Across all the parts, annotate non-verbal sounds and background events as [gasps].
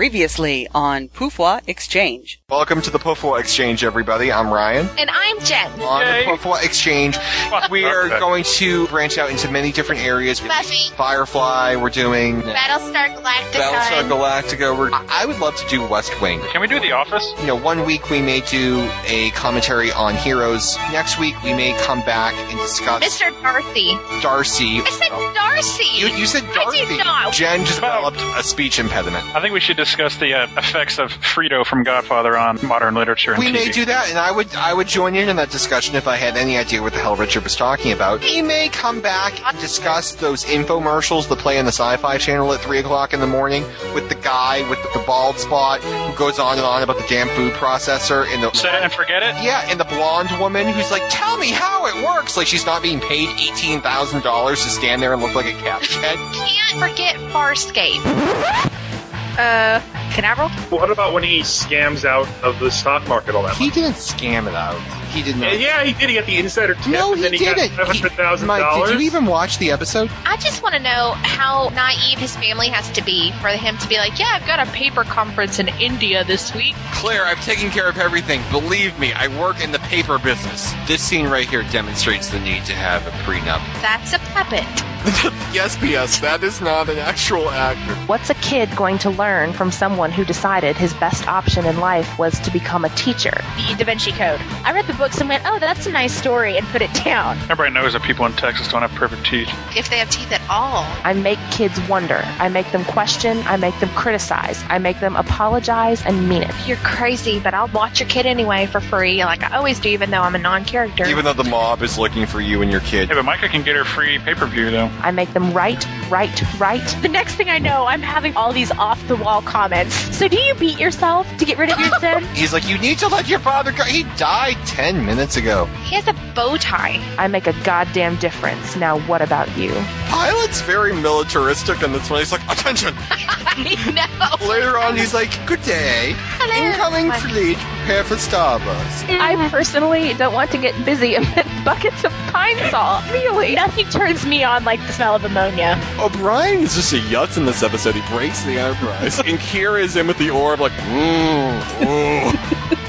Previously on Poufwa Exchange. Welcome to the Poufwa Exchange, everybody. I'm Ryan. And I'm Jen. On Yay. the Poufwa Exchange, we are going to branch out into many different areas. Buffy. Firefly, we're doing Battlestar Galactica. Battlestar Galactica. We're, I I would love to do West Wing. Can we do The Office? You know, one week we may do a commentary on Heroes. Next week we may come back and discuss Mr. Darcy. Darcy. I said Darcy. You, you said I Darcy. did not. Jen just developed a speech impediment. I think we should discuss the uh, effects of Fredo from Godfather on modern literature and We TV. may do that, and I would I would join in in that discussion if I had any idea what the hell Richard was talking about. We may come back and discuss those infomercials that play on the Sci-Fi Channel at three o'clock in the morning with the guy with the bald spot who goes on and on about the damn food processor and the Set it and forget it? yeah, and the blonde woman who's like, "Tell me how it works." Like she's not being paid eighteen thousand dollars to stand there and look like a cat. Can't forget Farscape. Uh, Canaveral? What about when he scams out of the stock market all that He much? didn't scam it out. He did not. Yeah, he did. He got the insider tip, No, and he then he didn't. got seven hundred thousand Mike, did you even watch the episode? I just want to know how naive his family has to be for him to be like, yeah, I've got a paper conference in India this week. Claire, I've taken care of everything. Believe me, I work in the paper business. This scene right here demonstrates the need to have a prenup. That's a puppet. [laughs] yes, P.S., that is not an actual actor. What's a kid going to learn from someone who decided his best option in life was to become a teacher? the Da Vinci Code. I read the books and went, oh, that's a nice story, and put it down. Everybody knows that people in Texas don't have perfect teeth. If they have teeth at all. I make kids wonder. I make them question. I make them criticize. I make them apologize and mean it. You're crazy, but I'll watch your kid anyway for free, like I always do, even though I'm a non-character. Even though the mob is looking for you and your kid. Hey, but Micah can get her free pay-per-view, though. I make them right, right, right. The next thing I know, I'm having all these off the wall comments. So, do you beat yourself to get rid of your [laughs] sin? He's like, you need to let your father go. He died ten minutes ago. he has a bow tie. I make a goddamn difference. Now, what about you? Pilot's very militaristic on this one. He's like, attention. [laughs] I know. Later on, he's like, good day. Incoming My- fleet, prepare for Starbucks. I personally don't want to get busy [laughs] amid buckets of pine salt. Really? Nothing turns me on like the smell of ammonia. Oh, O'Brien is just a yutz in this episode. He breaks the Enterprise. And Kira is in with the orb, like, ooh, ooh. [laughs]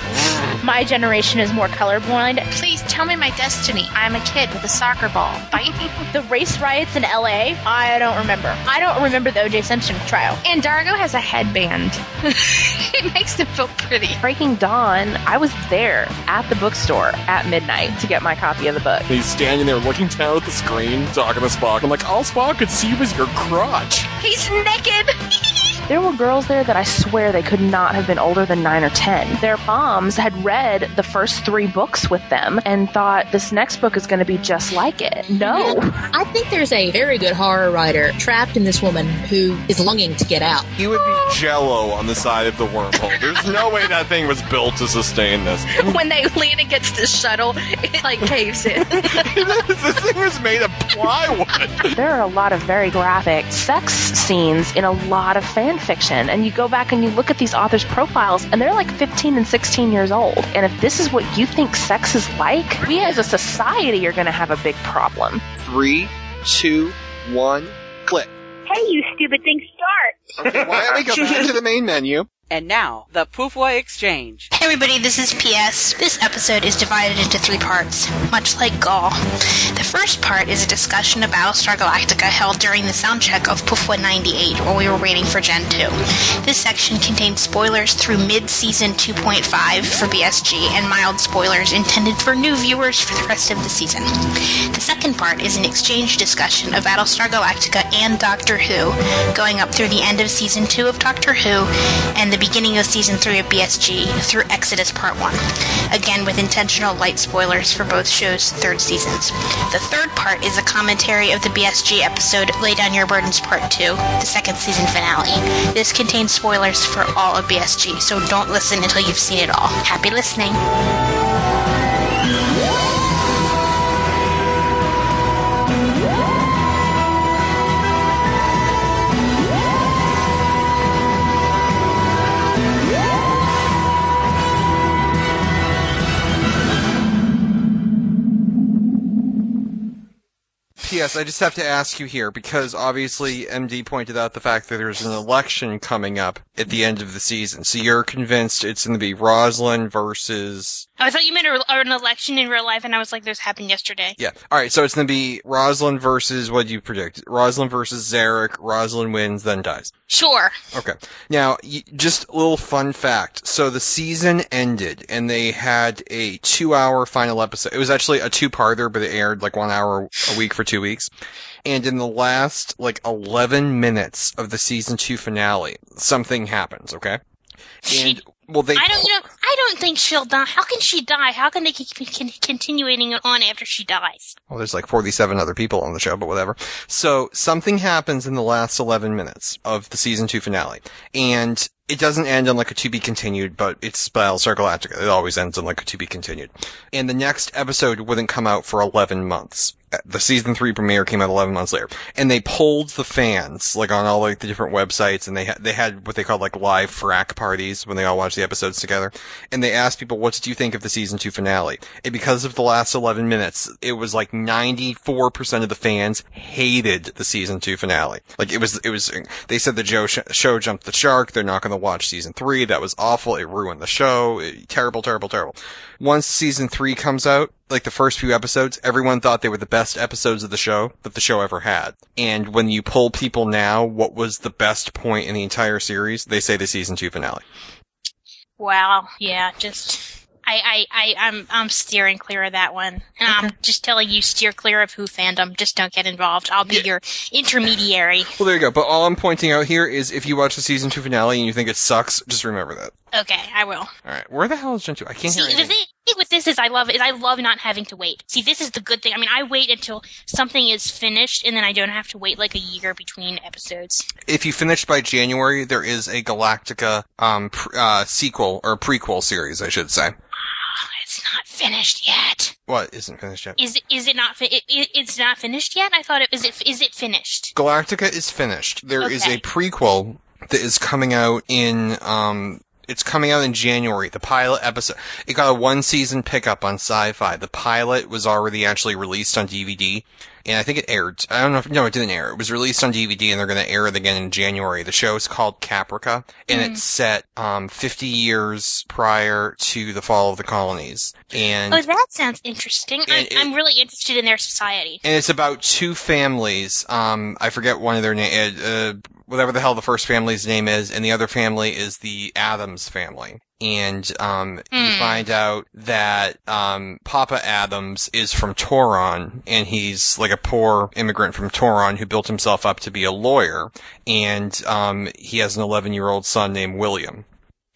My generation is more colorblind. Please tell me my destiny. I'm a kid with a soccer ball. Bite me. The race riots in LA, I don't remember. I don't remember the OJ Simpson trial. And Dargo has a headband. [laughs] it makes him feel pretty. Breaking Dawn, I was there at the bookstore at midnight to get my copy of the book. He's standing there looking down at the screen, talking to Spock. I'm like, all Spock could see was your crotch. He's naked. [laughs] There were girls there that I swear they could not have been older than 9 or 10. Their moms had read the first three books with them and thought this next book is going to be just like it. No. I think there's a very good horror writer trapped in this woman who is longing to get out. He would be jello on the side of the wormhole. There's no way that thing was built to sustain this. when they lean against the shuttle, it like caves in. [laughs] this thing was made of plywood. There are a lot of very graphic sex scenes in a lot of fan fiction. And you go back and you look at these authors' profiles, and they're like 15 and 16 years old. And if this is what you think sex is like, we as a society are going to have a big problem. Three, two, one, click. Hey, you stupid thing, start! Okay, why don't we go back to the main menu? And now, the Poufwa Exchange. Hey everybody, this is PS. This episode is divided into three parts, much like Gaul. The first part is a discussion of Battlestar Galactica held during the soundcheck of Poufwa 98 while we were waiting for Gen 2. This section contains spoilers through mid-season 2.5 for BSG and mild spoilers intended for new viewers for the rest of the season. The second part is an exchange discussion of Battlestar Galactica and Doctor Who, going up through the end of season 2 of Doctor Who and the beginning of season 3 of BSG through Exodus Part 1. Again, with intentional light spoilers for both shows' third seasons. The third part is a commentary of the BSG episode Lay Down Your Burdens Part 2, the second season finale. This contains spoilers for all of BSG, so don't listen until you've seen it all. Happy listening! P.S. I just have to ask you here because obviously MD pointed out the fact that there's an election coming up at the end of the season. So you're convinced it's going to be Roslin versus I thought you meant a, an election in real life, and I was like, "This happened yesterday." yeah. All right, so it's going to be Roslin versus what do you predict? Roslin versus Zarek. Roslin wins, then dies. Sure. Okay. Now, y- just a little fun fact. So the season ended and they had a two hour final episode. It was actually a two parter, but it aired like one hour a week for two weeks. And in the last like 11 minutes of the season two finale, something happens, okay? And, well, they, I don't, you know, I don't think she'll die. How can she die? How can they keep con- continuing it on after she dies? Well, there's like 47 other people on the show, but whatever. So something happens in the last 11 minutes of the season two finale. And it doesn't end on like a to be continued, but it's Battlestar Galactica. It always ends on like a to be continued. And the next episode wouldn't come out for 11 months. The season three premiere came out 11 months later. And they polled the fans, like on all like the different websites, and they had, they had what they called like live frack parties when they all watched the episodes together. And they asked people, what did you think of the season two finale? And because of the last 11 minutes, it was like 94% of the fans hated the season two finale. Like it was, it was, they said the Joe sh- show jumped the shark. They're not going to watch season three. That was awful. It ruined the show. It- terrible, terrible, terrible. Once season three comes out, like the first few episodes, everyone thought they were the best episodes of the show that the show ever had. And when you poll people now, what was the best point in the entire series? They say the season two finale. Wow. Yeah. Just. I, I, I, I'm, I'm steering clear of that one. And I'm just telling you, steer clear of Who fandom. Just don't get involved. I'll be your intermediary. Well, there you go. But all I'm pointing out here is if you watch the season two finale and you think it sucks, just remember that. Okay, I will. All right. Where the hell is Gen 2? I can't See, hear the anything. thing with this is I love is I love not having to wait. See, this is the good thing. I mean, I wait until something is finished, and then I don't have to wait like a year between episodes. If you finish by January, there is a Galactica um pr- uh sequel or prequel series, I should say. It's not finished yet. What isn't finished yet? Is is it not? Fi- it, it, it's not finished yet. I thought it was. It is it finished? Galactica is finished. There is Okay. a prequel that is coming out in um it's coming out in January. The pilot episode it got a one season pickup on sci-fi. The pilot was already actually released on DVD. And I think it aired. I don't know if, no, it didn't air. It was released on DVD and they're going to air it again in January. The show is called Caprica and Mm. it's set, um, 50 years prior to the fall of the colonies. And Oh, that sounds interesting. I'm, it- I'm really interested in their society. and it's about two families. Um, I forget one of their name, uh, whatever the hell the first family's name is, and the other family is the Adams family. And um, you Hmm. find out that um, Papa Adams is from Tauron, and he's like a poor immigrant from Tauron who built himself up to be a lawyer. And um, he has an 11 year old son named William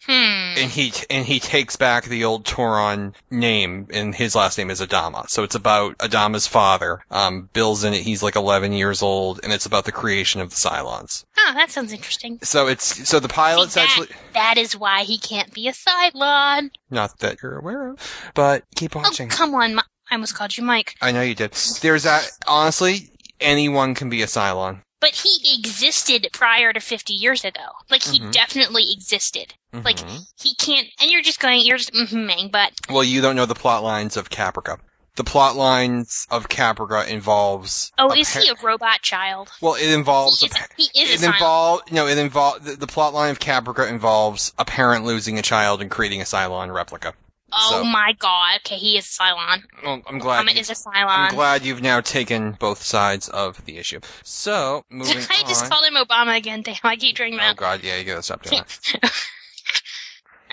Hmm. and he and he takes back the old Tauron name, and his last name is Adama. So it's about Adama's father. Um, Bill's in it. He's like 11 years old, and it's about the creation of the Cylons. Oh, that sounds interesting. So it's so the pilot's See, that, actually that is why he can't be a Cylon. not that you're aware of, but keep watching. Oh, come on. I almost called you Mike. I know you did. There's that. Honestly, anyone can be a Cylon. But he existed prior to 50 years ago. Like, he Mhm. definitely existed. Like, Mhm. he can't, and you're just going, you're just, mm but Well, you don't know the plot lines of Caprica. The plot lines of Caprica involves. oh, is par- he a robot child? Well, it involves. He is, pa- he is it a Cylon. involved no it involved the, the plot line of caprica involves a parent losing a child and creating a cylon replica Oh so- my god. Okay, he is a Cylon. well, i'm glad is a i'm glad you've now taken both sides of the issue so [laughs] moving I just on called him Obama again. Damn, I keep doing oh god yeah you gotta stop doing [laughs] that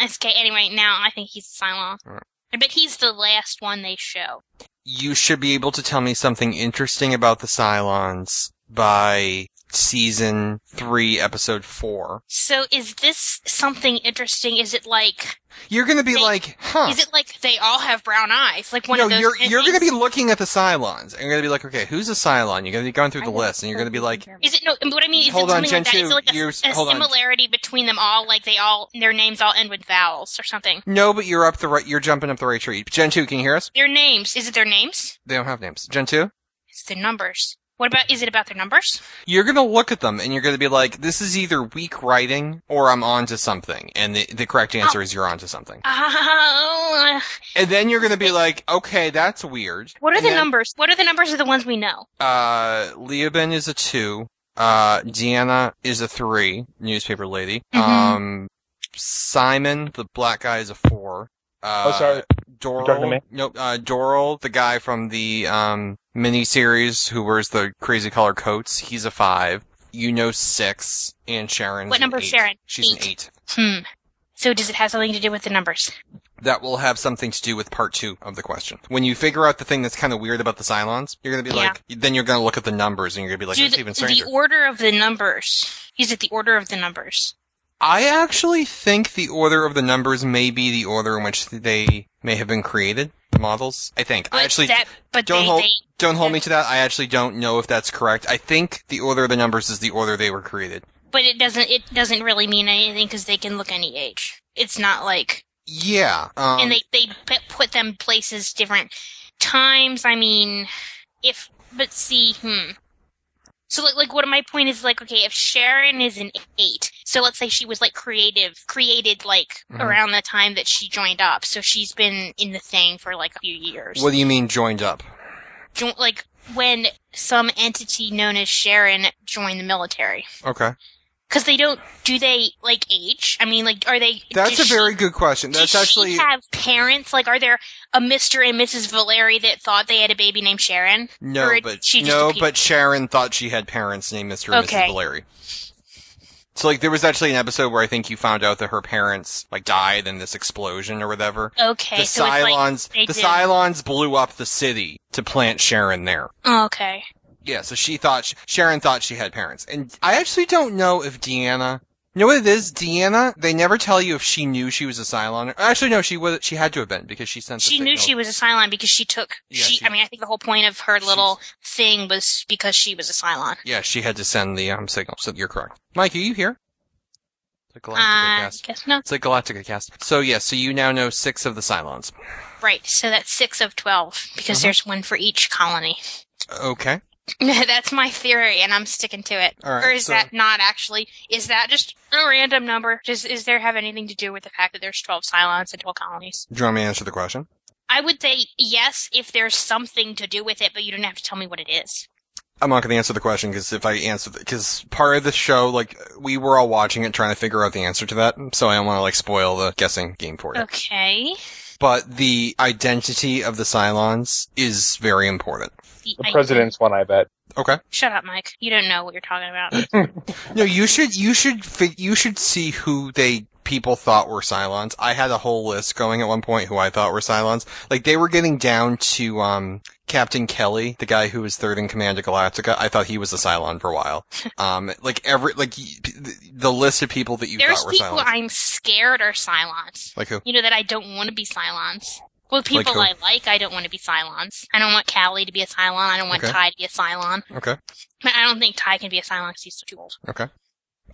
okay, anyway, now I think he's a Cylon. Alright. But he's the last one they show. you should be able to tell me something interesting about the cylons by season 3 episode 4 So is this something interesting? Is it like you're gonna be They- like huh is it like they all have brown eyes? Like one no, of those you're you're going to be looking at the Cylons, and you're going to be like, okay, who's a Cylon? You're going to be going through the list, and you're going to be like, Is it no? What I mean is Hold it on, something Gen like that? Is two, it like a, a hold on. similarity between them all? Like they all their names all end with vowels or something? no, but you're up the right, you're jumping up the right tree. Gen two, can you hear us? Their names is it their names? They don't have names. Gen two. It's their numbers. What about? Is it about their numbers? You're gonna look at them and you're gonna be like, this is either weak writing or I'm onto something. And the, the correct answer is you're onto something. [laughs] Oh, And then you're gonna be like, okay, that's weird. what are And the then, numbers? What are the numbers of the ones we know? Uh, Leoben is a two. Uh, D'Anna is a three. Newspaper lady. Mhm. Um, Simon, the black guy, is a four. Uh, Oh, sorry. Doral. talking? Nope. Uh, Doral, the guy from the um miniseries who wears the crazy color coats, he's a five. You know six, and Sharon. What number is eight. Sharon? She's an Eight. eight. Hmm. So does it have something to do with the numbers? That will have something to do with part two of the question. When you figure out the thing that's kind of weird about the Cylons, you're gonna be Yeah. like, then you're gonna look at the numbers and you're gonna be like, do that's the, even the order of the numbers? Is it the order of the numbers? I actually think the order of the numbers may be the order in which they may have been created. The models, I think. I actually that, but don't they, hold they, don't hold me to that. I actually don't know if that's correct. I think the order of the numbers is the order they were created. but it doesn't. It doesn't really mean anything because they can look any age. It's not like, Yeah. Um, and they they put them places different times. I mean, if but see, hmm. So like, like what my point is like, okay, if Sharon is an eight, so let's say she was like creative, created like Mhm. around the time that she joined up, so she's been in the thing for like a few years. what do you mean joined up? Jo- like when some entity known as Sharon joined the military. Okay. Because they don't, do they like age? I mean, like, are they? That's a does very she, good question. That's does actually she have parents? Like, are there a Mister and Mrs. Valerii that thought they had a baby named Sharon? no, but she just no, appeared? but Sharon thought she had parents named Mr. and Okay. Mrs. Valerii. So like there was actually an episode where I think you found out that her parents like died in this explosion or whatever. Okay, the so it's like Cylons, the did- Cylons blew up the city to plant Sharon there. Oh, okay. Yeah, so she thought she, Sharon thought she had parents, and I actually don't know if Deanna. You know what it is, Deanna? They never tell you if she knew she was a Cylon. Actually, no, she was. She had to have been because she sent. The She knew she was a Cylon because she took. Yeah, she, she- I mean, I think the whole point of her little thing was because she was a Cylon. Yeah, she had to send the um signal. So you're correct. Mike, are you here? It's a Galactica Uh, cast. guess not. It's a Galactica cast. So yeah, so you now know six of the Cylons. Right. So that's six of twelve because Uh-huh. there's one for each colony. Okay. [laughs] That's my theory, and I'm sticking to it. Right, or is so- that not actually? Is that just a random number? Does is there have anything to do with the fact that there's 12 Cylons and 12 colonies? Do you want me to answer the question? I would say yes if there's something to do with it, but you don't have to tell me what it is. I'm not going to answer the question because if I answer, because part of the show, like we were all watching it, trying to figure out the answer to that, so I don't want to like spoil the guessing game for you. Okay. But the identity of the Cylons is very important. The, The president's one, I bet. Okay. shut up, Mike. You don't know what you're talking about. [laughs] No, you should you should fi- you should see who they people thought were Cylons. I had a whole list going at one point who I thought were Cylons. Like they were getting down to um Captain Kelly, the guy who was third in command of Galactica. I thought he was a Cylon for a while. [laughs] um, like every like y- the list of people that you there's thought were people Cylons. I'm scared are Cylons. Like who? You know that I don't want to be Cylons. Well, people who? I like, I don't want to be Cylons. I don't want Cally to be a Cylon. I don't want Okay. Tigh to be a Cylon. Okay. But I don't think Tigh can be a Cylon because he's too old. Okay.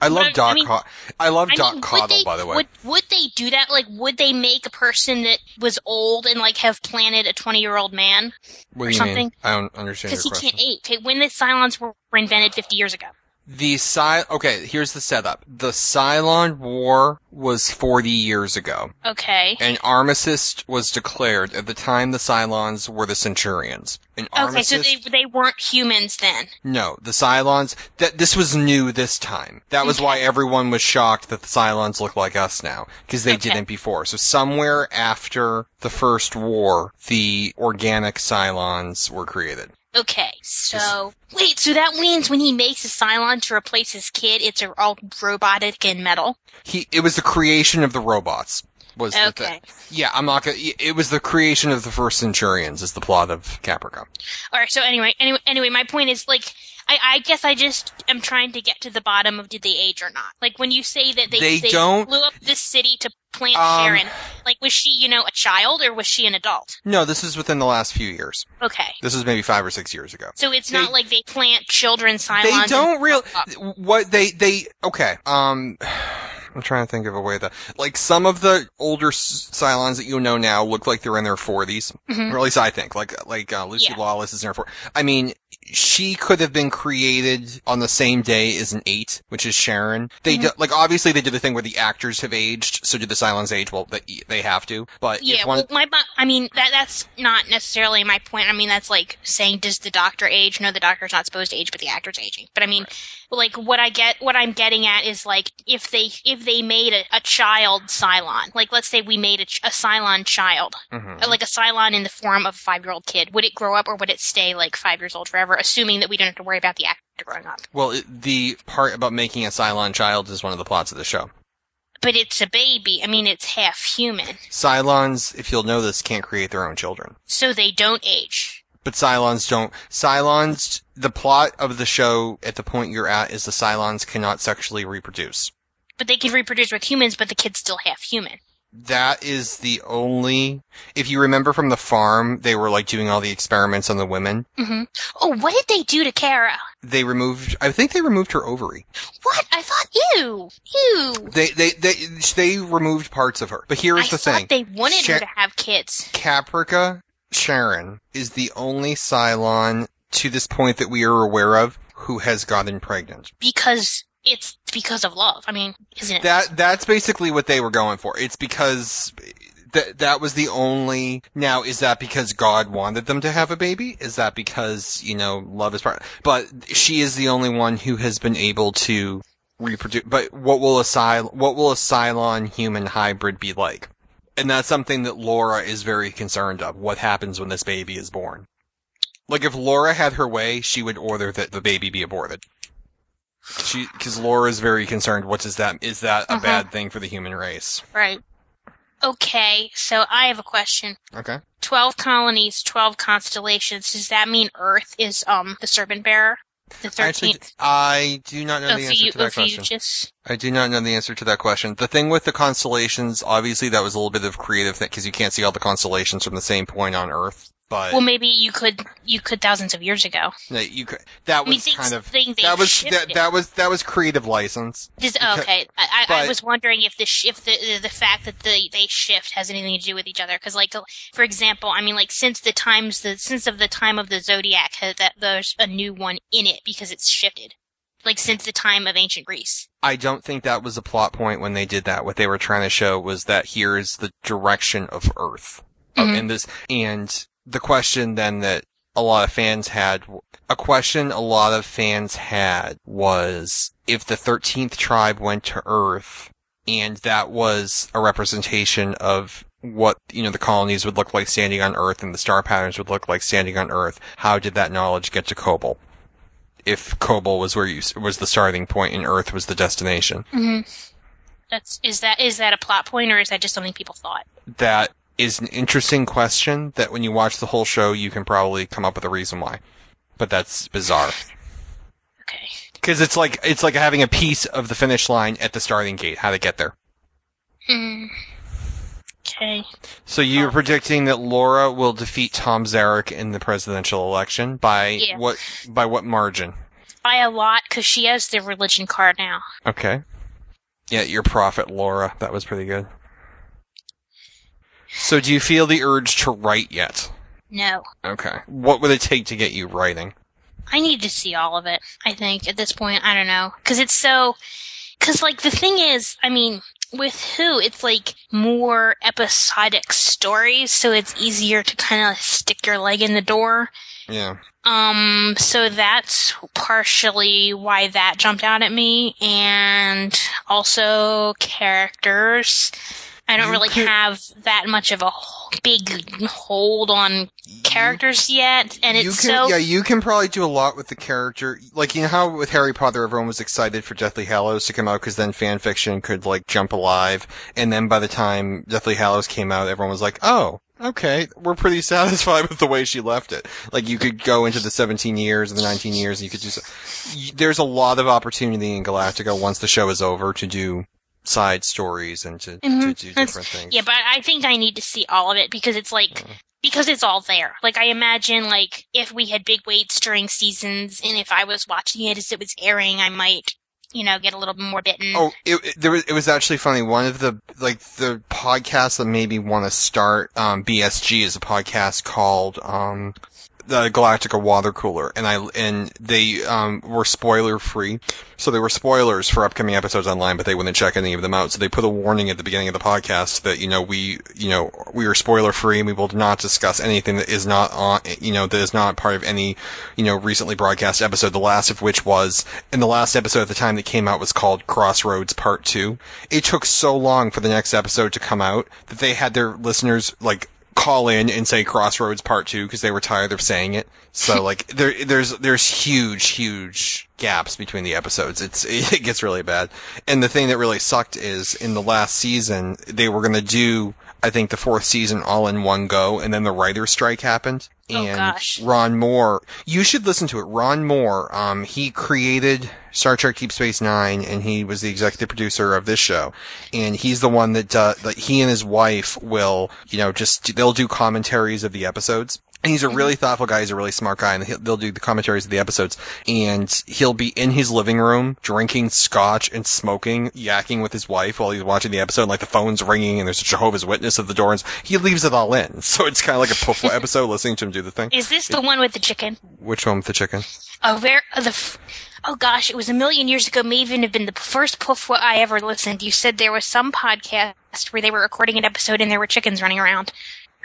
I love I- I Doc. mean- Co- I love I Doc mean, Cottle, they, by the way. Would, would they do that? Like, would they make a person that was old and, like, have planted a 20 year old man? what or something? mean? I don't understand Because he question. can't age. When the Cylons were were invented 50 years ago. The Cy. Okay, here's the setup. The Cylon War was 40 years ago. Okay. An armistice was declared at the time the Cylons were the Centurions. An Okay, so they, they weren't humans then. no, the Cylons. That this was new this time. That was why everyone was shocked that the Cylons look like us now because they Okay. didn't before. So somewhere after the first war, the organic Cylons were created. Okay, so wait, so that means when he makes a Cylon to replace his kid, it's all robotic and metal. He. It was the creation of the robots. Was the Okay. thing. Yeah, I'm not gonna. It was the creation of the first Centurions. Is the plot of Caprica. All right. So anyway, anyway, anyway, my point is like, I, I guess I just am trying to get to the bottom of did they age or not. Like when you say that they They don't- blew up this city to plant Um, Sharon, like was she you know a child or was she an adult? No, this is within the last few years. Okay. This is maybe five or six years ago. So it's They- not like they plant children Cylons. They don't really, what they they okay. Um, [sighs] I'm trying to think of a way that like some of the older Cylons that you know now look like they're in their 40s, Mhm. or at least I think. Like like uh, Lucy Yeah. Lawless is in her 40s. I mean, she could have been created on the same day as an eight, which is Sharon. They Mhm. do, like obviously they did the thing where the actors have aged, so did the Cylons age? Well, they, they have to. But Yeah, one, well, my, my, I mean, that that's not necessarily my point. I mean, that's like saying, does the doctor age? No, the doctor's not supposed to age, but the actor's aging. But I mean, like, what I get, what I'm getting at is like, if they, if they made a, a child Cylon, like, let's say we made a, a Cylon child, Mhm. uh, like a Cylon in the form of a five year old kid, would it grow up or would it stay like five years old forever, assuming that we don't have to worry about the actor growing up? well, it, the part about making a Cylon child is one of the plots of the show. But it's a baby. I mean, it's half human, Cylons, if you'll know this, can't create their own children. so they don't age. But Cylons don't. Cylons, the plot of the show at the point you're at is the Cylons cannot sexually reproduce. But they can reproduce with humans, but the kid's still half human. That is the only. If you remember from the farm, they were like doing all the experiments on the women. hmm Oh, what did they do to Kara? They removed. I think they removed her ovary. What? I thought, ew, ew. They they they they removed parts of her. But here is I the thought thing: they wanted Sha- her to have kids. Caprica Sharon is the only Cylon to this point that we are aware of who has gotten pregnant. Because it's because of love. I mean, isn't it? That that's basically what they were going for. It's because that that was the only. Now, is that because God wanted them to have a baby? Is that because you know love is part? But she is the only one who has been able to reproduce. But what will a Cyl- what will a Cylon human hybrid be like? And that's something that Laura is very concerned of. What happens when this baby is born? Like if Laura had her way, she would order that the baby be aborted. She, because Laura is very concerned. What does that? Is that a Uh-huh. bad thing for the human race? right. Okay, so I have a question. Okay. Twelve colonies, twelve constellations. Does that mean Earth is um the serpent bearer? The Actually, thirteenth I do not know oh, the answer to oh, that question. I do not know the answer to that question. The thing with the constellations, obviously, that was a little bit of creative thing because you can't see all the constellations from the same point on Earth. But Well, maybe you could. You could thousands of years ago. no, you could. That I mean, was kind of that was that, that was that was creative license. Because- okay, I, I, I was wondering if the shift, the, the fact that the, they shift has anything to do with each other. Because, like, for example, I mean, like, since the times, the since of the time of the zodiac, has, that there's a new one in it because it's shifted. Like since the time of ancient Greece. I don't think that was a plot point when they did that. What they were trying to show was that here is the direction of Earth. Uh, Mhm. and this, and the question then that a lot of fans had, a question a lot of fans had was if the 13th tribe went to Earth and that was a representation of what, you know, the colonies would look like standing on Earth and the star patterns would look like standing on Earth, how did that knowledge get to Kobol? If Kobol was where you, was the starting point and Earth was the destination. Mm-hmm. That's is that is that a plot point or is that just something people thought? that is an interesting question that when you watch the whole show, you can probably come up with a reason why. But that's bizarre. Okay. Because it's like, it's like having a piece of the finish line at the starting gate, how to get there. Mm. Okay. So you're predicting that Laura will defeat Tom Zarek in the presidential election by Yeah. what, by what margin? By a lot because she has the religion card now. Okay. Yeah, your prophet, Laura. That was pretty good. So do you feel the urge to write yet? No. Okay. What would it take to get you writing? I need to see all of it. I think at this point, I don't know, because it's so. Because like the thing is, I mean, with Who, it's like more episodic stories, so it's easier to kind of stick your leg in the door. Yeah. Um, so that's partially why that jumped out at me, and also characters. I don't You really could- have that much of a big hold on characters yet, and you it's can, so yeah, you can probably do a lot with the character. Like, you know how with Harry Potter, everyone was excited for Deathly Hallows to come out because then fan fiction could, like, jump alive. And then by the time Deathly Hallows came out, everyone was like, oh, okay, we're pretty [laughs] satisfied with the way she left it. Like, you could go into the 17 years and the 19 years and you could just, there's a lot of opportunity in Galactica once the show is over to do side stories and to, to Mhm. do That's- different things. Yeah, but I think I need to see all of it because it's like because it's all there. Like I imagine like if we had big waits during seasons and if I was watching it as it was airing, I might, you know, get a little bit more bitten. Oh, it, it, there was, it was actually funny. One of the, like, the podcasts that made me want to start, um, BSG is a podcast called, um, the Galactica water cooler, and I and they um, were spoiler free, so they were spoilers for upcoming episodes online, but they wouldn't check any of them out. So they put a warning at the beginning of the podcast that you know we you know we are spoiler free and we will not discuss anything that is not on you know that is not part of any you know recently broadcast episode. The last of which was in the last episode at the time that came out was called Crossroads Part Two. It took so long for the next episode to come out that they had their listeners like call in and say Crossroads Part Two because they were tired of saying it. So [laughs] like there, there's there's huge, huge gaps between the episodes. It's [laughs] it gets really bad. And the thing that really sucked is in the last season they were gonna do I think the fourth season all in one go, and then the writer's strike happened. Oh, And gosh. Ron Moore, you should listen to it. Ron Moore, um, he created Star Trek Deep Space Nine, and he was the executive producer of this show. And he's the one that, uh, that he and his wife will, you know, just, they'll do commentaries of the episodes. And he's a really thoughtful guy. He's a really smart guy, and he'll, they'll do the commentaries of the episodes. And he'll be in his living room drinking scotch and smoking, yakking with his wife while he's watching the episode. Like the phone's ringing, and there's a Jehovah's Witness at the door, and he leaves it all in. [laughs] So it's kind of like a Poufwa [laughs] episode, listening to him do the thing. Is this the one with the chicken? Which one with the chicken? Oh, very, uh, the, f- oh gosh, it was a million years ago, may even have been the first what I ever listened. You said there was some podcast where they were recording an episode and there were chickens running around.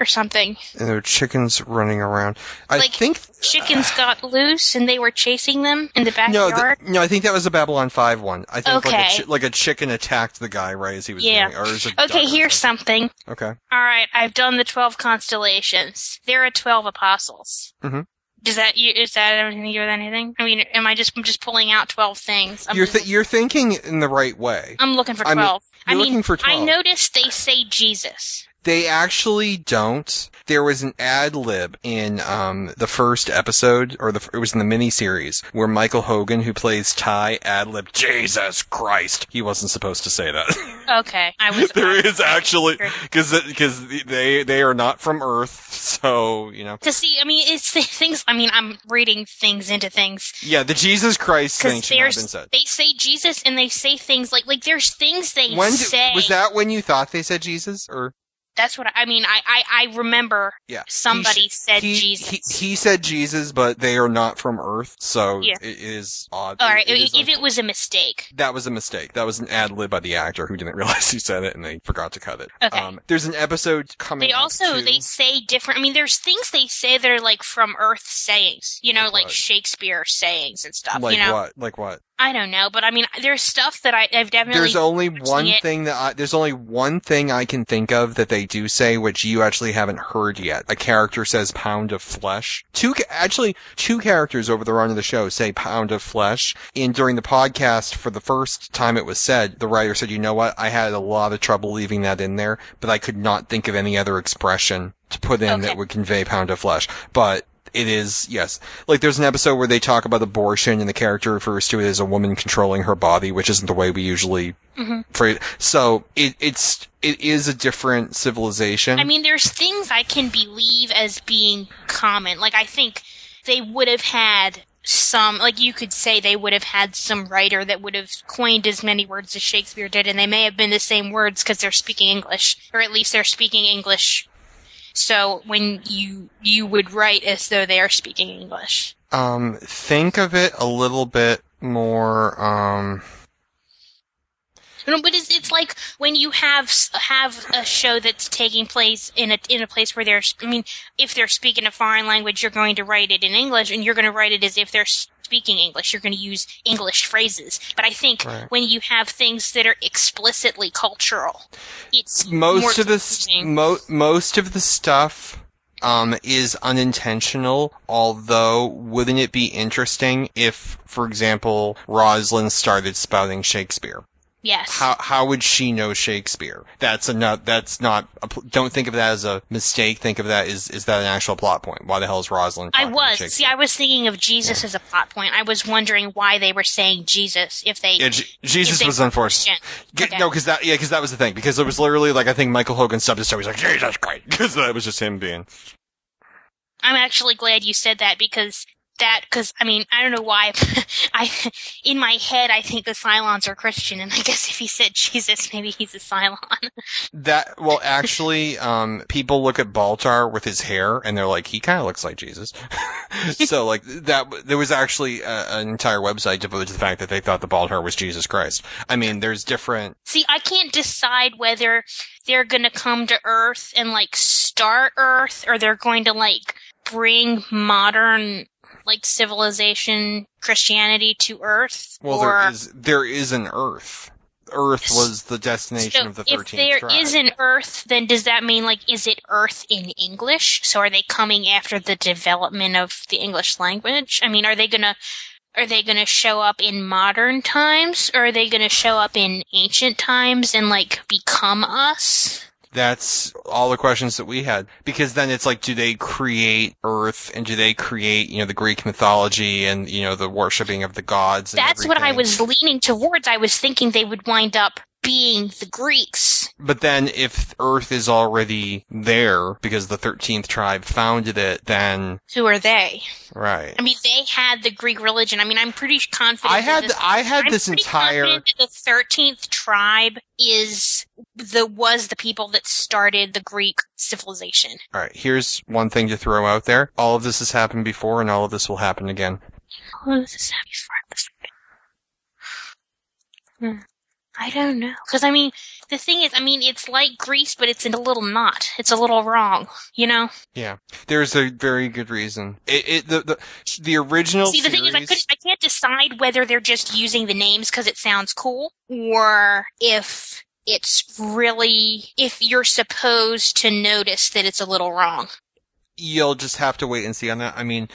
Or something. And there are chickens running around. I Like, think Chickens got loose and they were chasing them in the no, backyard. th- no. I think that was the Babylon Five one. I think like, a chi- like a chicken attacked the guy right as he was Yeah. doing, it okay, here's something. Okay. Alright, I've done the 12 constellations. There are 12 apostles. Mhm. Does that, is that anything to do with anything? I mean, am I just, I'm just pulling out 12 things? I'm you're th- you're thinking in the right way. I'm looking for 12. I you're mean, looking for I noticed they say Jesus. They actually don't. There was an ad lib in um, the first episode, or the it was in the mini series where Michael Hogan, who plays Tigh, ad lib Jesus Christ. He wasn't supposed to say that. [laughs] Okay, I was. there is actually because because they they are not from Earth, so you know. To see, I mean, it's [laughs] things. I mean, I'm reading things into things Yeah, the Jesus Christ thing should not have been said. they say Jesus and they say things like like there's things they When say. was that when you thought they said Jesus or? That's what I, I mean. I, I I remember Yeah. somebody He said he, Jesus. He, he said Jesus, but they are not from Earth, so Yeah. it is odd. All right, It- it if it was a mistake. That was a mistake. That was an ad lib by the actor who didn't [laughs] realize he said it and they forgot to cut it. Okay. Um, there's an episode coming. They also they say different. I mean, there's things they say that are like from Earth sayings. You know, Like like? Shakespeare sayings and stuff. like you know, what? Like what? I don't know, but I mean, there's stuff that I, I've definitely. There's only one it- thing that I, there's only one thing I can think of that they do say, which you actually haven't heard yet. A character says pound of flesh. Two, actually, two characters over the run of the show say pound of flesh. And during the podcast, for the first time it was said, the writer said, you know what? I had a lot of trouble leaving that in there, but I could not think of any other expression to put in that would convey pound of flesh. But it is, yes. Like there's an episode where they talk about abortion and the character refers to it as a woman controlling her body, which isn't the way we usually mm-hmm. phrase. So it, it's, it is a different civilization. I mean, there's things I can believe as being common. Like, I think they would have had some, like, you could say they would have had some writer that would have coined as many words as Shakespeare did, and they may have been the same words because they're speaking English, or at least they're speaking English. So when you you would write as though they are speaking English. um, think of it a little bit more, um, No, but it's, it's like when you have have a show that's taking place in a in a place where there's. I mean, if they're speaking a foreign language, you're going to write it in English, and you're going to write it as if they're speaking English. You're going to use English phrases. But I think Right. when you have things that are explicitly cultural, it's most of the mo- most of the stuff um, is unintentional. Although, wouldn't it be interesting if, for example, Roslin started spouting Shakespeare? Yes. How how would she know Shakespeare? That's a not. That's not. A, don't think of that as a mistake. Think of that as is that an actual plot point? Why the hell is Roslin? I was. See, I was thinking of Jesus as a plot point. I was wondering why they were saying Jesus if they. Yeah, Jesus they was unfortunate. G- Okay. No, because that yeah, because that was the thing. Because it was literally like I think Michael Hogan subbed his. He's like Jesus Christ, [laughs] because that was just him being. I'm actually glad you said that because that because I mean I don't know why [laughs] I in my head I think the Cylons are Christian, and I guess if he said Jesus, maybe he's a Cylon. [laughs] That well, actually, um, people look at Baltar with his hair and they're like, he kind of looks like Jesus. [laughs] so like that, there was actually a, an entire website devoted to the fact that they thought the Baltar was Jesus Christ. I mean, there's different. See, I can't decide whether they're gonna come to Earth and like start Earth, or they're going to like bring modern like civilization Christianity to Earth. Well, or there is there is an Earth. Earth was the destination So of the if thirteenth there tribe. is an Earth, then does that mean like is it Earth in English? So are they coming after the development of the English language? I mean, are they gonna are they gonna show up in modern times, or are they gonna show up in ancient times and like become us? That's all the questions that we had. Because then it's like, do they create Earth and do they create, you know, the Greek mythology and, you know, the worshipping of the gods and That's what I was leaning towards. I was thinking they would wind up being the Greeks. But then if Earth is already there because the 13th tribe founded it, then, Who are they? right. I mean, they had the Greek religion. I mean, I'm pretty confident. I had, this- I had I'm this entire, the thirteenth tribe is the was the people that started the Greek civilization. alright, here's one thing to throw out there. All of this has happened before and all of this will happen again. Oh, this is happy for this. Hmm. I don't know, because I mean, the thing is, I mean, it's like Greece, but it's in a little knot. It's a little wrong, you know. Yeah. There's a very good reason. It, it, the, the, the original See, the thing is, I couldn't, I can't decide whether they're just using the names because it sounds cool, or if it's really if you're supposed to notice that it's a little wrong. you'll just have to wait and see on that. I mean,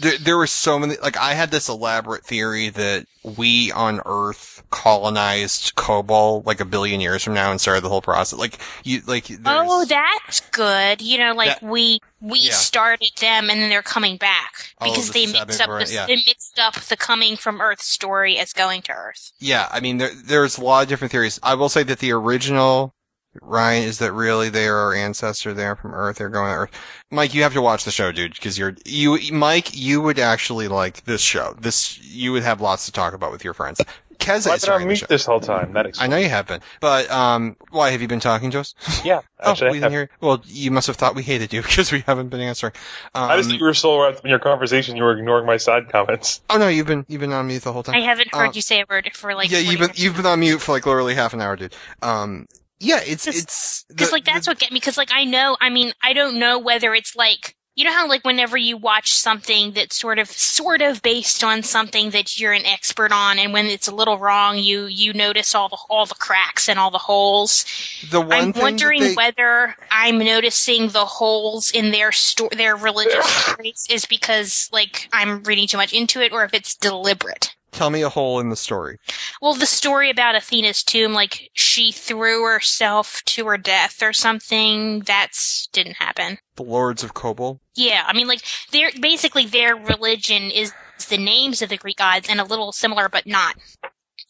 there, there were so many, like, I had this elaborate theory that we on Earth colonized Kobol like a billion years from now and started the whole process. Like, you, like, Oh, that's good. You know, like That- we we Yeah. started them and then they're coming back of because the they mixed up the, yeah. they mixed up the coming from Earth story as going to Earth. yeah, I mean, there, there's a lot of different theories. I will say that the original, Ryan, is that really they are our ancestor there from Earth. They're going to Earth. Mike, you have to watch the show, dude, because you're, you, Mike, you would actually like this show. This, you would have lots to talk about with your friends. Keza I've is been starting on mute this whole time. That I know you have been, but um, why have you been talking to us? [laughs] Yeah, [laughs] Oh, actually, we I, didn't hear. Well, you must have thought we hated you [laughs] because we haven't been answering. Um, I just think you were so wrapped in your conversation, you were ignoring my side comments. oh no, you've been you've been on mute the whole time. I haven't heard Uh, you say a word for like yeah, you've been minutes. you've been on mute for like literally half an hour, dude. Um, yeah, it's Just- it's Because like that's the- what get me. Because like I know, I mean, I don't know whether it's like you know how like whenever you watch something that's sort of sort of based on something that you're an expert on, and when it's a little wrong, you you notice all the all the cracks and all the holes. the one I'm wondering they- whether I'm noticing the holes in their sto- their [laughs] religious stories is because like I'm reading too much into it, or if it's deliberate. Tell me a hole in the story. Well, the story about Athena's tomb, like she threw herself to her death or something, that's didn't happen. The Lords of Kobol. Yeah, I mean, like their basically their religion is the names of the Greek gods and a little similar, but not.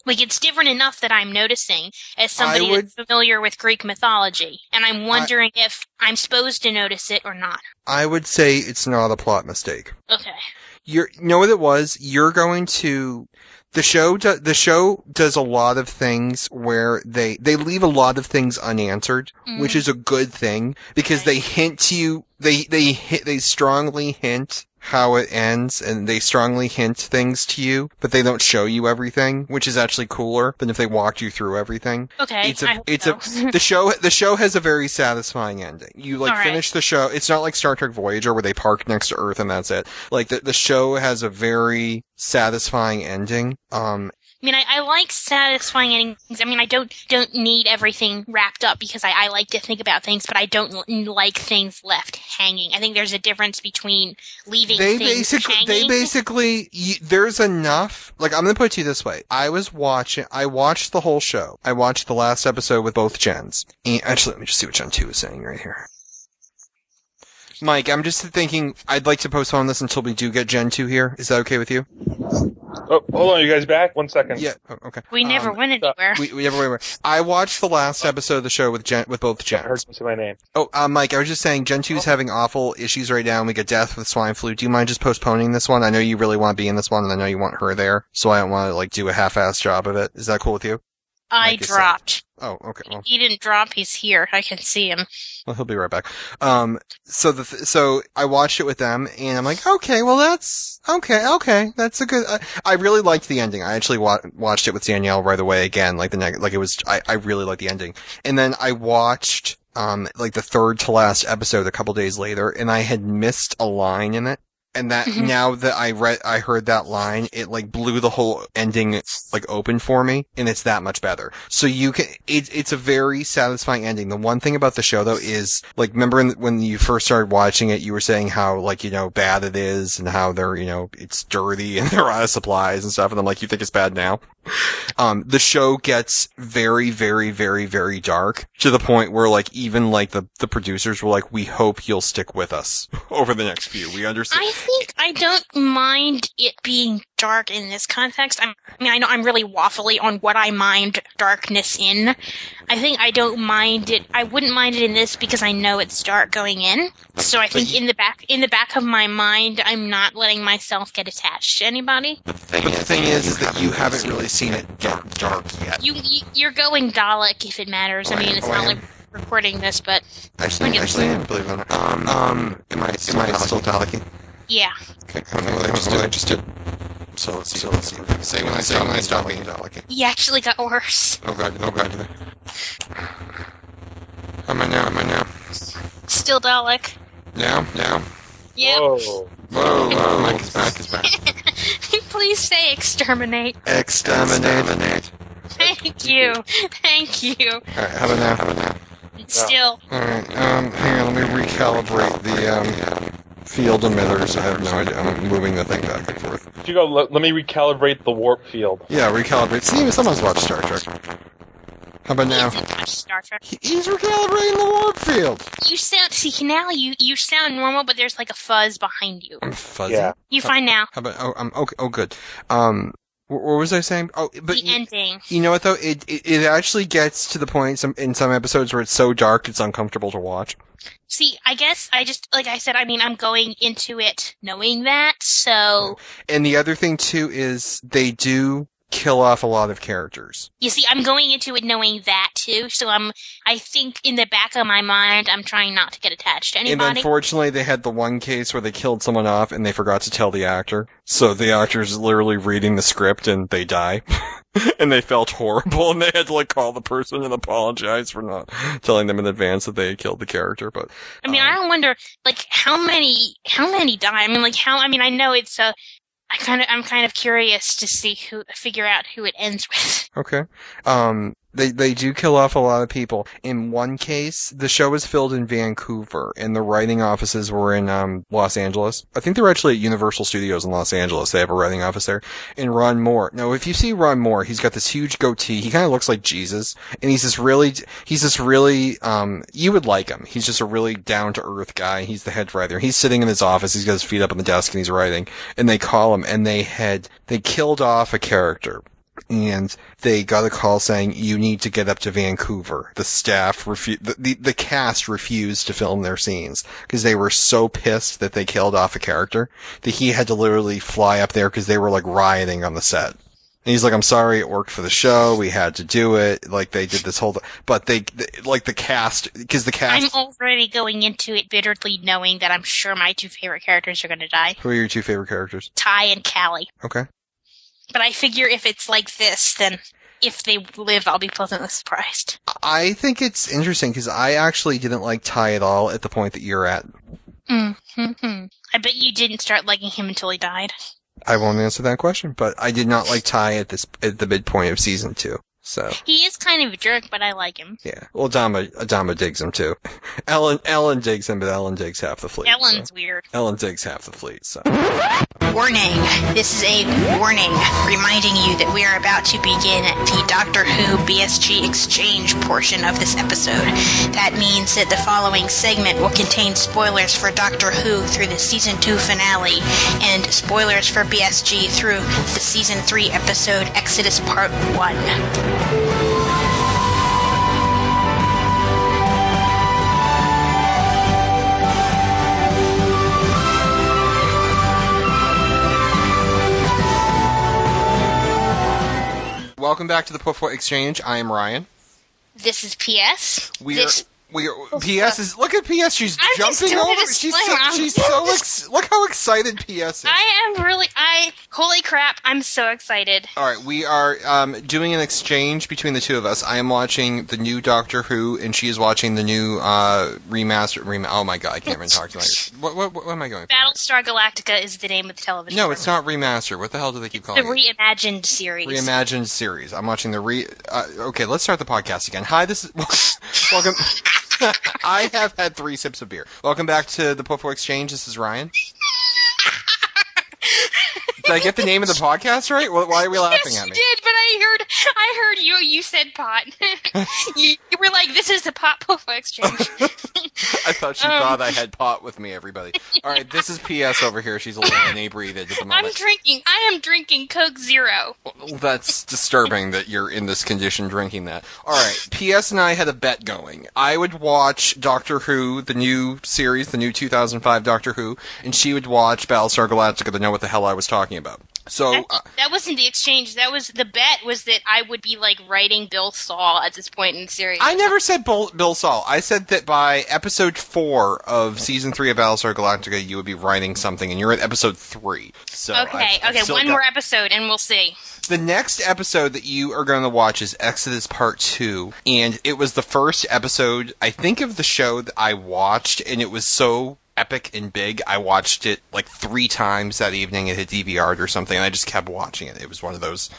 Like it's different enough that I'm noticing as somebody would- that's familiar with Greek mythology, and I'm wondering if I'm supposed to notice it or not. I would say it's not a plot mistake. Okay. You're, you know what it was? You're going to, the show, do, the show does a lot of things where they, they leave a lot of things unanswered, which Mhm. is a good thing because they hint to you, they, they hit, they strongly hint how it ends and they strongly hint things to you, but they don't show you everything, which is actually cooler than if they walked you through everything. Okay. It's a, it's so. a, the show, the show has a very satisfying ending. You like right. finish the show. It's not like Star Trek Voyager where they park next to Earth and that's it. Like the, the show has a very satisfying ending. Um, I mean, I, I like satisfying endings. I mean, I don't don't need everything wrapped up because I, I like to think about things, but I don't l- like things left hanging. I think there's a difference between leaving they things basically, hanging. they basically, you, there's enough, like I'm gonna put it to you this way. I was watching, I watched the whole show. I watched the last episode with both gens. And actually, let me just see what Gen 2 is saying right here. Mike, I'm just thinking I'd like to postpone this until we do get Gen 2 here. Is that okay with you? Oh, hold on, you guys back? One second. Yeah. Oh, okay. We never Um, went anywhere. We, we never wait, wait. I watched the last episode of the show with Jen, with both I heard Gens. him say my name. Oh, uh, Mike, I was just saying Gen 2 is having awful issues right now and we get death with swine flu. Do you mind just postponing this one? I know you really want to be in this one and I know you want her there, so I don't want to like do a half-ass job of it. Is that cool with you? I like dropped. Oh, okay. Well, He didn't drop. He's here. I can see him. Well, he'll be right back. Um, so the th- so I watched it with them, and I'm like, okay, well that's okay, okay, that's a good. I, I really liked the ending. I actually wa- watched it with Danielle right away again, like the next, like it was. I I really liked the ending, and then I watched um like the third to last episode a couple days later, and I had missed a line in it. And that Mhm. now that I read, I heard that line, it like blew the whole ending like open for me, and it's that much better. So you can, it's it's a very satisfying ending. The one thing about the show though is like, remember in, when you first started watching it, you were saying how like you know bad it is, and how they're you know it's dirty [laughs] and they're out of supplies and stuff, and I'm like, you think it's bad now? Um, the show gets very, very, very, very dark to the point where like even like the the producers were like, we hope you'll stick with us [laughs] over the next few. We understand. I think I don't mind it being dark in this context. I'm, I mean, I know I'm really waffly on what I mind darkness in. I think I don't mind it. I wouldn't mind it in this because I know it's dark going in. So I think in the back, in the back of my mind, I'm not letting myself get attached to anybody. But the thing is, is that you haven't really seen it dark, dark yet. You, you you're going Dalek if it matters. I mean, it's not like recording this, but Actually, actually, I believe it. or not. Um, um, am I, am I still Dalek? yeah. Okay, I don't know what I just did. I just did. So let's see. So let's see. Say when I say when I stop being Dalek. He actually got worse. Oh god, oh god. How am I now? Am I now? Still Dalek. Now? Now? Yep. Whoa. Whoa, whoa, Mike is back, is back. [laughs] Please say exterminate. Exterminate. Thank you. Thank you. Alright, how about now? How about now? Still. Alright, um, hang on, let me recalibrate the, um, field emitters. I have no idea. I'm moving the thing back and forth. You go. Let, let me recalibrate the warp field. Yeah, recalibrate. See, someone's watched Star Trek. How about now? He hasn't Star Trek. He's recalibrating the warp field. You sound see now you you sound normal, but there's like a fuzz behind you. I'm fuzzy. Yeah. You fine now. How about, oh, um, okay, oh, good. Um, wh- what was I saying? Oh, but the ending. you know what though? It, it it actually gets to the point some in some episodes where it's so dark it's uncomfortable to watch. See, I guess I just like I said. I mean, I'm going into it knowing that, so And the other thing too is they do kill off a lot of characters. you see, I'm going into it knowing that too. So I'm. I think in the back of my mind, I'm trying not to get attached to And anybody. unfortunately, they had the one case where they killed someone off and they forgot to tell the actor. So the actor's literally reading the script and they die. [laughs] and they felt horrible and they had to like call the person and apologize for not telling them in advance that they had killed the character. But I mean, um, I wonder, like, how many, how many die? I mean, like, how? I mean, I know it's a. I kind of, I'm kind of curious to see who, figure out who it ends with. Okay. Um, they, they do kill off a lot of people. In one case, the show was filmed in Vancouver and the writing offices were in, um, Los Angeles. I think they're actually at Universal Studios in Los Angeles. They have a writing office there. And Ron Moore. Now, if you see Ron Moore, he's got this huge goatee. He kind of looks like Jesus. And he's this really, he's this really, um, you would like him. He's just a really down to earth guy. He's the head writer. He's sitting in his office. He's got his feet up on the desk and he's writing. And they call him and they had, they killed off a character and they got a call saying you need to get up to Vancouver. The staff refu- the, the the cast refused to film their scenes because they were so pissed that they killed off a character that he had to literally fly up there because they were like rioting on the set. And he's like, I'm sorry, it worked for the show. We had to do it. Like they did this whole, but they, they like the cast, because the cast. I'm already going into it bitterly knowing that I'm sure my two favorite characters are going to die. who are your two favorite characters? Tigh and Cally. Okay. But I figure if it's like this, then if they live, I'll be pleasantly surprised. I think it's interesting because I actually didn't like Tigh at all at the point that you're at. Mm-hmm. I bet you didn't start liking him until he died. I won't answer that question, but I did not like Tigh at this at the midpoint of season two. So He is kind of a jerk, but I like him. yeah, well, Dama Dama digs him too. [laughs] Ellen Ellen digs him, but Ellen digs half the fleet. so- Ellen's weird. Ellen digs half the fleet. So Warning. This is a warning reminding you that we are about to begin the Doctor Who BSG exchange portion of this episode. That means that the following segment will contain spoilers for Doctor Who through the season 2 finale and spoilers for BSG through the season 3 episode Exodus Part 1. Welcome back to the Poufwa Exchange. I am Ryan. This is PS. We this are. We are, PS is look at PS. She's I'm jumping over. She's so. She's so ex- look how excited PS is. I am really I holy crap, I'm so excited. All right, we are um, doing an exchange between the two of us. I am watching the new Doctor Who, and she is watching the new uh, remaster. Rem- oh my god, I can't even talk tonight. [laughs] What, what, what am I going? For? Battlestar Galactica is the name of the television. No, it's not remaster. What the hell do they keep the calling it? The reimagined series. Reimagined series. I'm watching the re. Uh, okay, let's start the podcast again. Hi, this is [laughs] welcome. [laughs] I have had three sips of beer. Welcome back to the Poufwa Exchange. This is Ryan. [laughs] Did I get the name of the podcast right? Why are we laughing yes, at you me? did, but I heard I heard you. You said pot. [laughs] you, you were like, "This is the pot puffa exchange." [laughs] I thought she Um. thought I had pot with me, everybody. All right, this is PS over here. She's a little [laughs] inebriated at the I'm drinking. I am drinking Coke Zero. That's disturbing that you're in this condition drinking that. All right, PS and I had a bet going. I would watch Doctor Who, the new series, the new 2005 Doctor Who, and she would watch Battlestar Galactica to know what the hell I was talking about. So, That, uh, that wasn't the exchange. That was the bet. Was that I would be like writing Bill Saul at this point in the series. I never said Bill, Bill Saul. I said that by episode four of season three of Battlestar Galactica, you would be writing something, and you're at episode three. So okay, I've- I've okay, one got- more episode and we'll see. The next episode that you are going to watch is Exodus Part 2, and it was the first episode, I think, of the show that I watched, and it was so epic and big. I watched it like three times that evening. It had DVR'd or something, and I just kept watching it. It was one of those.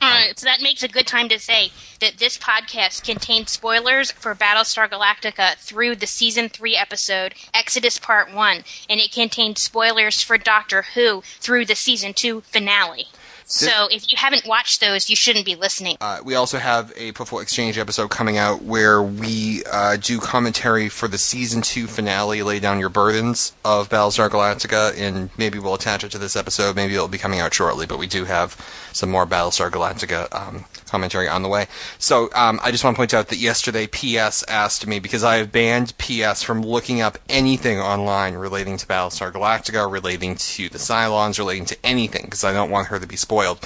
All um, right, so that makes a good time to say that this podcast contains spoilers for Battlestar Galactica through the season 3 episode Exodus Part 1, and it contains spoilers for Doctor Who through the season 2 finale. So if you haven't watched those, you shouldn't be listening. Uh, we also have a Poufwa Exchange episode coming out where we uh, do commentary for the season two finale, Lay Down Your Burdens of Battlestar Galactica, and maybe we'll attach it to this episode. Maybe it'll be coming out shortly, but we do have some more Battlestar Galactica um, commentary on the way. So um, I just want to point out that yesterday PS asked me, because I have banned PS from looking up anything online relating to Battlestar Galactica, relating to the Cylons, relating to anything, because I don't want her to be spoiled.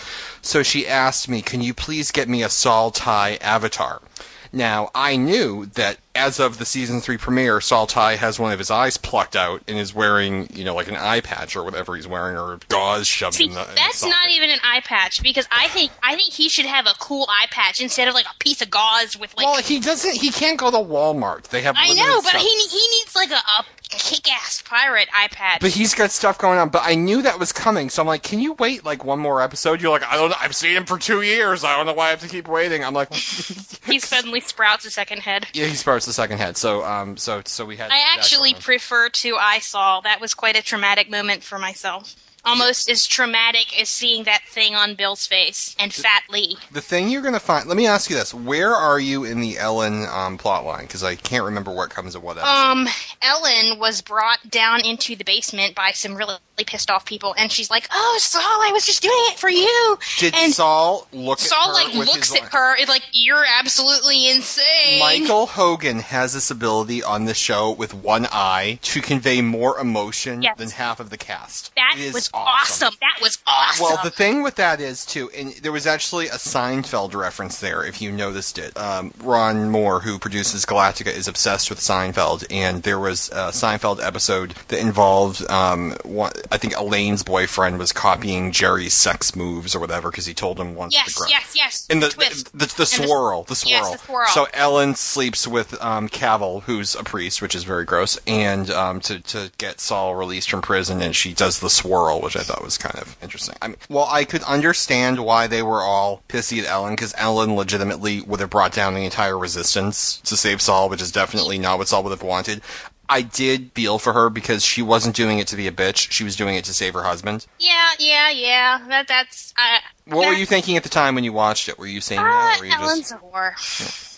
So she asked me, can you please get me a Saul avatar? Now, I knew that as of the season three premiere, Saul Tigh has one of his eyes plucked out and is wearing, you know, like an eye patch or whatever he's wearing, or gauze shoved See, in the. in the that's socket. not even an eye patch because I think I think he should have a cool eye patch instead of like a piece of gauze with like. well, he doesn't. He can't go to Walmart. They have. I know, but stuff. he he needs like a, a kick-ass pirate iPad. But he's got stuff going on. But I knew that was coming, so I'm like, can you wait like one more episode? You're like, I don't. know. I've seen him for two years. I don't know why I have to keep waiting. I'm like, [laughs] he suddenly sprouts a second head. yeah, he sprouts the second head. So, um, so so we had. I actually prefer to I Saw. That was quite a traumatic moment for myself. Almost as traumatic as seeing that thing on Bill's face and Fat Lee. The thing you're going to find. Let me ask you this: Where are you in the Ellen um, plot line? Because I can't remember what comes of what episode. Um, Ellen was brought down into the basement by some really pissed off people, and she's like, "Oh, Saul, I was just doing it for you." Did and Saul look Saul at her like looks at her, and like, "You're absolutely insane." Michael Hogan has this ability on the show with one eye to convey more emotion Yes. than half of the cast. that is was awesome. That was awesome. Well, the thing with that is too, and there was actually a Seinfeld reference there. If you noticed it, um, Ron Moore, who produces Galactica, is obsessed with Seinfeld, and there was a Seinfeld episode that involved, um, one, I think Elaine's boyfriend was copying Jerry's sex moves or whatever because he told him once. yes, yes, yes. in the the, the, the And the- swirl, the swirl. Yes, the swirl. So Ellen sleeps with um, Cavil, who's a priest, which is very gross, and um, to to get Saul released from prison, and she does the swirl, which I thought was kind of interesting. I mean, well, I could understand why they were all pissy at Ellen, because Ellen legitimately would have brought down the entire resistance to save Saul, which is definitely not what Saul would have wanted. I did feel for her because she wasn't doing it to be a bitch; she was doing it to save her husband. yeah, yeah, yeah. That that's. Uh, What were you thinking at the time when you watched it? Were you saying Uh, that, or were you just? Ellen's a whore.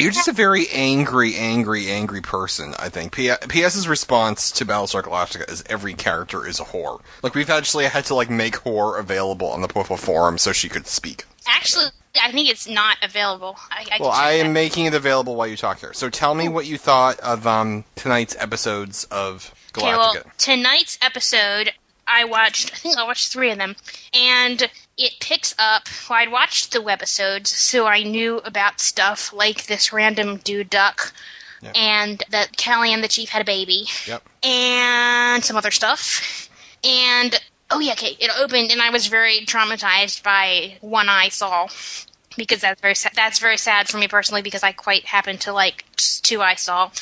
You're just a very angry, angry, angry person, I think. P- PS's response to Battlestar Galactica is every character is a whore. Like, we've actually had to, like, make whore available on the Poufwa forum so she could speak. Actually, I think it's not available. I, I Well, I am that. making it available while you talk here. So tell me what you thought of um, tonight's episodes of Galactica. Okay, well, tonight's episode, I watched, I think I watched three of them, and it picks up, well, I'd watched the webisodes, so I knew about stuff like this random dude duck, Yeah. and that Cally and the chief had a baby, Yep. and some other stuff. And, oh yeah, okay, it opened, and I was very traumatized by One Eye Saul Because that's very sa- that's very sad for me personally because I quite happen to like Two Eye Saul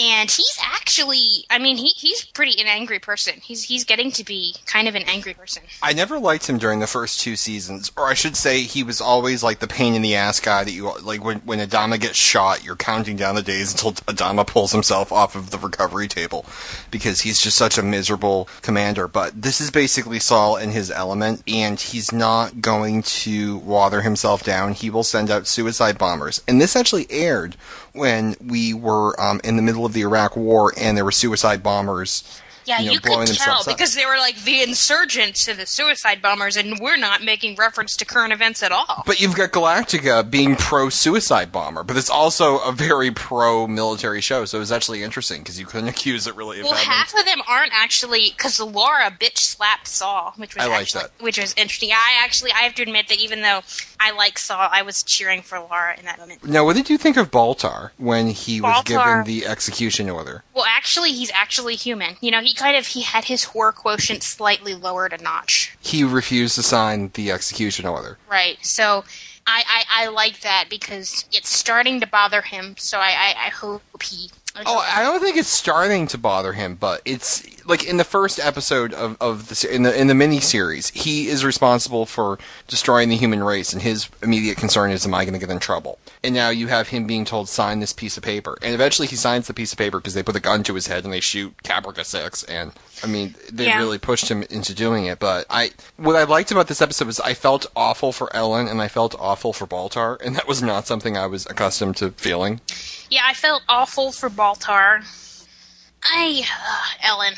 and he's actually i mean he, he's pretty an angry person. He's he's getting to be kind of an angry person. I never liked him during the first two seasons, or I should say, he was always like the pain in the ass guy that you like when when Adama gets shot, you're counting down the days until Adama pulls himself off of the recovery table because he's just such a miserable commander. But this is basically Saul in his element, and he's not going to water himself down. He will send out suicide bombers, and this actually aired when we were um, in the middle of the Iraq War, and there were suicide bombers. Yeah you, know, you, could tell themselves up. because they were like the insurgents and the suicide bombers and we're not making reference to current events at all But you've got Galactica being pro suicide bomber, but it's also a very pro military show, so it was actually interesting because you couldn't [laughs] accuse it really of well, having- half of them aren't actually because Laura bitch slapped Saul, which was I like actually, that. which was interesting. I actually, I have to admit that even though I like Saul, I was cheering for Laura in that moment. Now, what did you think of Baltar when he was given the execution order? Well, actually, he's actually human. You know, he kind of he had his horror quotient slightly lowered a notch. He refused to sign the execution order. Right. So I, I, I like that because it's starting to bother him. So I, I, I hope he. I Oh, I don't think it's starting to bother him, but it's like in the first episode of, of the in the in the mini series, he is responsible for destroying the human race, and his immediate concern is, "Am I going to get in trouble?" And now you have him being told, "Sign this piece of paper," and eventually he signs the piece of paper because they put a gun to his head and they shoot Caprica Six, and I mean they Yeah. really pushed him into doing it. But I, what I liked about this episode was I felt awful for Ellen and I felt awful for Baltar, and that was not something I was accustomed to feeling. yeah, I felt awful for Baltar. I uh, Ellen.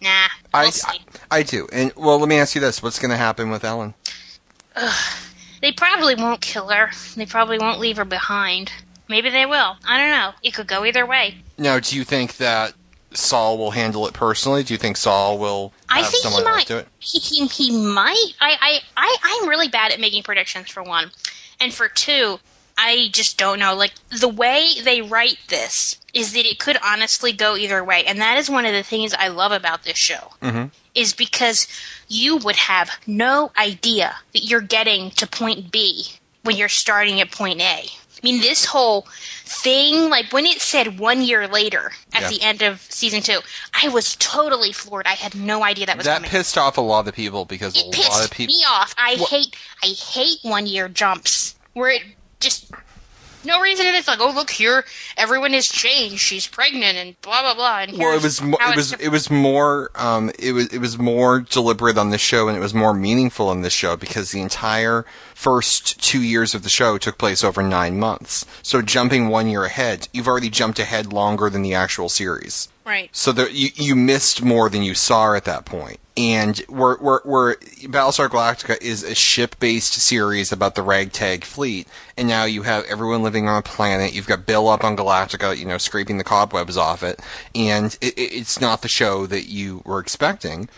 Nah, I, we'll I see. I do. And well, let me ask you this: What's going to happen with Ellen? Ugh. They probably won't kill her. They probably won't leave her behind. Maybe they will. I don't know. It could go either way. Now, do you think that Saul will handle it personally? Do you think Saul will I have think he someone else might. do it? He, he he might. I, I I I'm really bad at making predictions for one, and for two, I just don't know. Like the way they write this is that it could honestly go either way, and that is one of the things I love about this show. Mhm. Is because you would have no idea that you're getting to point B when you're starting at point A. I mean, this whole thing, like when it said one year later at Yeah. the end of season two, I was totally floored. I had no idea that was That coming. pissed off a lot of people because a It lot pissed of people. me off. I hate I hate one year jumps where it just no reason. And it's like, oh look here, everyone has changed. She's pregnant and blah blah blah. And Well, it was mo- it was it was more um it was it was more deliberate on this show and it was more meaningful on this show because the entire first two years of the show took place over nine months. So jumping one year ahead, you've already jumped ahead longer than the actual series. Right. So there, you, you missed more than you saw at that point. And where, where, where Battlestar Galactica is a ship-based series about the ragtag fleet, and now you have everyone living on a planet. You've got Bill up on Galactica, you know, scraping the cobwebs off it, and it, it, it's not the show that you were expecting.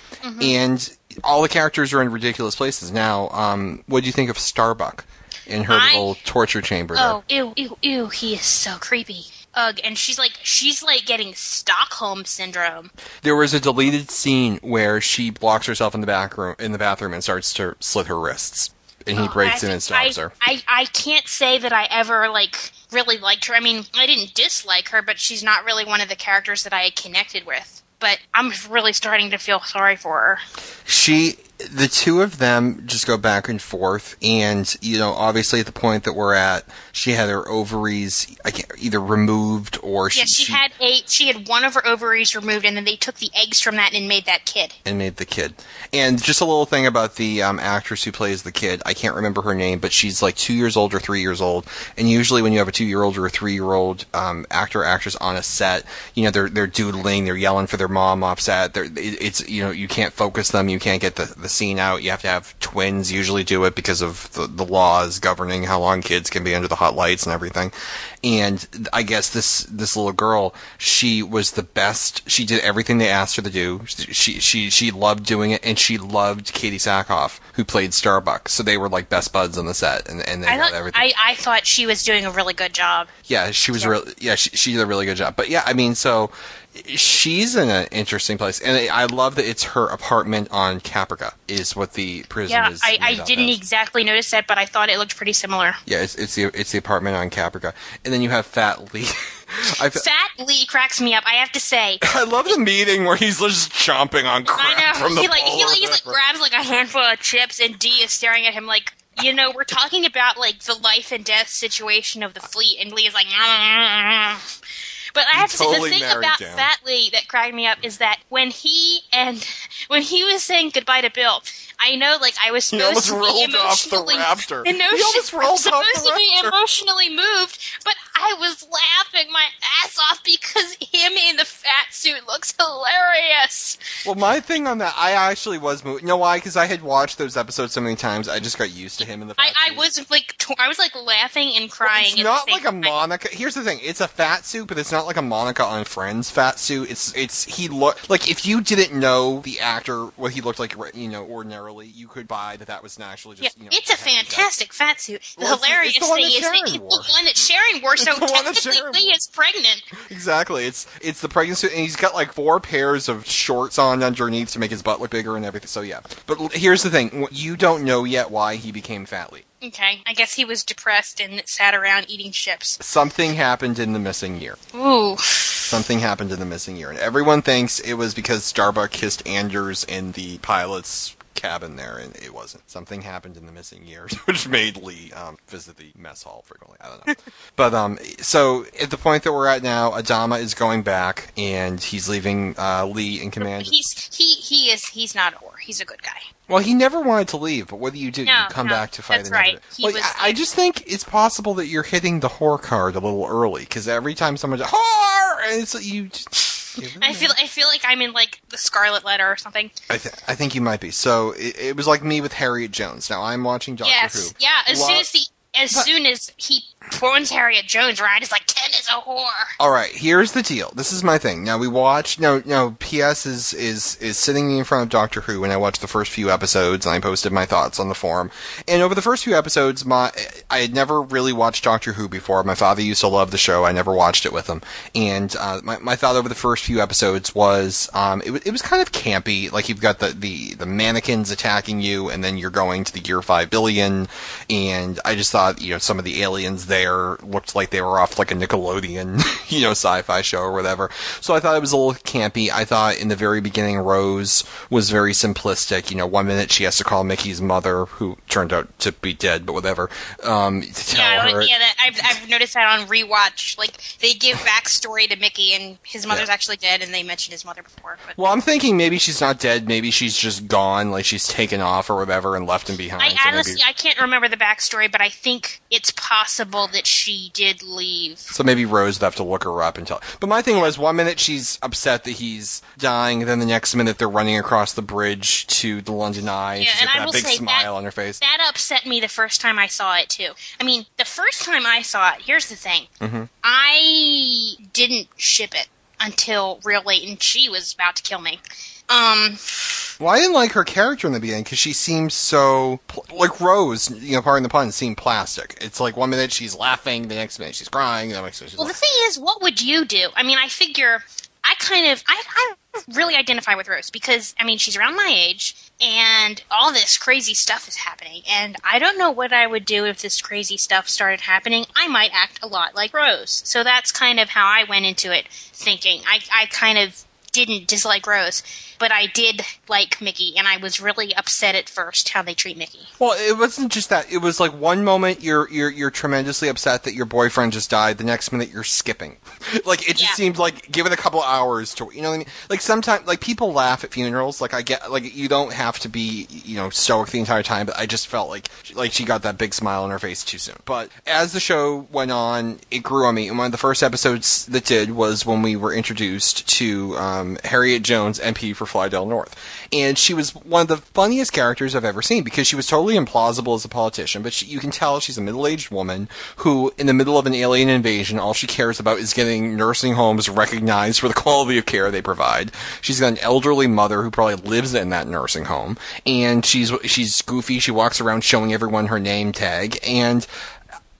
And all the characters are in ridiculous places. Now, um, what do you think of Starbuck in her I- little torture chamber? there? Oh, ew, ew, ew. He is so creepy. Ugh. And she's like, she's like getting Stockholm syndrome. There was a deleted scene where she blocks herself in the back room in the bathroom and starts to slit her wrists, and he Oh, breaks I in and stops I, her. I, I can't say that I ever like really liked her. I mean, I didn't dislike her, but she's not really one of the characters that I had connected with. But I'm really starting to feel sorry for her. She, the two of them just go back and forth, and you know, obviously at the point that we're at, she had her ovaries I can't, either removed or she, Yeah, she, had a she had one of her ovaries removed, and then they took the eggs from that and made that kid. and made the kid. And just a little thing about the um, actress who plays the kid. I can't remember her name, but she's like two years old or three years old. And usually, when you have a two-year-old or a three-year-old um, actor or actress on a set, you know they're they're doodling, they're yelling for their mom off set. They're, it's you know you can't focus them, you can't get the the scene out. You have to have twins usually do it because of the the laws governing how long kids can be under the hot lights and everything. And I guess this this little girl, she was the best. She did everything they asked her to do. She she she loved doing it, and she loved Katee Sackhoff, who played Starbuck. So they were like best buds on the set, and and they I thought everything. I, I thought she was doing a really good job. yeah, she was real. Yeah, she, she did a really good job. But yeah, I mean, so she's in an interesting place, and I love that it's her apartment on Caprica is what the prison Yeah, is. I, I didn't as. exactly notice that, but I thought it looked pretty similar. Yeah, it's, it's the it's the apartment on Caprica, and then you have Fat Lee. [laughs] I, Fat Lee cracks me up. I have to say. [laughs] I love the meeting where he's just chomping on crap I know from the he like he, like, he like grabs like a handful of chips, and Dee is staring at him like. You know, we're talking about like the life and death situation of the fleet, and Lee is like, mm, mm, mm, but I have to say the thing about down. Fat Lee that cracked me up is that when he and when he was saying goodbye to Bill, I know like I was [laughs] supposed to be rolled off the emotionally raptor. [laughs] Emotion, rolled supposed the to be emotionally moved, but I was laughing my ass off because him in the fat suit looks hilarious. Well, my thing on that, I actually was moved. You know why? Because I had watched those episodes so many times, I just got used to him in the. I, fat I suit. was like, t- I was like laughing and crying. It's not like a time. Monica. Here's the thing: it's a fat suit, but it's not like a Monica on Friends fat suit. It's it's he look like if you didn't know the actor what he looked like, you know, ordinarily, you could buy that that was actually Yeah, just. you know, it's a guy. fantastic fat suit. The Well, it's the- hilarious it's the one thing is that it's [laughs] the one that Sharon wore, so It's the technically Lee is pregnant. Exactly. It's it's the pregnancy, and he's got like four pairs of shorts on underneath to make his butt look bigger and everything. So yeah. But here's the thing: you don't know yet why he became fatly. Okay, I guess he was depressed and sat around eating chips. Something happened in the missing year. Ooh. Something happened in the missing year, and everyone thinks it was because Starbuck kissed Anders in the pilot's cabin there, and it wasn't. Something happened in the missing years, [laughs] which made Lee um, visit the mess hall frequently. I don't know. [laughs] but um, so at the point that we're at now, Adama is going back, and he's leaving uh, Lee in command. He's he he is he's not a whore. He's a good guy. Well, he never wanted to leave, but what do you do? No, you come no, back to fight that's another. right. Well, was- I, I just think it's possible that you're hitting the whore card a little early because every time someone just, whore, and it's you. Just, give it a I feel I feel like I'm in like the Scarlet Letter or something. I, th- I think you might be. So it, it was like me with Harriet Jones. Now I'm watching Doctor yes, Who. yeah. As Lo- soon as the as But- soon as he throws Harriet Jones around, it's like is a whore. All right, here's the deal. This is my thing. Now we watch. Now, now, PS is is is sitting in front of Doctor Who, and I watched the first few episodes, and I posted my thoughts on the forum. And over the first few episodes, my I had never really watched Doctor Who before. My father used to love the show. I never watched it with him, and uh, my my thought over the first few episodes was um it it was kind of campy. Like you've got the the the mannequins attacking you, and then you're going to the year five billion, and I just thought you know some of the aliens there looked like they were off like a Nickelodeon, [laughs] you know, sci-fi show or whatever. So I thought it was a little campy. I thought in the very beginning Rose was very simplistic. You know, one minute she has to call Mickey's mother, who turned out to be dead, but whatever, um, to tell Yeah, her. yeah. That, I've I've noticed that on rewatch. Like they give backstory to Mickey, and his mother's Yeah. actually dead, and they mentioned his mother before. But Well, I'm thinking maybe she's not dead. Maybe she's just gone, like she's taken off or whatever and left him behind. I so maybe- honestly I can't remember the backstory, but I think it's possible that she did leave. So maybe Rose would have to look her up and tell. But my thing was, one minute she's upset that he's dying, then the next minute they're running across the bridge to the London Eye, Yeah, she's and got that big say smile that- on her face. That upset me the first time I saw it too. I mean, the first time I saw it, here's the thing. Mm-hmm. I didn't ship it until real late, and she was about to kill me. Um, Well, I didn't like her character in the beginning because she seems so pl- like Rose. You know, pardon the pun, seemed plastic. It's like one minute she's laughing, the next minute she's crying, the next minute she's. well, the thing is, what would you do? I mean, I figure I kind of I, I really identify with Rose because I mean she's around my age and all this crazy stuff is happening and I don't know what I would do if this crazy stuff started happening. I might act a lot like Rose. So that's kind of how I went into it thinking. I I kind of didn't dislike Rose, but I did like Mickey, and I was really upset at first how they treat Mickey. Well, it wasn't just that. It was like one moment you're you're you're tremendously upset that your boyfriend just died. The next minute you're skipping. [laughs] like it just Yeah. seemed like give it a couple hours to you know what I mean. Like sometimes like people laugh at funerals. Like I get like you don't have to be you know stoic the entire time. But I just felt like like she got that big smile on her face too soon. But as the show went on, it grew on me. And one of the first episodes that did was when we were introduced to um, Harriet Jones, MP for Flydale North, and she was one of the funniest characters I've ever seen because she was totally implausible as a politician. But she, you can tell she's a middle-aged woman who, in the middle of an alien invasion, all she cares about is getting nursing homes recognized for the quality of care they provide. She's got an elderly mother who probably lives in that nursing home, and she's she's goofy. She walks around showing everyone her name tag, and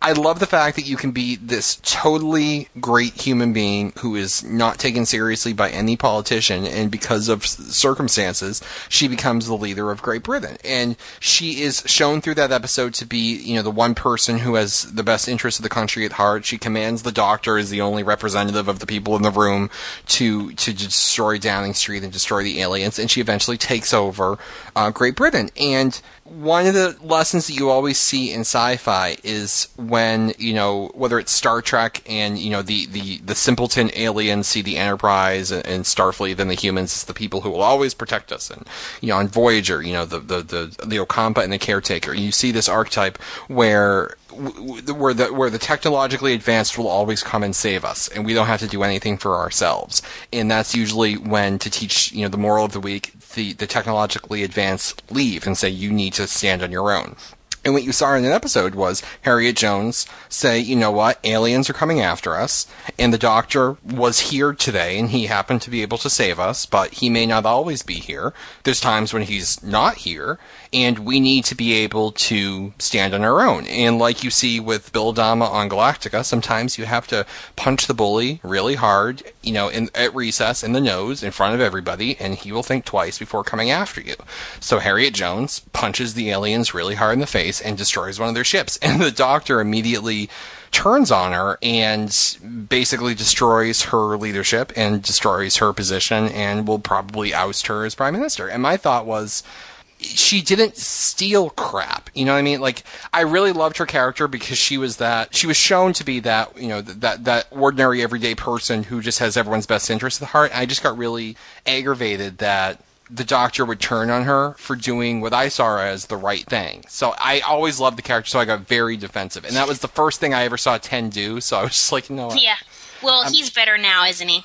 I love the fact that you can be this totally great human being who is not taken seriously by any politician, and because of circumstances, she becomes the leader of Great Britain. And she is shown through that episode to be, you know, the one person who has the best interest of the country at heart. She commands the doctor as the only representative of the people in the room to to destroy Downing Street and destroy the aliens, and she eventually takes over uh, Great Britain. And one of the lessons that you always see in sci-fi is when you know whether it's Star Trek and you know the the the simpleton aliens see the Enterprise and, and Starfleet and the humans as the people who will always protect us. And you know on Voyager you know the the the, the Ocampa and the caretaker you see this archetype where where the where the technologically advanced will always come and save us and we don't have to do anything for ourselves. And that's usually when to teach you know the moral of the week the the technologically advanced leave and say you need to stand on your own and what you saw in an episode was Harriet Jones say, you know what, aliens are coming after us, and the doctor was here today, and he happened to be able to save us, but he may not always be here. There's times when he's not here, and we need to be able to stand on our own. And like you see with Bill Dama on Galactica, sometimes you have to punch the bully really hard, you know, in, at recess in the nose in front of everybody, and he will think twice before coming after you. So Harriet Jones punches the aliens really hard in the face and destroys one of their ships, [laughs] and the Doctor immediately turns on her and basically destroys her leadership and destroys her position and will probably oust her as prime minister. And my thought was she didn't steal crap. You know what I mean? Like I really loved her character because she was that she was shown to be that, you know, that that ordinary everyday person who just has everyone's best interest at heart. I just got really aggravated that the doctor would turn on her for doing what I saw as the right thing. So I always loved the character, so I got very defensive. And that was the first thing I ever saw Ten do, so I was just like, no. Yeah. Well, he's better now, isn't he?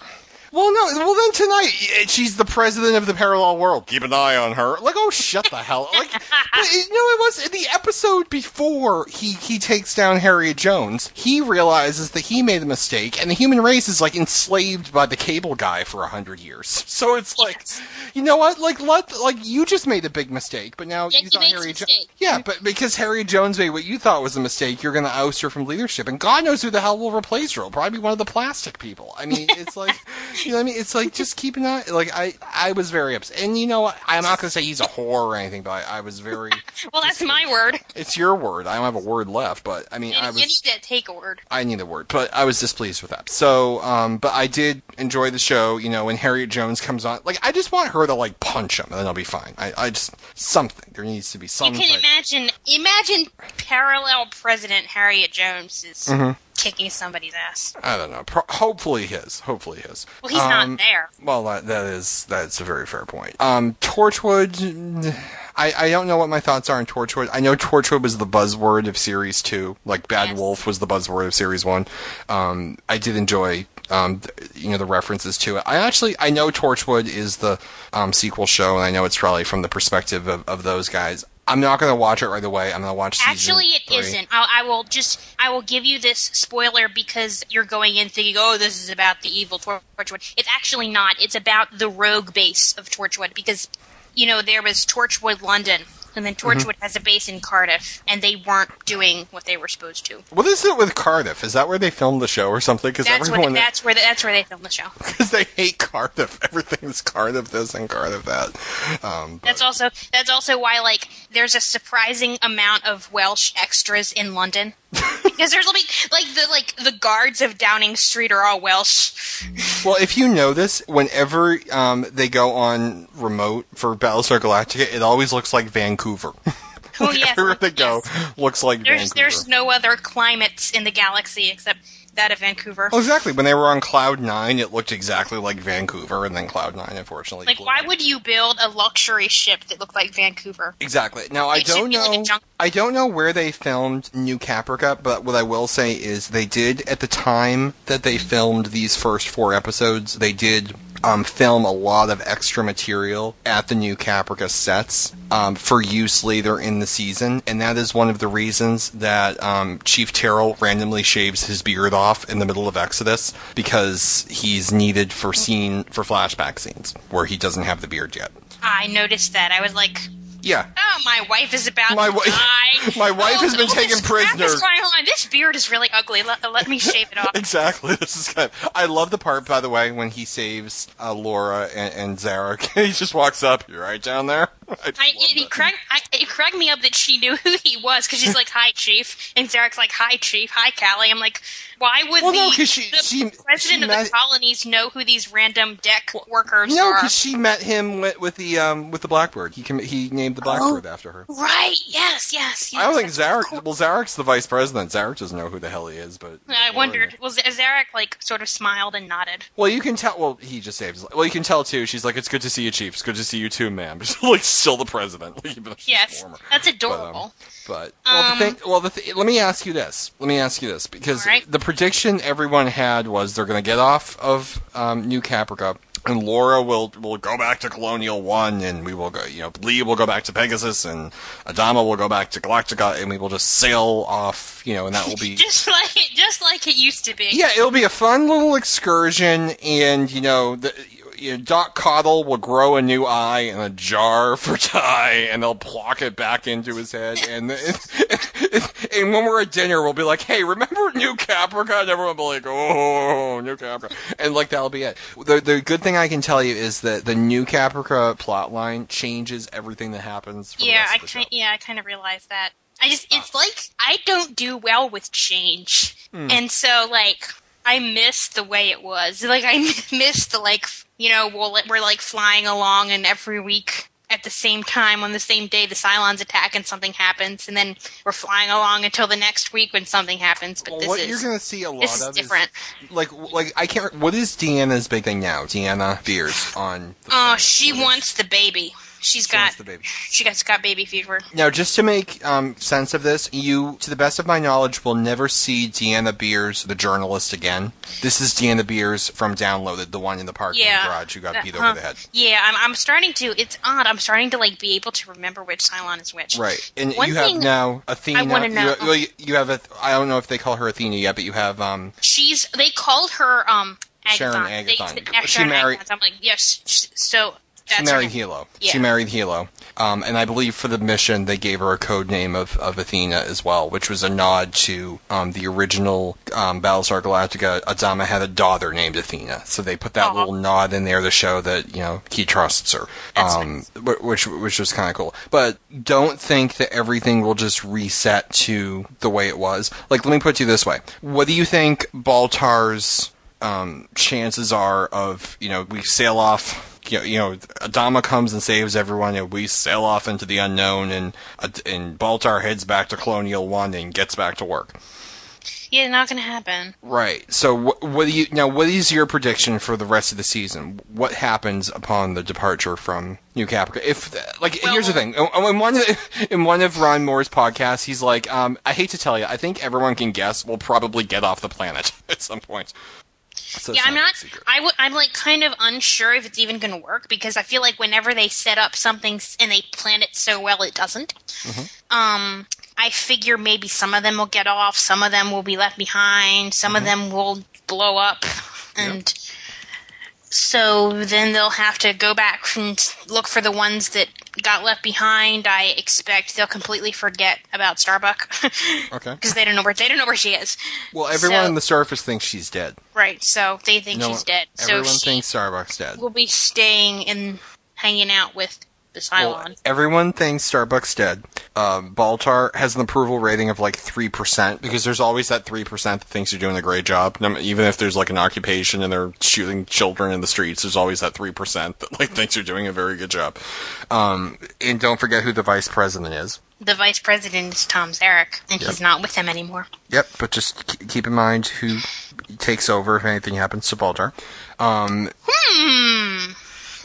Well, no. Well, then tonight eh, she's the president of the parallel world. Keep an eye on her. Like, oh, shut the hell. Like, [laughs] you know, it was in the episode before he he takes down Harriet Jones. He realizes that he made a mistake, and the human race is like enslaved by the cable guy for a hundred years. [laughs] So it's like, you know what? Like, let like you just made a big mistake, but now Yeah, you thought Harriet Jo- Yeah, but because Harriet Jones made what you thought was a mistake, you're going to oust her from leadership, and God knows who the hell will replace her. It'll probably be one of the plastic people. I mean, it's like, [laughs] you know what I mean? It's like just keep an eye. Like I, I was very upset, and you know, what? I'm not going to say he's a whore or anything, but I, I was very. [laughs] Well, that's my word. It's your word. I don't have a word left, but I mean, You, I you need to take a word. I need a word, but I was displeased with that. So, um, but I did enjoy the show. You know, when Harriet Jones comes on, like I just want her to like punch him, and then I'll be fine. I, I just something. There needs to be something. You can imagine, imagine parallel President Harriet Jones is Mm-hmm. Kicking somebody's ass. I don't know. Pro- hopefully his. Hopefully his. Well, he's Um, not there. Well, that, that is that's a very fair point. Um, Torchwood. I, I don't know what my thoughts are on Torchwood. I know Torchwood was the buzzword of series two, like Bad Yes. Wolf was the buzzword of series one. Um, I did enjoy, um, you know, the references to it. I actually I know Torchwood is the um, sequel show, and I know it's probably from the perspective of, of those guys. I'm not going to watch it right away. I'm going to watch. Season Actually, it not I'll, I will just I will give you this spoiler because you're going in thinking, oh, this is about the evil Torchwood. It's actually not. It's about the rogue base of Torchwood because you know there was Torchwood London. And then Mm-hmm. Torchwood has a base in Cardiff, and they weren't doing what they were supposed to. What is it with Cardiff? Is that where they filmed the show or something? Because That's everyone what. That's where. That's where they filmed the show. [laughs] because they hate Cardiff. [laughs] Everything's Cardiff this and Cardiff that. Um, That's also that's also why like there's a surprising amount of Welsh extras in London because there's like like the like the guards of Downing Street are all Welsh. Well, if you know this, whenever um, they go on remote for Battlestar Galactica, it always looks like Vancouver. [laughs] Oh yes, Everywhere they go yes. looks like There's Vancouver. there's no other climates in the galaxy except that of Vancouver. Oh, exactly. When they were on Cloud Nine, it looked exactly like Vancouver, and then Cloud Nine, unfortunately, Like, why would you build a luxury ship that looked like Vancouver? Exactly. Now I It should don't like know. junk- I don't know where they filmed New Caprica, but what I will say is they did at the time that they filmed these first four episodes. They did um, film a lot of extra material at the New Caprica sets um, for use later in the season, and that is one of the reasons that um, Chief Tyrol randomly shaves his beard off in the middle of Exodus because he's needed for scene for flashback scenes where he doesn't have the beard yet. I noticed that. I was like, Yeah, oh, my wife is about My to die. [laughs] my wife Oh, has been taken prisoner. is going on. This beard is really ugly. Let, let me shave it off. [laughs] Exactly. This is kind of, I love the part, by the way, when he saves uh, Laura and, and Zarek. [laughs] he just walks up. You right down there? I I, it, cracked, I, it cracked me up that she knew who he was because she's like, "Hi, Chief," and Zarek's like, "Hi, Chief. Hi, Cally." I'm like, why would Well, the, no, she- the she- president she of met- the colonies know who these random deck workers No, are? No, because she met him with, with the um with the Blackbird. He he named the Blackbird after her. Right? Yes. Yes. yes I don't think Zarek. cool. Well, Zarek's the vice president. Zarek doesn't know who the hell he is, but I wondered. Was Zarek like sort of smiled and nodded? Well, you can tell. Well, he just saves. Well, you can tell too. She's like, "It's good to see you, Chief. It's good to see you too, ma'am." [laughs] But like, still the president. [laughs] she's Yes, that's But, um, adorable. But well, Um, the thing. Well, the th- let me ask you this. Let me ask you this because right. the prediction everyone had was they're going to get off of um, New Caprica. And Laura will will go back to Colonial One, and we will go. You know, Lee will go back to Pegasus, and Adama will go back to Galactica, and we will just sail off. You know, and that will be [laughs] just like it, just like it used to be. yeah, it'll be a fun little excursion, and you know, the, you know, Doc Cottle will grow a new eye in a jar [laughs] for Tigh, and they'll plock it back into his head, and [laughs] and when we're at dinner, we'll be like, "Hey, remember New Caprica?" And everyone will be like, "Oh, New Caprica," and like that'll be it. The the good thing I can tell you is that the New Caprica plotline changes everything that happens. For the Yeah, I of the show. kind yeah, I kind of realized that. I just it's like I don't do well with change, Hmm. and so like I miss the way it was. Like I [laughs] miss the like you know we'll, we're like flying along, and every week at the same time on the same day the Cylons attack and something happens, and then we're flying along until the next week when something happens. But Well, this what is you're going to see a lot of different. is like like I can't. What is D'Anna's big thing now? D'Anna Biers on. Oh, planet. she wants the baby. She's she got the baby. she got got baby fever. Now, just to make um, sense of this, you, to the best of my knowledge, will never see D'Anna Biers, the journalist, again. This is D'Anna Biers from Downloaded, the one in the parking Yeah. garage who got That- beat huh. over the head. Yeah, I'm, I'm starting to. It's odd. I'm starting to like be able to remember which Cylon is which. Right, and One you have thing now Athena. I wanna know- You, well, you, you have a. I don't know if they call her Athena yet, but you have um. She's. They called her um. Sharon Agathon. They- Agathon. they- She Sharon married- Agathon. I'm like, yes. sh- So that's She married. Helo. Yeah. She married Helo. Um, and I believe for the mission they gave her a code name of, of Athena as well, which was a nod to um, the original um, Battlestar Galactica. Adama had a daughter named Athena, so they put that Aw. little nod in there to show that you know he trusts her, um, wh- which which was kind of cool. But don't think that everything will just reset to the way it was. Like, let me put it to you this way: What do you think Baltar's um, chances are of you know we sail off you know, Adama comes and saves everyone and we sail off into the unknown and and Baltar heads back to Colonial One and gets back to work. Yeah, not gonna happen. Right. So what, what do you now? What is your prediction for the rest of the season? What happens upon the departure from New Caprica? If like, here's the thing. In in one of, in one of Ron Moore's podcasts, he's like, um, I hate to tell you, I think everyone can guess we'll probably get off the planet [laughs] at some point. So yeah, I'm not. I w- I'm like kind of unsure if it's even going to work because I feel like whenever they set up something and they plan it so well, it doesn't. Mm-hmm. Um, I figure maybe some of them will get off, some of them will be left behind, some Mm-hmm. of them will blow up, and so then they'll have to go back and look for the ones that got left behind. I expect they'll completely forget about Starbuck [laughs] Okay. because they don't know where they don't know where she is. Well, everyone So- on the surface thinks she's dead. Right, so they think No she's dead. So Everyone she thinks Starbuck's dead. We'll be staying and hanging out with the Cylon. Well, everyone thinks Starbuck's dead. Um, Baltar has an approval rating of like 3% because there's always that 3% that thinks you're doing a great job. Even if there's like an occupation and they're shooting children in the streets, there's always that 3% that like thinks you're doing a very good job. Um, and don't forget who the vice president is. the vice president is Tom Zarek, and he's not with them anymore. Yep, but just keep in mind who takes over if anything happens to Baltar. Um, Hmm.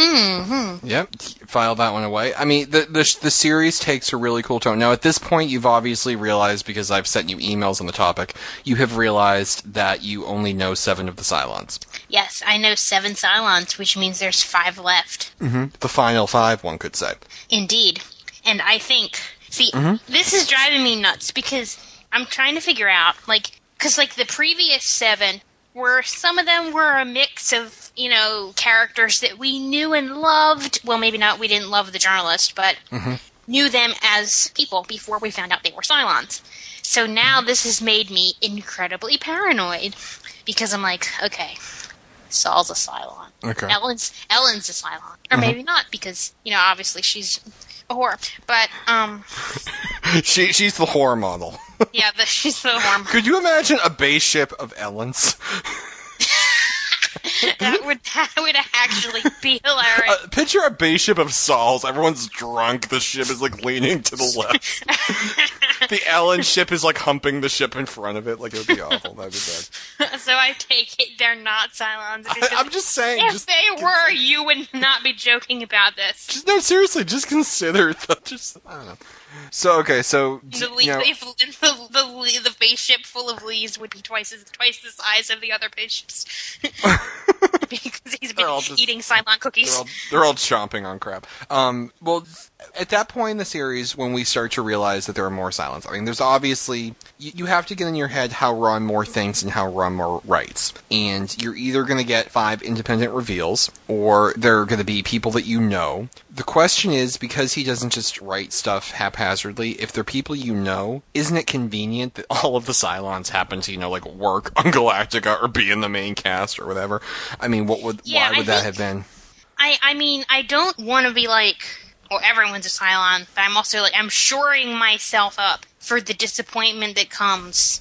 Hmm. Yep, file that one away. I mean, the, the the series takes a really cool tone. Now, at this point, you've obviously realized because I've sent you emails on the topic, you have realized that you only know seven of the Cylons. Yes, I know seven Cylons, which means there's five left. Mm-hmm. The final five, one could say. Indeed. And I think, see, Mhm. this is driving me nuts because I'm trying to figure out, like, because, like, the previous seven were, some of them were a mix of, you know, characters that we knew and loved. Well, maybe not, we didn't love the journalist, but Mm-hmm. knew them as people before we found out they were Cylons. So now this has made me incredibly paranoid because I'm like, okay, Saul's a Cylon. Okay. Ellen's Ellen's a Cylon, or Mhm. maybe not because you know obviously she's a whore. But um, [laughs] she she's the whore model. Yeah, but she's the warm. Could you imagine a base ship of Ellen's? [laughs] that would that would actually be hilarious. Uh, picture a base ship of Saul's. Everyone's drunk. The ship is like leaning to the [laughs] left. the Ellen ship is like humping the ship in front of it. Like it would be awful. That'd be bad. [laughs] so I take it they're not Cylons. I, I'm just saying. if Just, they were, you would not be joking about this. just no, seriously. Just consider. The, just I don't know. So okay. So The, you know, if, if [laughs] the, the, the spaceship full of leaves would be twice as twice the size of the other spaceships [laughs] [laughs] because he's been all just- eating Cylon cookies. They're all, they're all chomping on crap. Um, well, at that point in the series, when we start to realize that there are more Cylons, I mean, there's obviously you, you have to get in your head how Ron Moore thinks and how Ron Moore writes, and you're either going to get five independent reveals, or they're going to be people that you know. The question is, because he doesn't just write stuff haphazardly, if they're people you know, isn't it convenient that all of the Cylons happen to, you know, like work [laughs] on Galactica or be in the main cast or whatever? I mean, what would Yeah, why I would that think- have been? I I mean I don't want to be like well everyone's a Cylon, but I'm also like I'm shoring myself up for the disappointment that comes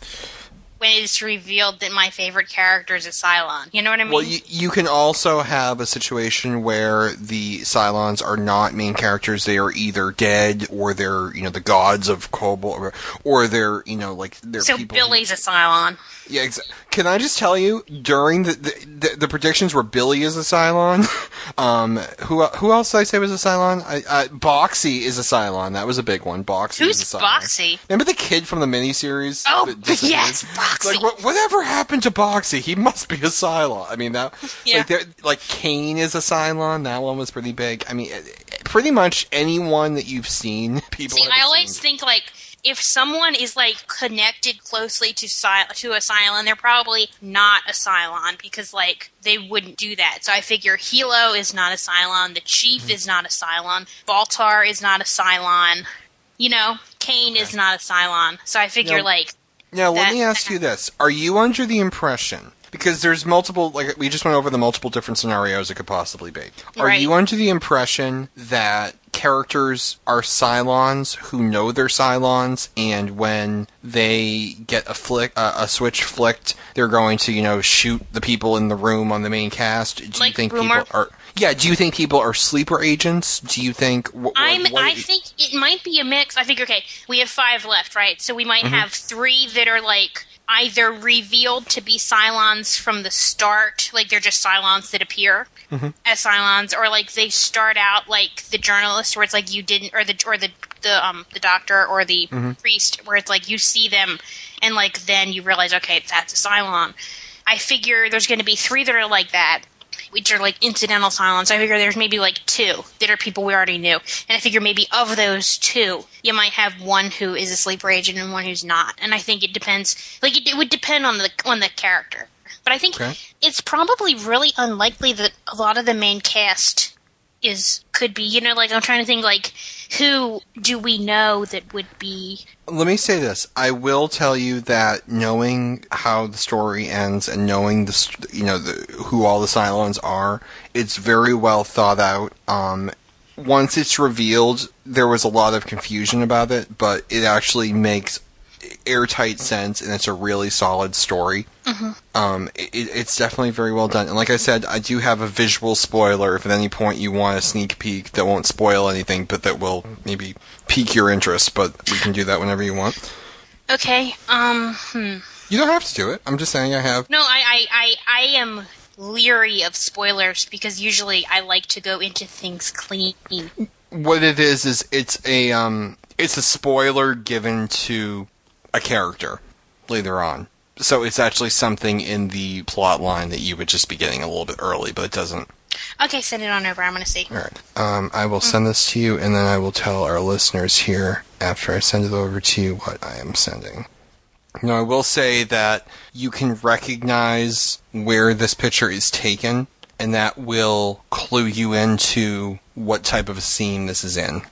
when it's revealed that my favorite character is a Cylon. You know what I mean? Well, you, you can also have a situation where the Cylons are not main characters. They are either dead or they're, you know, the gods of Kobol, or, or they're, you know, like they're so people. who- Billy's a Cylon. Yeah, Can I just tell you during the the, the, the predictions where Billy is a Cylon, [laughs] um, who who else did I say was a Cylon? I, uh, Boxy is a Cylon. That was a big one. Boxy Who's is a Cylon. Boxy? Remember the kid from the miniseries? Oh, yes, Boxy. Like, what, whatever happened to Boxy? He must be a Cylon. I mean, that [laughs] Yeah. like, like Cain is a Cylon. That one was pretty big. I mean, eh, eh, pretty much anyone that you've seen, [laughs] people. See, I always seen. think like if someone is like connected closely to Cy- to a Cylon, they're probably not a Cylon because like they wouldn't do that. So I figure Helo is not a Cylon, the Chief Mm-hmm. is not a Cylon, Baltar is not a Cylon. You know, Cain is not a Cylon. So I figure Now- like Now, let me ask you this: Are you under the impression? Because there's multiple, like we just went over the multiple different scenarios it could possibly be. Are you under the impression that characters are Cylons who know they're Cylons, and when they get a flick, uh, a switch flicked, they're going to, you know, shoot the people in the room on the main cast? Do you think Boomer? people are? Yeah. Do you think people are sleeper agents? Do you think? wh- I'm. I think it might be a mix. I think okay, we have five left, right? So we might Mhm. have three that are like either revealed to be Cylons from the start, like they're just Cylons that appear Mhm. as Cylons, or like they start out like the journalist, where it's like you didn't, or the or the the um the doctor or the Mhm. priest, where it's like you see them, and like then you realize, okay, that's a Cylon. I figure there's going to be three that are like that, which are like incidental Cylons. I figure there's maybe like two that are people we already knew, and I figure maybe of those two, you might have one who is a sleeper agent and one who's not. And I think it depends. Like it, it would depend on the on the character, but I think Okay. it's probably really unlikely that a lot of the main cast is could be. You know, like I'm trying to think like who do we know that would be Let me say this. I will tell you that knowing how the story ends and knowing the, you know, the, who all the Cylons are, it's very well thought out. Um, once it's revealed, there was a lot of confusion about it, but it actually makes airtight sense and it's a really solid story. Um, it, it's definitely very well done. And like I said, I do have a visual spoiler if at any point you want a sneak peek that won't spoil anything, but that will maybe pique your interest. But we can do that whenever you want. Okay. Um. Hmm. You don't have to do it. I'm just saying I have. No, I, I, I, I am leery of spoilers because usually I like to go into things clean. What it is is it's a um it's a spoiler given to a character later on. So it's actually something in the plot line that you would just be getting a little bit early, but it doesn't. Okay, send it on over. I'm gonna see. All right. Um, I will send this to you, and then I will tell our listeners here after I send it over to you what I am sending. Now, I will say that you can recognize where this picture is taken, and that will clue you into what type of a scene this is in.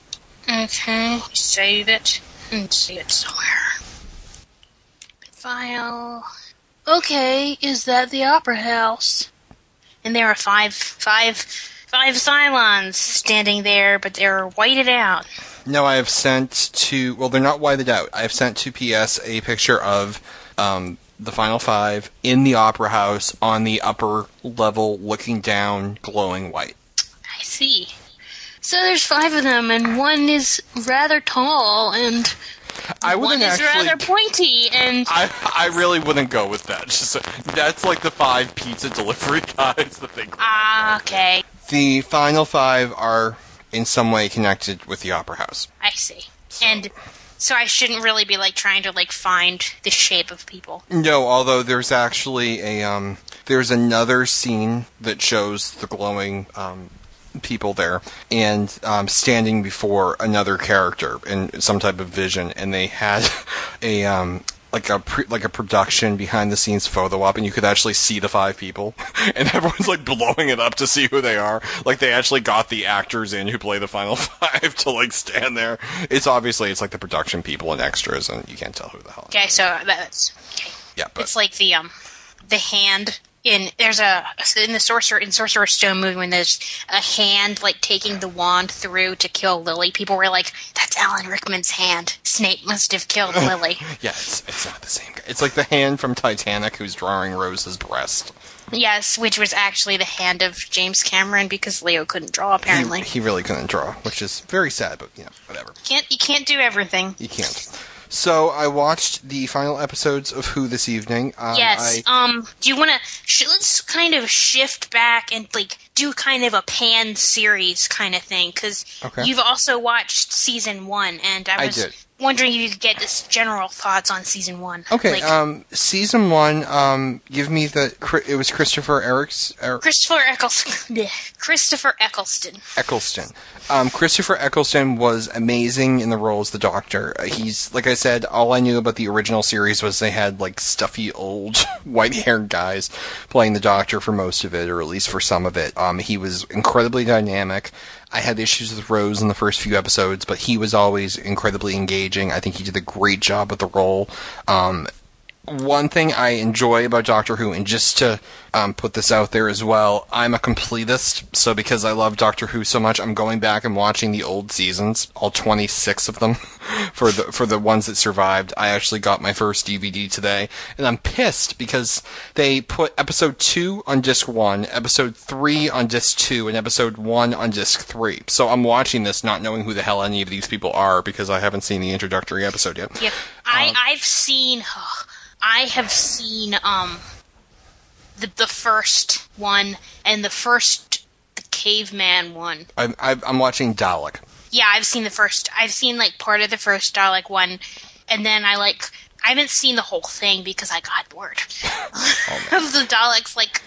Okay, save it and see it somewhere. File. Okay, is that the opera house? And there are five, five, five Cylons standing there, but they're whited out. No, I have sent to. Well, they're not whited out. I have sent to PS a picture of um, the final five in the opera house on the upper level, looking down, glowing white. I see. So there's five of them, and one is rather tall, and I one wouldn't is actually. rather pointy, and I I really wouldn't go with that. [laughs] Just that's like the five pizza delivery [laughs] guys that they. ah, okay, The final five are in some way connected with the opera house. I see. And so I shouldn't really be like trying to like find the shape of people. No, although there's actually a um, there's another scene that shows the glowing um, people there and um, standing before another character in some type of vision, and they had [laughs] a um, like a pre- like a production behind the scenes photo op, and you could actually see the five people, [laughs] and everyone's like blowing it up to see who they are. Like they actually got the actors in who play the final [laughs] five to like stand there. It's obviously it's like the production people and extras, and you can't tell who the hell. Okay, so that's okay. Yeah, but It's like the um, the hand in there's a in the sorcerer in Sorcerer's Stone movie when there's a hand like taking the wand through to kill Lily. People were like, "That's Alan Rickman's hand. Snape must have killed [laughs] Lily." Yeah, it's, it's not the same guy. It's like the hand from Titanic who's drawing Rose's breast. yes, which was actually the hand of James Cameron because Leo couldn't draw. Apparently, He, he really couldn't draw, which is very sad, but you know, whatever. can't you can't do everything. You can't. So I watched the final episodes of Who this evening. Um, yes. I, Um. Do you want to? Sh- let's kind of shift back and like do kind of a pan series kind of thing because Okay. you've also watched season one, and I I was did. Wondering if you could get this general thoughts on season one. okay. Like, um, season one. Um, give me the. It was Christopher Eric's, er, Christopher Eccleston. [laughs] Christopher Eccleston. Eccleston. Um, Christopher Eccleston was amazing in the role as the Doctor. Uh, He's like I said, all I knew about the original series was they had like stuffy old [laughs] white-haired guys playing the Doctor for most of it, or at least for some of it. Um, he was incredibly dynamic. I had issues with Rose in the first few episodes, but he was always incredibly engaging. I think he did a great job with the role. Um, one thing I enjoy about Doctor Who, and just to um, put this out there as well, I'm a completist. So because I love Doctor Who so much, I'm going back and watching the old seasons, all 26 of them, [laughs] for the for the ones that survived. I actually got my first DVD today, and I'm pissed because they put episode two on disc one, episode three on disc two, and episode one on disc three. So I'm watching this not knowing who the hell any of these people are because I haven't seen the introductory episode yet. Yeah, I I've seen. I have seen um the the first one and the first the caveman one. I'm, I'm I'm watching Dalek. Yeah, I've seen the first. I've seen like part of the first Dalek one, and then I like I haven't seen the whole thing because I got bored [laughs] of [laughs] the Daleks. Like,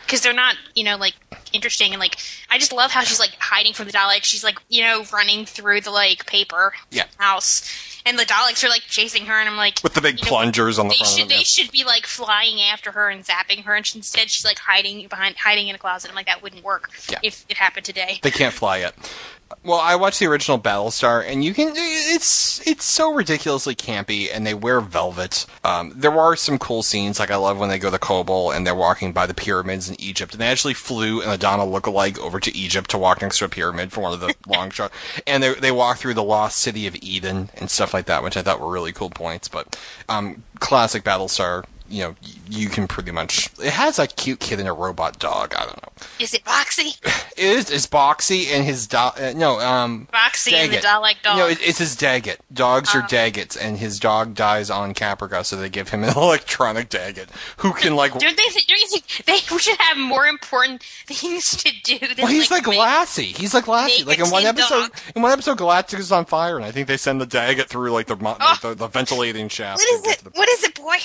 because they're not you know like interesting and like I just love how she's like hiding from the Daleks. She's like you know running through the like paper Yeah. house. And the Daleks are like chasing her, and I'm like, With the big you know, plungers on the they front should of them. they should be like flying after her and zapping her, and she- instead she's like hiding behind hiding in a closet. I'm like, that wouldn't work Yeah. if it happened today. They can't fly yet. Well, I watched the original Battlestar, and you can. It's it's so ridiculously campy, and they wear velvet. Um, there are some cool scenes, like I love when they go to Kobol and they're walking by the pyramids in Egypt, and they actually flew an Adama lookalike over to Egypt to walk next to a pyramid for one of the [laughs] long shots, and they they walk through the lost city of Eden and stuff like that, which I thought were really cool points. But um, classic Battlestar. You know, you can pretty much. It has a cute kid and a robot dog. I don't know. Is it Boxy? [laughs] It is, is Boxy and his dog. Uh, no, um. Boxy and the Daggit. Dalek dog. No, it, it's his Daggit. Dogs Oh. are Daggits, and his dog dies on Caprica, so they give him an [laughs] electronic Daggit who can like. don't they? Think, don't you think they [laughs] should have more important things to do than well, he's like, make- Lassie. He's like Lassie. Like in one episode, dog. in one episode, Galactica's on fire, and I think they send the Daggit through like the mo- like, the, the ventilating shaft. What is it? What is it, boy?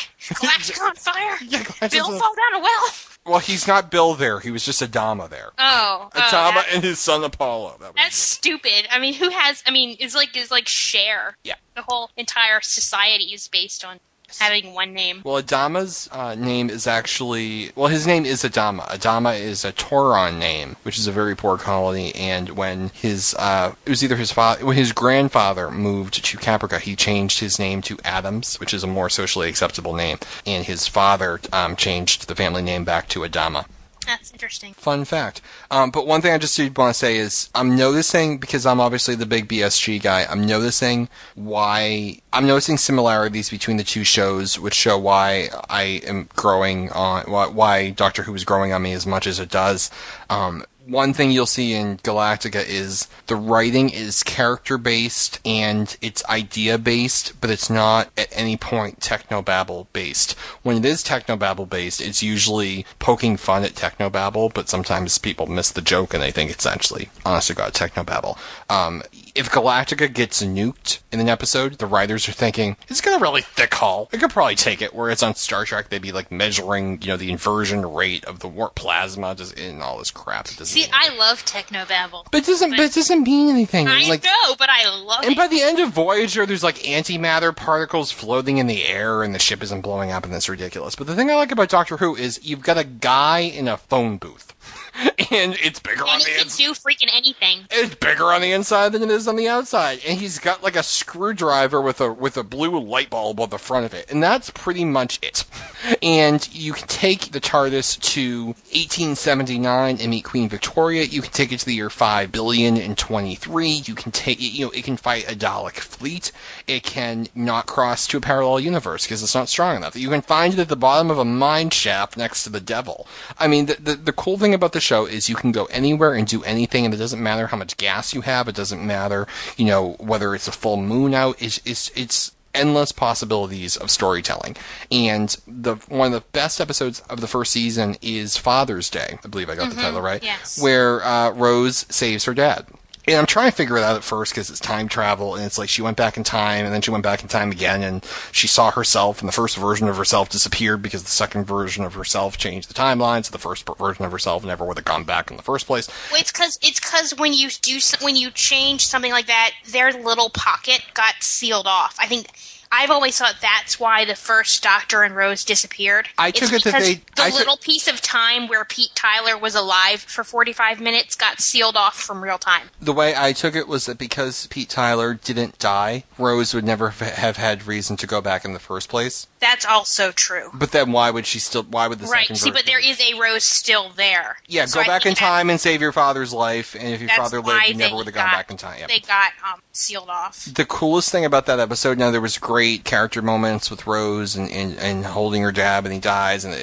Galactic on fire. [laughs] Yeah, Galacticus Bill on- fall down a well. Well, he's not Bill there. He was just Adama there. Oh, oh, Adama that- and his son Apollo. That was That's stupid. I mean, who has? I mean, it's like is like Cher. Yeah. The whole entire society is based on having one name. Well, Adama's uh, name is actually well, his name is Adama. Adama is a Tauron name, which is a very poor colony. And when his uh, it was either his father, when his grandfather moved to Caprica, he changed his name to Adams, which is a more socially acceptable name. And his father um, changed the family name back to Adama. That's interesting. Fun fact. Um, but one thing I just want to say is I'm noticing because I'm obviously the big BSG guy. I'm noticing why I'm noticing similarities between the two shows, which show why I am growing on why, why Doctor Who is growing on me as much as it does. Um, one thing you'll see in Galactica is the writing is character based and it's idea based, but it's not at any point technobabble based. When it is technobabble based, it's usually poking fun at technobabble, but sometimes people miss the joke and they think it's actually, honest to God, technobabble. Um, if Galactica gets nuked in an episode, the writers are thinking, it's got a really thick hull. I could probably take it. Whereas on Star Trek, they'd be like measuring, you know, the inversion rate of the warp plasma just, and all this crap. It doesn't See, I love technobabble. but it doesn't. But it doesn't mean anything. I like, know, but I love it. and it. by the end of Voyager, there's like antimatter particles floating in the air, and the ship isn't blowing up, and that's ridiculous. But the thing I like about Doctor Who is you've got a guy in a phone booth, [laughs] and it's bigger on and the it can inside. do freaking anything. It's bigger on the inside than it is on the outside, and he's got like a screwdriver with a with a blue light bulb on the front of it, and that's pretty much it. [laughs] And you can take the TARDIS to 1879 and meet Queen Victoria. You can take it to the year five billion and twenty three. You can take it, you know, it can fight a Dalek fleet. It can not cross to a parallel universe because it's not strong enough. You can find it at the bottom of a mine shaft next to the devil. I mean, the, the the cool thing about the show is you can go anywhere and do anything, and it doesn't matter how much gas you have. It doesn't matter, you know, whether it's a full moon out. It's it's it's endless possibilities of storytelling. And the one of the best episodes of the first season is Father's Day. I believe I got the title right. yes. Where uh, Rose saves her dad. And I'm trying to figure it out at first because it's time travel, and it's like she went back in time, and then she went back in time again, and she saw herself, and the first version of herself disappeared because the second version of herself changed the timeline, so the first version of herself never would have gone back in the first place. Well, it's because it's because when you do when you change something like that, their little pocket got sealed off. I think I've always thought that's why the first Doctor and Rose disappeared. I It's took it that they- the I took- little piece of time where Pete Tyler was alive for forty five minutes got sealed off from real time. The way I took it was that because Pete Tyler didn't die, Rose would never have had reason to go back in the first place. That's also true. But then why would she still? Why would the Right. See, but there is a Rose still there. Yeah, So go I back in time and save your father's life, and if your father lived, you never would have gone got- back in time. Yeah. They got um, sealed off. the coolest thing about that episode, now there was great character moments with Rose and, and, and holding her dad and he dies, and,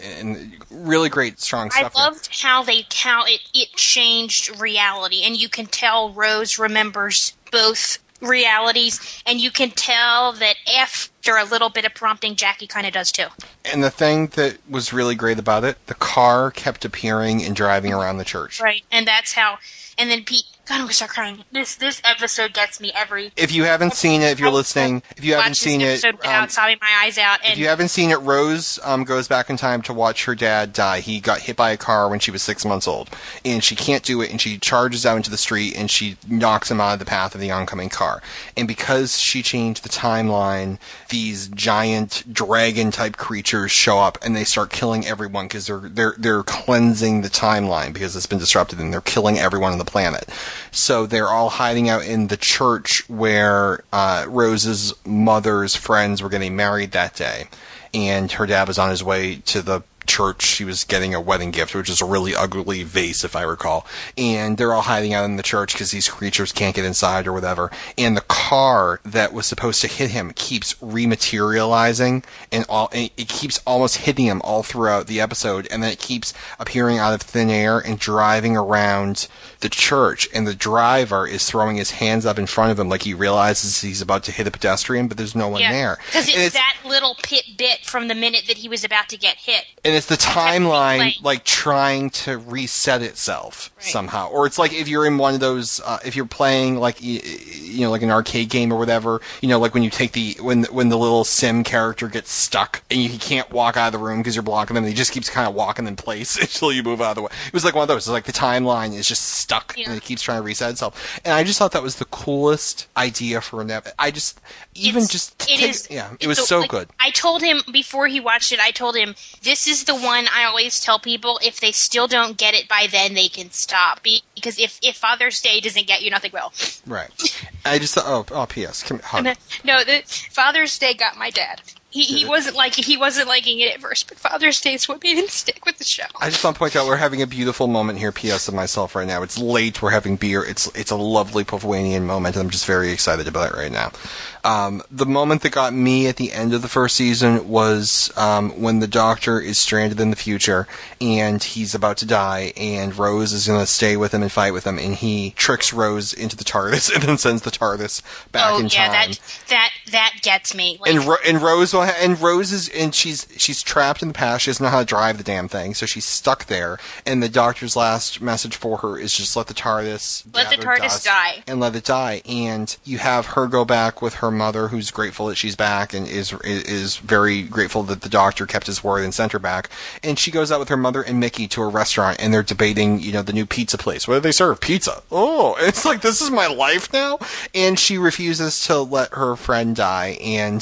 and really great strong I stuff. there. loved how they how it it changed reality, and you can tell Rose remembers both realities, and you can tell that after a little bit of prompting, Jackie kind of does too. And the thing that was really great about it, the car kept appearing and driving around the church. Right, and that's how. And then Pete, God, I'm gonna start crying. This this episode gets me every. If you haven't seen it, if you're listening, if you haven't seen it, without um, sobbing my eyes out, and if you haven't seen it, Rose um, goes back in time to watch her dad die. He got hit by a car when she was six months old, and she can't do it, and she charges out into the street and she knocks him out of the path of the oncoming car. And because she changed the timeline, these giant dragon type creatures show up and they start killing everyone because they're they're they're cleansing the timeline because it's been disrupted and they're killing everyone on the planet. So they're all hiding out in the church where uh, Rose's mother's friends were getting married that day, and her dad was on his way to the church. She was getting a wedding gift, which is a really ugly vase, if I recall. And they're all hiding out in the church because these creatures can't get inside or whatever. And the car that was supposed to hit him keeps rematerializing, and all and it keeps almost hitting him all throughout the episode. And then it keeps appearing out of thin air and driving around the church. And the driver is throwing his hands up in front of him like he realizes he's about to hit a pedestrian, but there's no one there. because And it's, that little pit bit from the minute that he was about to get hit. and it's the timeline like trying to reset itself somehow or it's like if you're in one of those uh, if you're playing like you know like an arcade game or whatever you know like when you take the when when the little sim character gets stuck and you, he can't walk out of the room because you're blocking them and he just keeps kind of walking in place [laughs] until you move out of the way it was like one of those it's like the timeline is just stuck Yeah. and it keeps trying to reset itself and i just thought that was the coolest idea for an ep- i just even It's- just it take- is- yeah it was so like, good I told him before he watched it. I told him this is the one I always tell people if they still don't get it by then they can stop because if if Father's Day doesn't get you, nothing will. right i just thought oh oh ps come hug. [laughs] no, the Father's Day got my dad. He he wasn't like he wasn't liking it at first, but Father's Day is what made him stick with the show. I just want to point out we're having a beautiful moment here. P.S. of myself right now. It's late. We're having beer. It's it's a lovely Poufwanian moment, and I'm just very excited about it right now. Um, the moment that got me at the end of the first season was um, when the Doctor is stranded in the future and he's about to die, and Rose is going to stay with him and fight with him, and he tricks Rose into the TARDIS [laughs] and then sends the TARDIS back oh in yeah, time. that that that gets me. Like, And, Ro- and Rose will ha- and Rose is and she's she's trapped in the past. She doesn't know how to drive the damn thing, so she's stuck there. And the doctor's last message for her is just let the TARDIS Let the TARDIS die. and let it die. And you have her go back with her mother, who's grateful that she's back and is is very grateful that the doctor kept his word and sent her back. And she goes out with her mother and Mickey to a restaurant, and they're debating, you know, the new pizza place. What do they serve? Pizza. Oh, [laughs] it's like this is my life now. And she refuses to let her friend die. And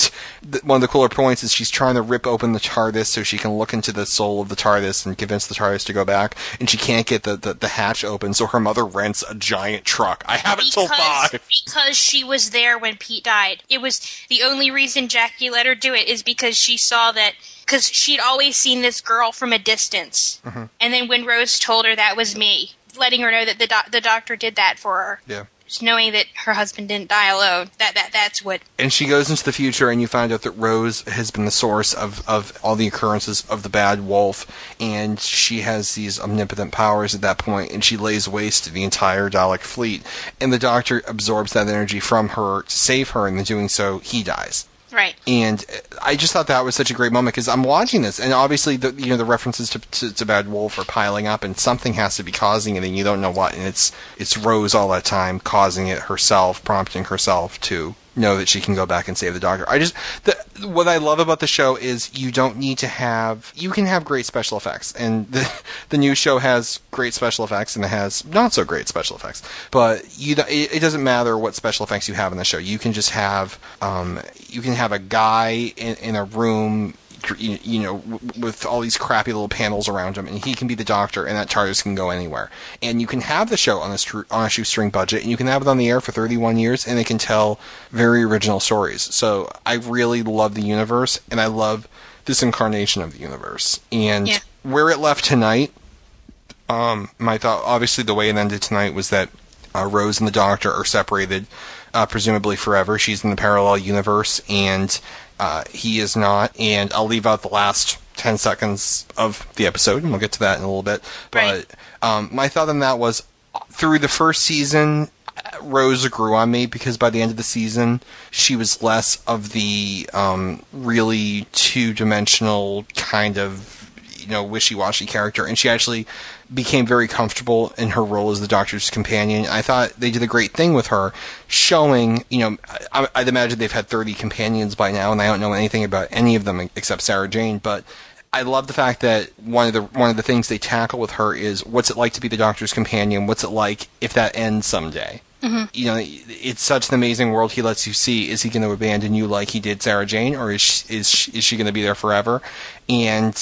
th- one of the cooler points is she's trying to rip open the TARDIS so she can look into the soul of the TARDIS and convince the TARDIS to go back. And she can't get the, the, the hatch open, so her mother rents a giant truck. I have it till because, five. because she was there when Pete died. It was the only reason Jackie let her do it is because she saw that because she'd always seen this girl from a distance, Mm-hmm. and then when Rose told her that was me, letting her know that the doc- the doctor did that for her, Yeah. Just knowing that her husband didn't die alone. That that that's what And she goes into the future, and you find out that Rose has been the source of, of all the occurrences of the bad wolf, and she has these omnipotent powers at that point, and she lays waste to the entire Dalek fleet. And the Doctor absorbs that energy from her to save her, and in doing so, he dies. Right. And I just thought that was such a great moment because I'm watching this, and obviously the you know the references to, to, to Bad Wolf are piling up, and something has to be causing it, and you don't know what. And it's it's Rose all that time causing it herself, prompting herself to know that she can go back and save the Doctor. I just the, what I love about the show is you don't need to have you can have great special effects, and the [laughs] the new show has great special effects and it has not so great special effects, but you it, it doesn't matter what special effects you have in the show. You can just have um, you can have a guy in, in a room you, know, with all these crappy little panels around him, and he can be the doctor, and that TARDIS can go anywhere. And you can have the show on a stru- on a shoestring budget, and you can have it on the air for 31 years, and it can tell very original stories. So I really love the universe, and I love this incarnation of the universe. And Yeah. where it left tonight, um, my thought, obviously, the way it ended tonight was that uh, Rose and the Doctor are separated, uh, presumably forever. She's in the parallel universe, and uh, he is not. And I'll leave out the last ten seconds of the episode, and we'll get to that in a little bit. But Right. um, my thought on that was, through the first season, Rose grew on me because by the end of the season, she was less of the um, really two dimensional kind of you know wishy-washy character and she actually became very comfortable in her role as the doctor's companion i thought they did a great thing with her showing you know I, i'd imagine they've had 30 companions by now and i don't know anything about any of them except sarah jane but I love the fact that one of the one of the things they tackle with her is what's it like to be the doctor's companion? What's it like if that ends someday? Mm-hmm. You know, it's such an amazing world he lets you see. Is he going to abandon you like he did Sarah Jane, or is she, is she, is she going to be there forever? And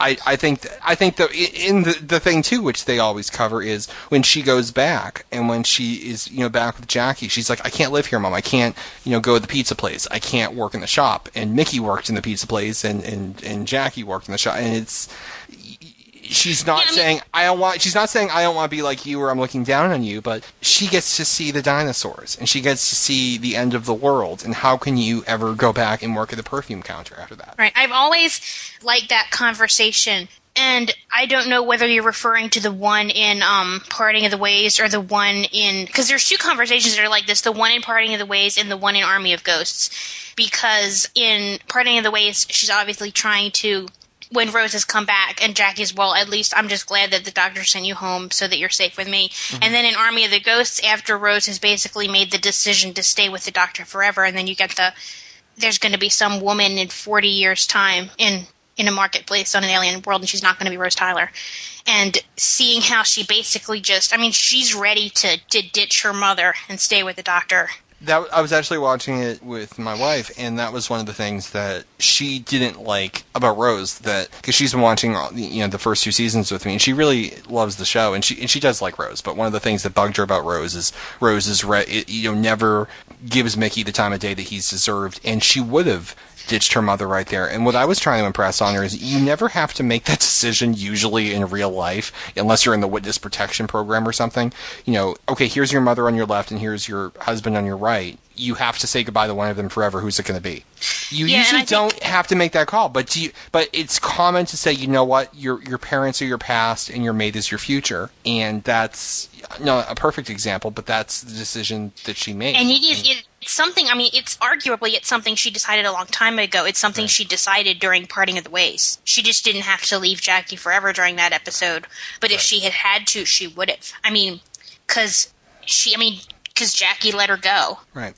I, I think I think the in the the thing too, which they always cover, is when she goes back and when she is you know back with Jackie, she's like, I can't live here, mom. I can't you know go to the pizza place. I can't work in the shop. And Mickey worked in the pizza place, and and and Jackie worked in the shop, and it's she's not Yeah, I mean- saying I don't want. She's not saying I don't want to be like you or I'm looking down on you, but she gets to see the dinosaurs and she gets to see the end of the world. And how can you ever go back and work at the perfume counter after that? Right. I've always liked that conversation. And I don't know whether you're referring to the one in um, Parting of the Ways or the one in. Because there's two conversations that are like this the one in Parting of the Ways and the one in Army of Ghosts. Because in Parting of the Ways, she's obviously trying to. When Rose has come back, and Jackie's, well, at least I'm just glad that the doctor sent you home so that you're safe with me. Mm-hmm. And then in Army of the Ghosts, after Rose has basically made the decision to stay with the doctor forever, and then you get the there's going to be some woman in 40 years time in in a marketplace on an alien world and she's not going to be Rose Tyler. And seeing how she basically just I mean she's ready to, to ditch her mother and stay with the doctor That I was actually watching it with my wife, and that was one of the things that she didn't like about Rose. That because she's been watching all you know the first two seasons with me, and she really loves the show, and she and she does like Rose. But one of the things that bugged her about Rose is Rose is re- it, you know never gives Mickey the time of day that he's deserved, and she would have ditched her mother right there. And what I was trying to impress on her is you never have to make that [laughs] decision usually in real life, unless you're in the witness protection program or something. You know, okay, here's your mother on your left and here's your husband on your right. You have to say goodbye to one of them forever. Who's it going to be? You Yeah, usually don't have to make that call, but do you, but it's common to say, you know what, your your parents are your past and your mate is your future, and that's not a perfect example, but that's the decision that she made. and it is it's something I mean it's arguably it's something she decided a long time ago. It's something she decided during Parting of the Ways. She just didn't have to leave Jackie forever during that episode. But if she had had to she would have. I mean cuz she I mean cuz Jackie let her go. Right.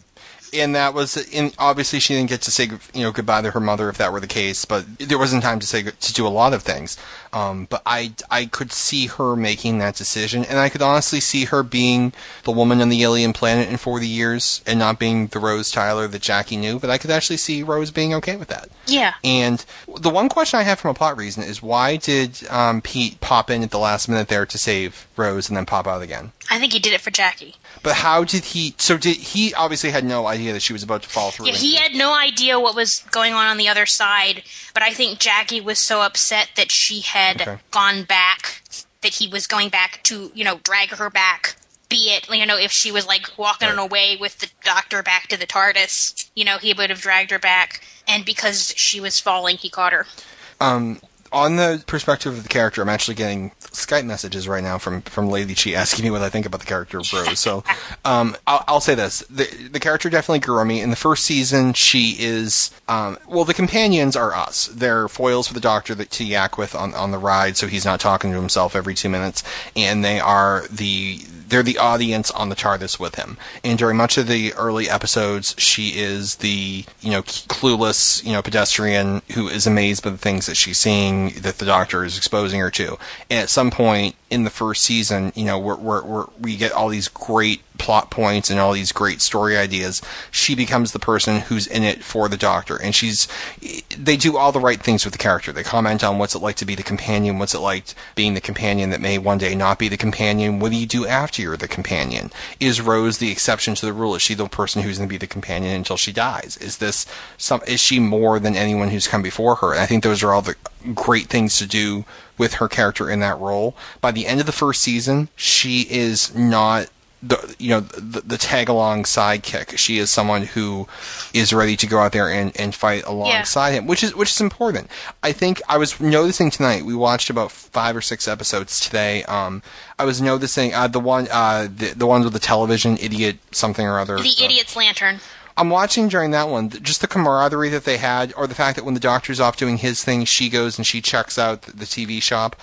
And that was, and obviously she didn't get to say, you know, goodbye to her mother if that were the case, but there wasn't time to say, to do a lot of things. Um, but I, I could see her making that decision, and I could honestly see her being the woman on the alien planet in 40 years and not being the Rose Tyler that Jackie knew, but I could actually see Rose being okay with that. yeah And the one question I have from a plot reason is why did um, Pete pop in at the last minute there to save Rose and then pop out again? I think he did it for Jackie But how did he? So did he? Obviously had no idea that she was about to fall through. Yeah, he had no idea what was going on on the other side, but I think Jackie was so upset that she had Okay. gone back, that he was going back to, you know, drag her back. Be it, you know, if she was like walking Right. away with the doctor back to the TARDIS, you know, he would have dragged her back. And because she was falling, he caught her. Um, on the perspective of the character, I'm actually getting Skype messages right now from from Lady Chi asking me what I think about the character of Rose. So, um, I'll, I'll say this: the the character definitely grew on me. In the first season, she is um, well, the companions are us. They're foils for the Doctor that to yak with on on the ride, so he's not talking to himself every two minutes, and they are the they're the audience on the TARDIS with him. And during much of the early episodes, she is the you know clueless you know pedestrian who is amazed by the things that she's seeing that the Doctor is exposing her to. And at some point in the first season, you know, we're, we're, we're, we get all these great plot points and all these great story ideas. She becomes the person who's in it for the Doctor, and she's they do all the right things with the character. They comment on what's it like to be the companion, what's it like being the companion that may one day not be the companion. What do you do after you're the companion? Is Rose the exception to the rule? Is she the person who's going to be the companion until she dies? Is this some? Is she more than anyone who's come before her? And I think those are all the great things to do with her character in that role. By the end of the first season, she is not the you know the, the tag along sidekick. She is someone who is ready to go out there and, and fight alongside him, which is which is important. I think I was noticing tonight. We watched about five or six episodes today. Um, I was noticing uh, the one uh, the the ones with the television idiot something or other. The uh, idiot's lantern. I'm watching during that one, just the camaraderie that they had, or the fact that when the doctor's off doing his thing, she goes and she checks out the TV shop.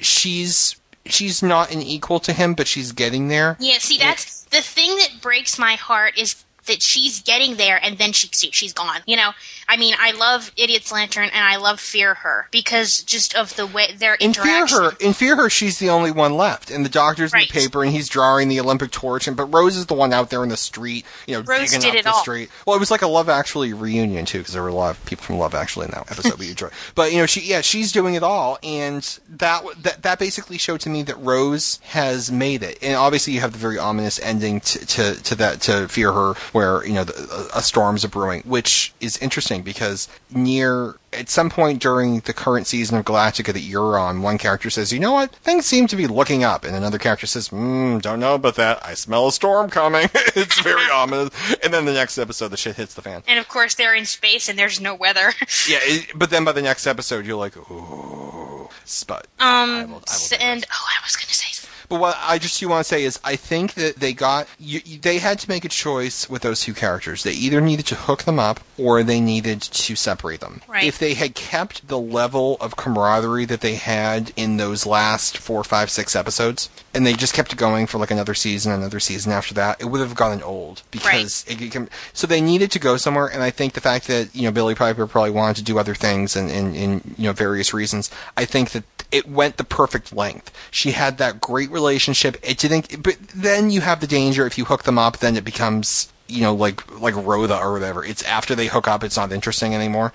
She's she's not an equal to him, but she's getting there. Yeah, see, that's the thing that breaks my heart is that she's getting there and then she she's gone. You know, I mean, I love Idiot's Lantern and I love Fear Her because just of the way their In Fear. Her, in Fear Her, she's the only one left, and the doctor's in the paper, and he's drawing the Olympic torch, and but Rose is the one out there in the street, you know, Rose digging up the all. street. Well, it was like a Love Actually reunion too, because there were a lot of people from Love Actually in that episode we enjoyed. [laughs] But you know, she yeah, she's doing it all, and that that that basically showed to me that Rose has made it. And obviously, you have the very ominous ending to to, to that to Fear Her, where you know the, a, storm's a brewing, which is interesting because near at some point during the current season of Galactica that you're on, one character says, "You know what? Things seem to be looking up," and another character says, mm, "Don't know about that. I smell a storm coming." [laughs] it's very [laughs] ominous. And then the next episode, the shit hits the fan. and of course, they're in space and there's no weather. [laughs] Yeah, it, but then by the next episode, you're like, "Ooh." But I will- I um, will and oh, I was gonna say. But what I just you want to say is, I think that they got you, they had to make a choice with those two characters. They either needed to hook them up or they needed to separate them. Right. If they had kept the level of camaraderie that they had in those last four, five, six episodes, and they just kept going for like another season, another season after that, it would have gotten old because it became, so they needed to go somewhere. And I think the fact that you know Billie Piper probably wanted to do other things and, and, and you know various reasons, I think that it went the perfect length. She had that great relationship. Eh, it didn't, but then you have the danger if you hook them up, then it becomes you know like like Rhoda or whatever. It's after they hook up, it's not interesting anymore.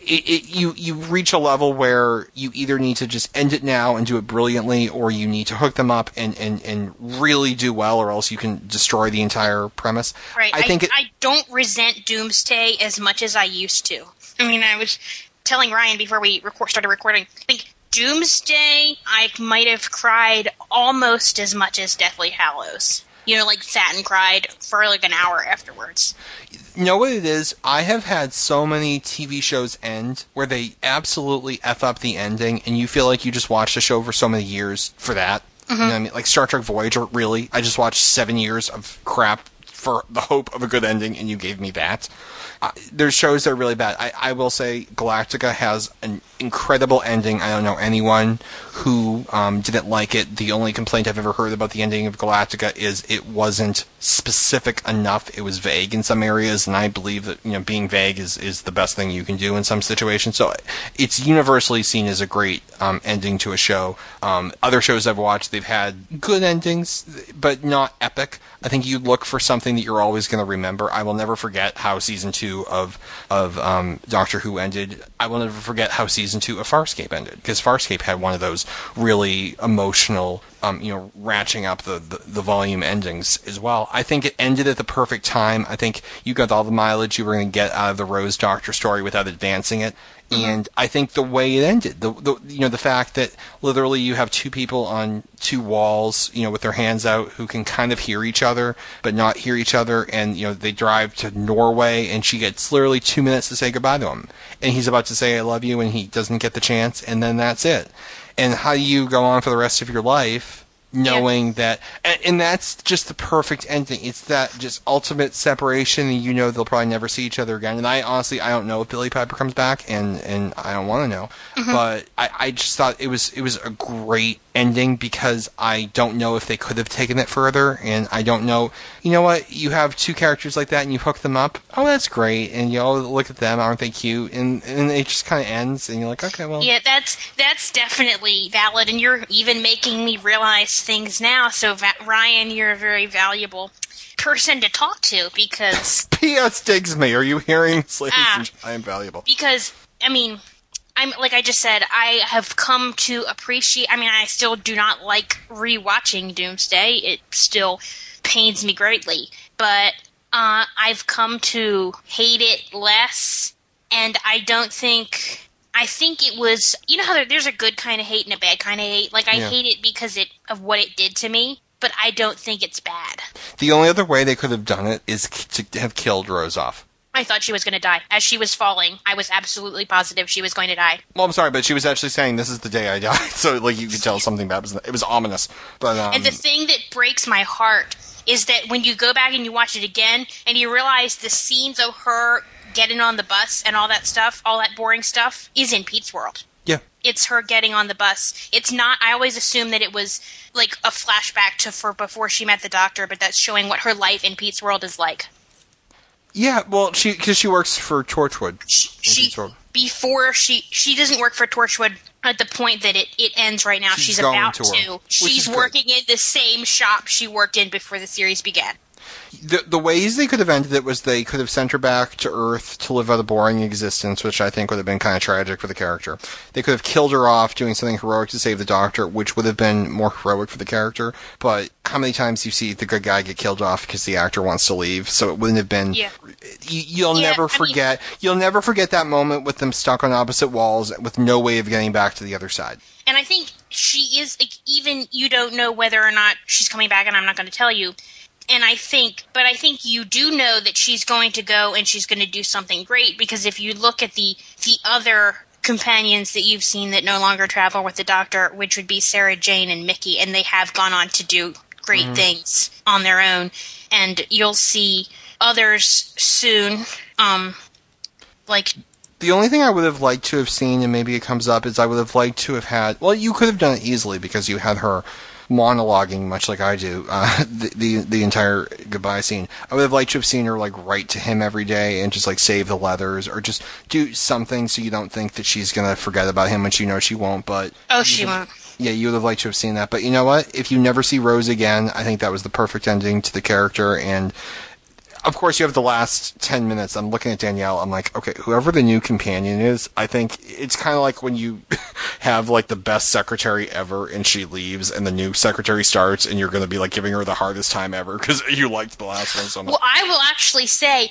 It, it, you you reach a level where you either need to just end it now and do it brilliantly, or you need to hook them up and, and, and really do well, or else you can destroy the entire premise. Right. I think it, I don't resent Doomsday as much as I used to. I mean, I was telling Ryan before we record, started recording. I think Doomsday, I might have cried almost as much as Deathly Hallows. You know, like sat and cried for like an hour afterwards. You know what it is? I have had so many TV shows end where they absolutely f up the ending, and you feel like you just watched a show for so many years for that. You know what I mean? Like Star Trek Voyager, really? I just watched seven years of crap for the hope of a good ending, and you gave me that. Uh, there's shows that are really bad. I, I will say Galactica has an incredible ending. I don't know anyone who um, didn't like it. The only complaint I've ever heard about the ending of Galactica is it wasn't specific enough. It was vague in some areas, and I believe that you know being vague is, is the best thing you can do in some situations. So it's universally seen as a great um, ending to a show. Um, other shows I've watched, they've had good endings, but not epic. I think you look for something that you're always going to remember. I will never forget how season two of of um, Doctor Who ended. I will never forget how season two of Farscape ended because Farscape had one of those really emotional, um, you know, ratcheting up the, the the volume endings as well. I think it ended at the perfect time. I think you got all the mileage you were going to get out of the Rose Doctor story without advancing it. And I think the way it ended, the, the you know the fact that literally you have two people on two walls, you know, with their hands out, who can kind of hear each other but not hear each other, and you know they drive to Norway, and she gets literally two minutes to say goodbye to him, and he's about to say I love you, and he doesn't get the chance, and then that's it. And how do you go on for the rest of your life? Knowing that and, and that's just the perfect ending. It's that just ultimate separation and you know they'll probably never see each other again. And i honestly i don't know if billie piper comes back and and i don't want to know mm-hmm. but I, I just thought it was it was a great ending because i don't know if they could have taken it further and i don't know you know what you have two characters like that and you hook them up oh that's great and you all look at them aren't they cute and and it just kind of ends and you're like okay well Yeah, that's that's definitely valid, and you're even making me realize things now. So, Va- Ryan, you're a very valuable person to talk to because [laughs] P.S. digs me. Are you hearing? Ladies ah. gen- I am valuable. because I mean, I'm like I just said, I have come to appreciate. I mean, I still do not like rewatching Doomsday. It still pains me greatly, but uh, I've come to hate it less, and I don't think. I think it was, you know how there, there's a good kind of hate and a bad kind of hate. Like I Yeah. hate it because it of what it did to me, but I don't think it's bad. The only other way they could have done it is to have killed Rose off. I thought she was going to die. As she was falling, I was absolutely positive she was going to die. Well, I'm sorry, but she was actually saying this is the day I died, [laughs] so like you could tell something bad was it was ominous. But um, And the thing that breaks my heart is that when you go back and you watch it again and you realize the scenes of her getting on the bus and all that stuff, all that boring stuff, is in Pete's world. yeah, It's her getting on the bus. It's not. I always assume that it was like a flashback to for before she met the doctor, but that's showing what her life in Pete's world is like. Yeah. Well, she because she works for Torchwood. She, she before she she doesn't work for Torchwood at the point that it, it ends right now. She's She's, about to to. work, which is She's good. working in the same shop she worked in before the series began. The the ways they could have ended it was they could have sent her back to Earth to live out a boring existence, which I think would have been kind of tragic for the character. They could have killed her off doing something heroic to save the Doctor, which would have been more heroic for the character. But how many times do you see the good guy get killed off because the actor wants to leave? So it wouldn't have been. Yeah. You, you'll Yeah, never I mean- forget. you'll never forget that moment with them stuck on opposite walls with no way of getting back to the other side. And I think she is like, even you don't know whether or not she's coming back, and I'm not going to tell you. And I think, but I think you do know that she's going to go and she's going to do something great because if you look at the the other companions that you've seen that no longer travel with the Doctor, which would be Sarah Jane and Mickey, and they have gone on to do great things on their own, and you'll see others soon. Um, like The only thing I would have liked to have seen, and maybe it comes up, is I would have liked to have had. Well, you could have done it easily because you had her monologuing, much like I do, uh, [laughs] the, the the entire goodbye scene. I would have liked to have seen her like write to him every day and just like save the leathers or just do something so you don't think that she's gonna forget about him, which you know she won't. But oh, she won't. yeah, you would have liked to have seen that. But you know what? If you never see Rose again, I think that was the perfect ending to the character. And of course, you have the last 10 minutes. I'm looking at Danielle. I'm like, okay, whoever the new companion is, I think it's kind of like when you [laughs] have like the best secretary ever and she leaves and the new secretary starts and you're going to be like giving her the hardest time ever because [laughs] you liked the last one so much. Well, I will actually say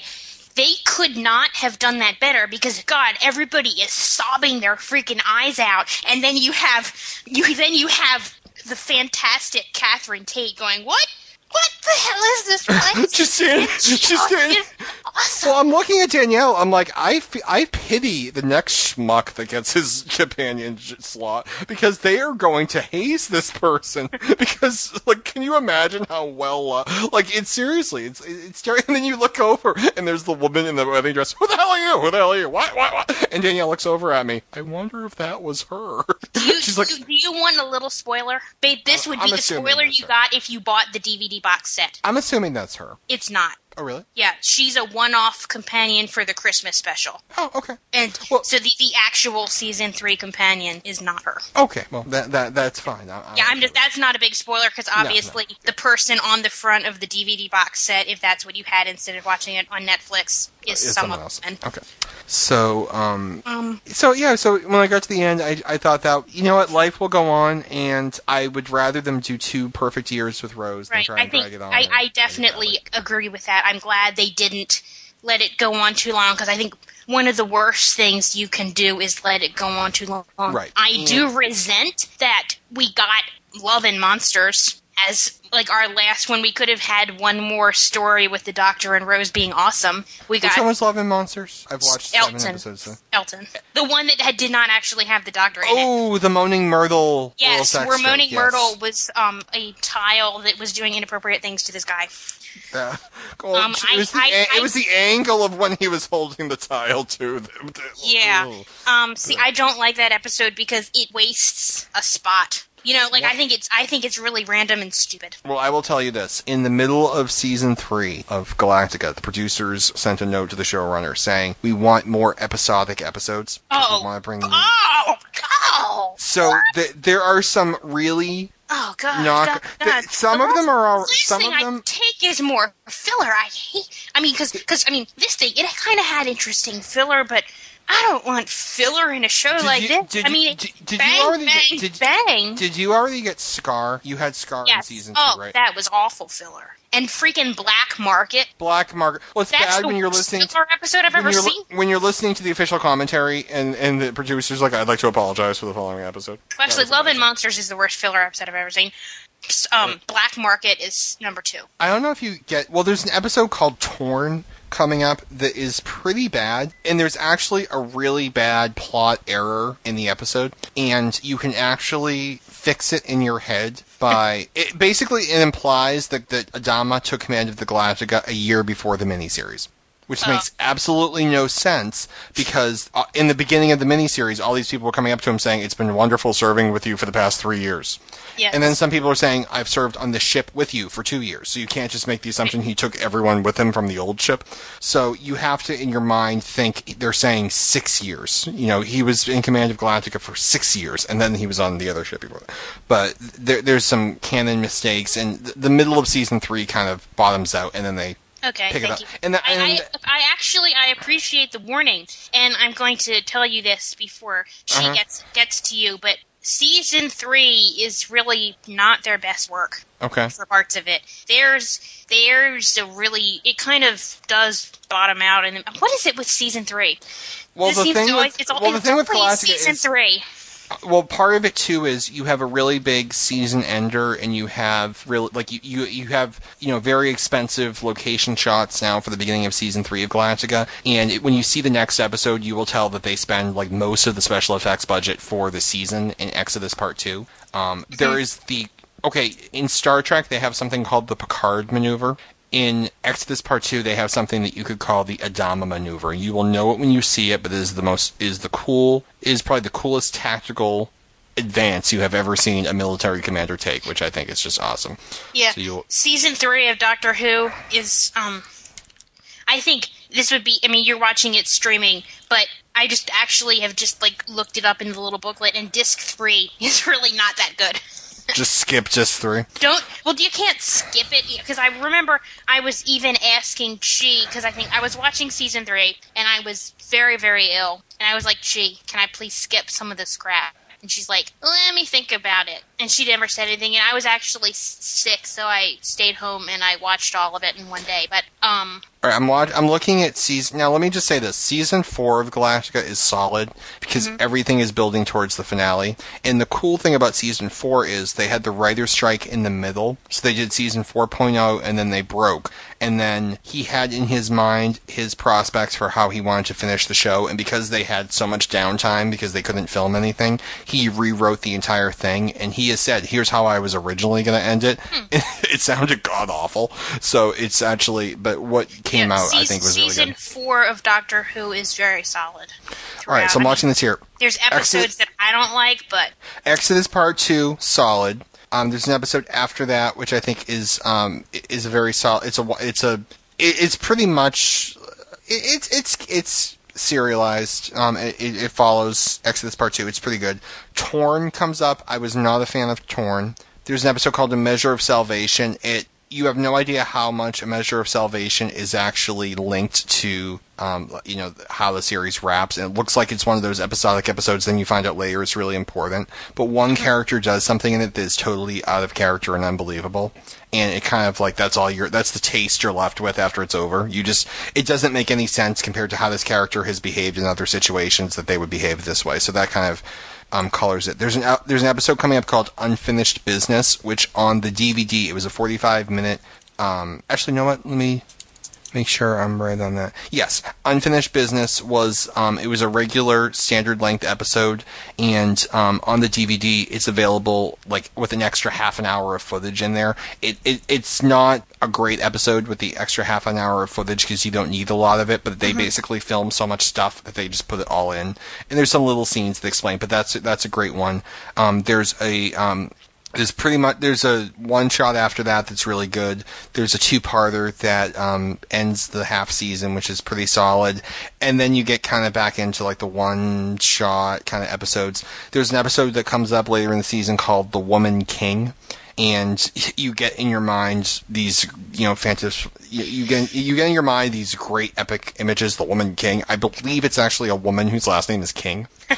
they could not have done that better because God, everybody is sobbing their freaking eyes out, and then you have you then you have the fantastic Catherine Tate going, "What? What the hell is this [laughs] place? Just This just is awesome." Well, I'm looking at Danielle. I'm like, I, f- I pity the next schmuck that gets his [laughs] companion slot because they are going to haze this person. [laughs] Because, like, can you imagine how well, uh, like, it's seriously, it's, it's, ter- and then you look over and there's the woman in the wedding dress. Who the hell are you? Who the hell are you? What, what, what? And Danielle looks over at me. I wonder if that was her. You- She's like, do, do you want a little spoiler? Babe, this would I'm be the spoiler you got if you bought the DVD box set. I'm assuming that's her. It's not. Oh, really? Yeah, she's a one-off companion for the Christmas special. Oh, okay. And Well- so the, the actual season three companion is not her. Okay, well, that, that, that's fine. I, Yeah, I'm just that's not a big spoiler because obviously the person on the front of the DVD box set, if that's what you had instead of watching it on Netflix, is some someone else. Okay. So, um, Um, so yeah, so when I got to the end, I, I thought that you know what, life will go on, and I would rather them do two perfect years with Rose than right. try I think drag it on. I, I definitely agree with that. I'm glad they didn't let it go on too long because I think one of the worst things you can do is let it go on too long. Right. I do resent that we got Love and Monsters as like our last one. we could have had one more story with the Doctor and Rose being awesome. We Which got one was Love and Monsters? I've watched seven episodes. So. Elton, the one that had, did not actually have the Doctor in it. Oh, the Moaning Myrtle. Yes, where Moaning yes. Myrtle was um, a tile that was doing inappropriate things to this guy. Yeah. Well, Um, it, was the, I- a- I- it was the angle of when he was holding the tile too. Yeah. Ooh. Um, see, I don't like that episode because it wastes a spot. You know, like I think it's I think it's really random and stupid. Well, I will tell you this. In the middle of season three of Galactica, the producers sent a note to the showrunner saying, We want more episodic episodes. Oh. We want to bring Oh, oh, So th- there are some really oh, God, Knock- God, God. some The of them are all- last some thing of them- I take is more filler. I hate. I mean, because I mean, this thing it kind of had interesting filler, but I don't want filler in a show Did like you- this. I mean, did- did you bang, already bang, get- did- bang. Did you already get Scar? You had Scar in season oh, two, right? that was awful filler. And freaking Black Market. Black Market. Well, it's That's bad when you're listening. filler episode I've ever seen. when you're listening to the official commentary and, and the producer's like, I'd like to apologize for the following episode. Well, actually, Love and Monsters is the worst filler episode I've ever seen. Um, Black Market is number two. I don't know if you get. Well, there's an episode called Torn coming up that is pretty bad, and there's actually a really bad plot error in the episode, and you can actually fix it in your head by [laughs] it. Basically, it implies that that Adama took command of the Galactica a year before the miniseries. Which Oh. makes absolutely no sense because uh, in the beginning of the miniseries, all these people were coming up to him saying, It's been wonderful serving with you for the past three years. Yes. And then some people are saying, I've served on this ship with you for two years. So you can't just make the assumption he took everyone with him from the old ship. So you have to, in your mind, think they're saying six years. You know, he was in command of Galactica for six years, and then he was on the other ship before. But there, there's some canon mistakes, and th- the middle of season three kind of bottoms out, and then they Okay, pick it thank you. And, the, I, and I, I actually I appreciate the warning, and I'm going to tell you this before she Uh-huh. gets gets to you. But season three is really not their best work okay. for parts of it. There's there's a really it kind of does bottom out. And what is it with season three? Well, This the thing always- with, it's, al- well, the thing with always Galactica season is, three. Well, part of it too is you have a really big season ender, and you have really like you, you you have you know very expensive location shots now for the beginning of season three of Galactica, and it, when you see the next episode, you will tell that they spend like most of the special effects budget for the season in Exodus Part Two. Um, there is the okay in Star Trek they have something called the Picard maneuver. In Exodus Part Two, they have something that you could call the Adama maneuver. You will know it when you see it, but this is the most is the cool is probably the coolest tactical advance you have ever seen a military commander take, which I think is just awesome. Yeah. So Season three of Doctor Who is um I think this would be I mean you're watching it streaming, but I just actually have just like looked it up in the little booklet and disc three [laughs] is really not that good. Just skip just three. Don't well you can't skip it because I remember I was even asking Chi because I think I was watching season three and I was very very ill and I was like Chi can I please skip some of this crap and she's like let me think about it and she never said anything and I was actually sick so I stayed home and I watched all of it in one day but um All right, I'm watch- I'm looking at season now. Let me just say this: season four of Galactica is solid because everything is building towards the finale. And the cool thing about season four is they had the writer's strike in the middle, so they did season 4.0 and then they broke. And then he had in his mind his prospects for how he wanted to finish the show. And because they had so much downtime because they couldn't film anything, he rewrote the entire thing. And he has said, "Here's how I was originally going to end it." [laughs] it sounded god awful. So it's actually, but what came yeah, out, I think, was really season good. four of Doctor Who is very solid. All right, so I'm watching this here. There's episodes that I don't like, but Exodus Part Two, solid. Um, there's an episode after that which I think is um is a very solid. It's a it's a it, it's pretty much it, it's it's it's serialized. Um, it, it follows Exodus Part Two. It's pretty good. Torn comes up. I was not a fan of Torn. There's an episode called A Measure of Salvation. It you have no idea how much A Measure of Salvation is actually linked to um, you know how the series wraps, and it looks like it's one of those episodic episodes. Then you find out later it's really important. But one character does something in it that is totally out of character and unbelievable, and it kind of like that's all you're that's the taste you're left with after it's over. You just it doesn't make any sense compared to how this character has behaved in other situations that they would behave this way. So that kind of um, colors it. There's an there's an episode coming up called Unfinished Business, which on the DVD it was a 45 minute. Um, actually, you know what? Let me make sure I'm right on that. Yes, Unfinished Business was um, it was a regular standard length episode, and um, on the DVD it's available like with an extra half an hour of footage in there. It, it it's not a great episode with the extra half an hour of footage because you don't need a lot of it, but they basically film so much stuff that they just put it all in. And there's some little scenes that explain, but that's that's a great one. Um, there's a um, there's pretty much there's a one shot after that that's really good. There's a two parter that um, ends the half season, which is pretty solid, and then you get kind of back into like the one shot kind of episodes. There's an episode that comes up later in the season called "The Woman King." And you get in your mind these, you know, fantastic. You, you get you get in your mind these great epic images. The woman king. I believe it's actually a woman whose last name is King [laughs]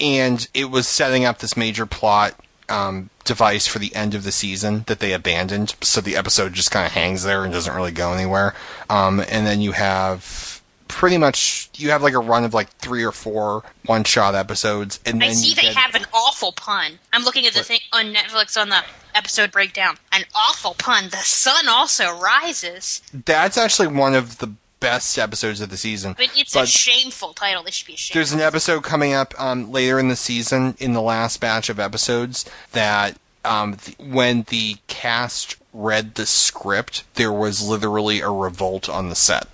and it was setting up this major plot um, device for the end of the season that they abandoned. So the episode just kind of hangs there and doesn't really go anywhere. Um, and then you have pretty much you have like a run of like three or four one shot episodes, and then I see they get- have an awful pun. I'm looking at the thing on Netflix on the episode breakdown. An awful pun. The Son Also Rises. that's actually one of the best episodes of the season. But it's a shameful title. They should be ashamed. There's an episode coming up um, later in the season, in the last batch of episodes, that um, th- when the cast read the script, there was literally a revolt on the set.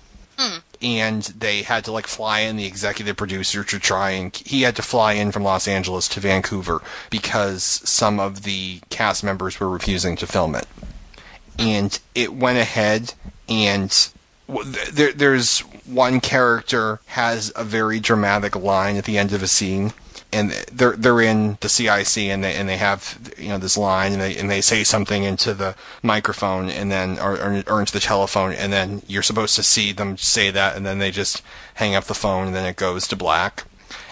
And they had to like fly in the executive producer to try and he had to fly in from Los Angeles to Vancouver because some of the cast members were refusing to film it. And it went ahead and there, there's one character has a very dramatic line at the end of a scene, and they're they're in the CIC and they and they have you know this line and they and they say something into the microphone and then or, or, or into the telephone and then you're supposed to see them say that and then they just hang up the phone and then it goes to black.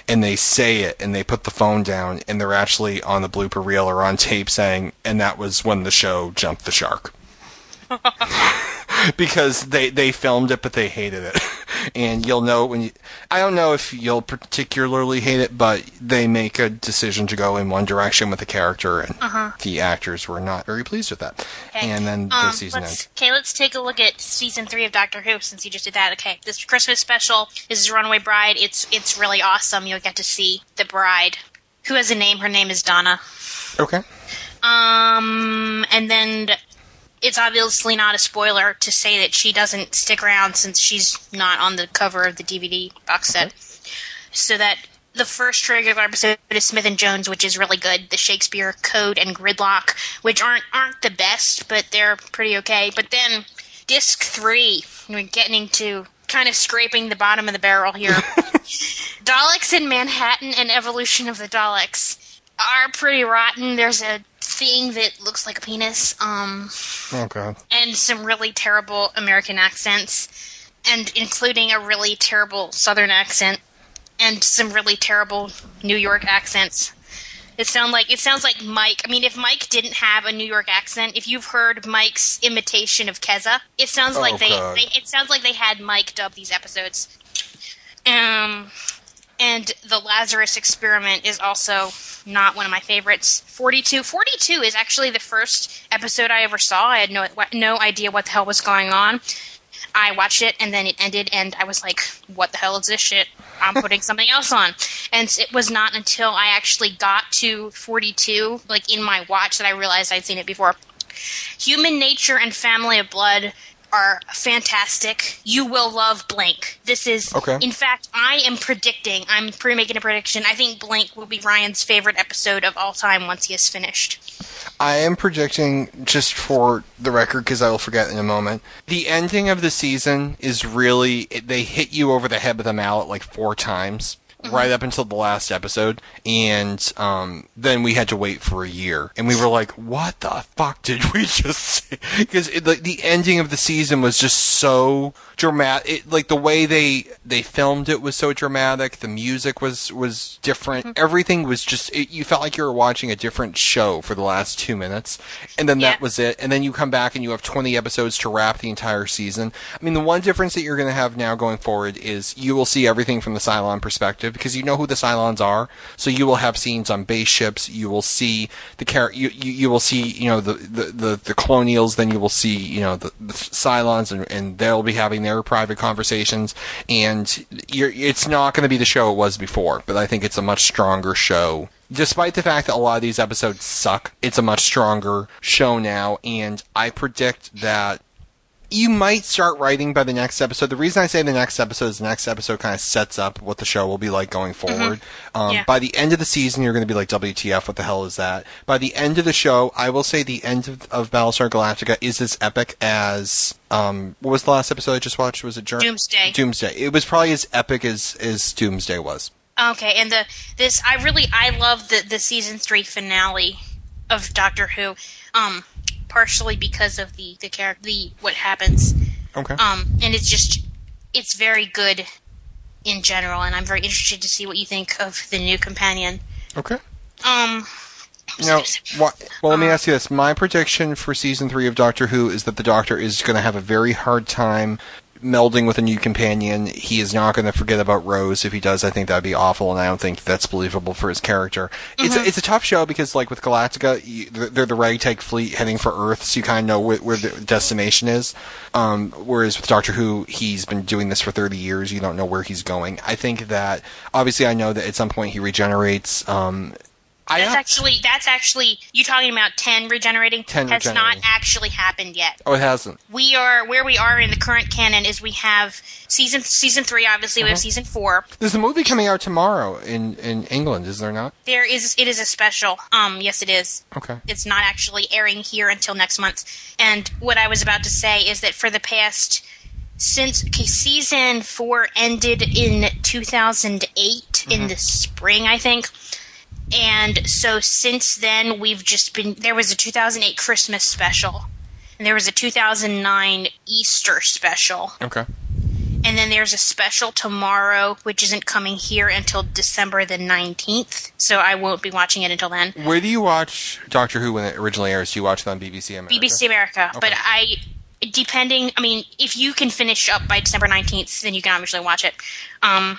And they say it, and they put the phone down, and they're actually on the blooper reel or on tape saying, "And that was when the show jumped the shark." [laughs] [laughs] because they they filmed it but they hated it [laughs] and you'll know when you i don't know if you'll particularly hate it but they make a decision to go in one direction with the character and the actors were not very pleased with that Okay. and then the Um, season let's, ends okay, let's take a look at season three of Doctor Who since you just did that. Okay, this Christmas special is Runaway Bride. It's it's really awesome. You'll get to see the bride, who has a name. Her name is Donna. okay Um, and then it's obviously not a spoiler to say that she doesn't stick around since she's not on the cover of the DVD box set. So that the first regular episode is Smith and Jones, which is really good. The Shakespeare Code and Gridlock, which aren't aren't the best, but they're pretty okay. But then disc three, we're getting into kind of scraping the bottom of the barrel here. [laughs] Daleks in Manhattan and Evolution of the Daleks are pretty rotten. There's a thing that looks like a penis, um, oh god and some really terrible American accents, and including a really terrible Southern accent, and some really terrible New York accents. It sound like it sounds like Mike. I mean, if Mike didn't have a New York accent, if you've heard Mike's imitation of Keza, it sounds Oh, like they, they it sounds like they had Mike dub these episodes. Um, and the Lazarus experiment is also not one of my favorites. 42. 42 is actually the first episode I ever saw. I had no no idea what the hell was going on. I watched it and then it ended and I was like, what the hell is this shit? I'm [laughs] putting something else on. And it was not until I actually got to 42, like in my watch, that I realized I'd seen it before. Human Nature and Family of Blood are fantastic. You will love Blink. This is, Okay. in fact, I am predicting, I'm pre making a prediction. I think Blink will be Ryan's favorite episode of all time once he is finished. I am predicting, just for the record, because I will forget in a moment. The ending of the season is really they hit you over the head with a mallet like four times, right up until the last episode, and um, then we had to wait for a year, and we were like, "What the fuck did we [laughs] just?" see? Because the the ending of the season was just so dramatic. It, like the way they they filmed it was so dramatic. The music was was different. Everything was just. It, you felt like you were watching a different show for the last two minutes, and then that was it. And then you come back and you have twenty episodes to wrap the entire season. I mean, the one difference that you're going to have now going forward is you will see everything from the Cylon perspective because you know who the Cylons are. So you will have scenes on base ships. You will see the char- you, you you will see you know the the the, the colonials. Then you will see you know the, the Cylons, and, and they'll be having their private conversations. And it's not going to be the show it was before, but I think it's a much stronger show. Despite the fact that a lot of these episodes suck, it's a much stronger show now, and I predict that you might start writing by the next episode. The reason I say the next episode is the next episode kind of sets up what the show will be like going forward. Um, Yeah. By the end of the season, you're going to be like, WTF, what the hell is that? By the end of the show, I will say the end of, of Battlestar Galactica is as epic as, um, what was the last episode I just watched? Was it Jour- Doomsday. Doomsday. It was probably as epic as, as Doomsday was. Okay, and the this I really I love the the season three finale of Doctor Who, um, partially because of the the character the what happens, Okay. um, and it's just it's very good in general, and I'm very interested to see what you think of the new companion. okay. Um, Now, [laughs] wha- well, let me Uh, ask you this. My prediction for season three of Doctor Who is that the Doctor is going to have a very hard time melding with a new companion. He is not going to forget about Rose. If he does, I think that'd be awful, and I don't think that's believable for his character. It's a, it's a tough show because, like with Galactica, you, they're the ragtag fleet heading for Earth, so you kind of know where, where the destination is. Um, whereas with Doctor Who, he's been doing this for 30 years. You don't know where he's going. I think that obviously, I know that at some point he regenerates. Um, I That's have- actually that's actually you talking about ten regenerating 10 has not actually happened yet. oh, it hasn't. We are where we are in the current canon is we have season season three. Obviously, we have season four. There's a movie coming out tomorrow in in England, is there not? There is it is a special. Um, yes, it is. Okay. It's not actually airing here until next month. And what I was about to say is that for the past since okay, season four ended in 2008 in the spring, I think. And so since then, we've just been. There was a 2008 Christmas special, and there was a 2009 Easter special, Okay. and then there's a special tomorrow, which isn't coming here until December the 19th. So I won't be watching it until then. Where do you watch Doctor Who when it originally airs? Do you watch it on BBC America? BBC America. But I, depending, I mean, if you can finish up by December 19th, then you can obviously watch it. Um,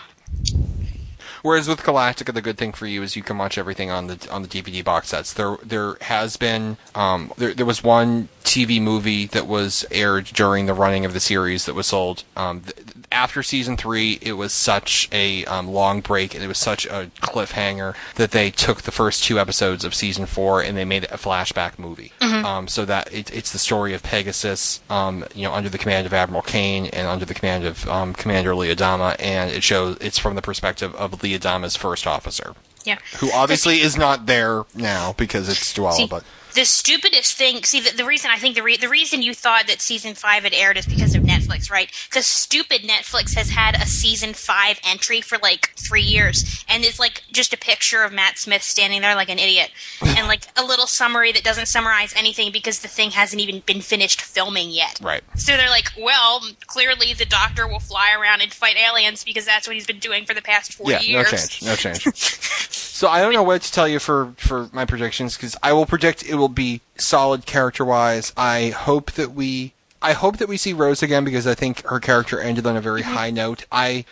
Whereas with Galactica, the good thing for you is you can watch everything on the on the DVD box sets. There there has been um, there there was one TV movie that was aired during the running of the series that was sold. Um, th- after season three, it was such a um, long break and it was such a cliffhanger that they took the first two episodes of season four and they made it a flashback movie. Um, so that it, it's the story of Pegasus, um, you know, under the command of Admiral Cain and under the command of um, Commander Lee Adama, and it shows it's from the perspective of Lee Adama's first officer, yeah. who obviously is not there now because it's Dualla. See, but the stupidest thing. See, the, the reason I think the re- the reason you thought that season five had aired is because of Netflix, right? Because stupid Netflix has had a season five entry for like three years, and it's like just a picture of Matt Smith standing there like an idiot, and like a little summary that doesn't summarize anything because the thing hasn't even been finished filming yet. right. So they're like, well, clearly the Doctor will fly around and fight aliens because that's what he's been doing for the past forty Yeah, years. no change, no change. [laughs] so I don't know what to tell you for for my predictions because I will predict it will be solid character wise. I hope that we. I hope that we see Rose again because I think her character ended on a very high note. I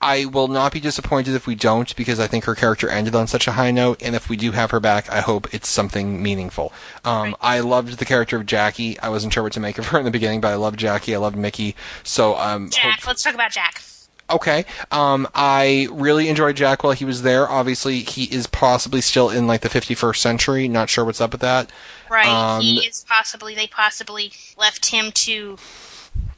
I will not be disappointed if we don't because I think her character ended on such a high note. And if we do have her back, I hope it's something meaningful. Um, I loved the character of Jackie. I wasn't sure what to make of her in the beginning, but I loved Jackie. I loved Mickey. So um, Jack, hope- let's talk about Jack. Okay. Um, I really enjoyed Jack while he was there. Obviously, he is possibly still in like the 51st century. Not sure what's up with that. Right. Um, he is possibly they possibly left him to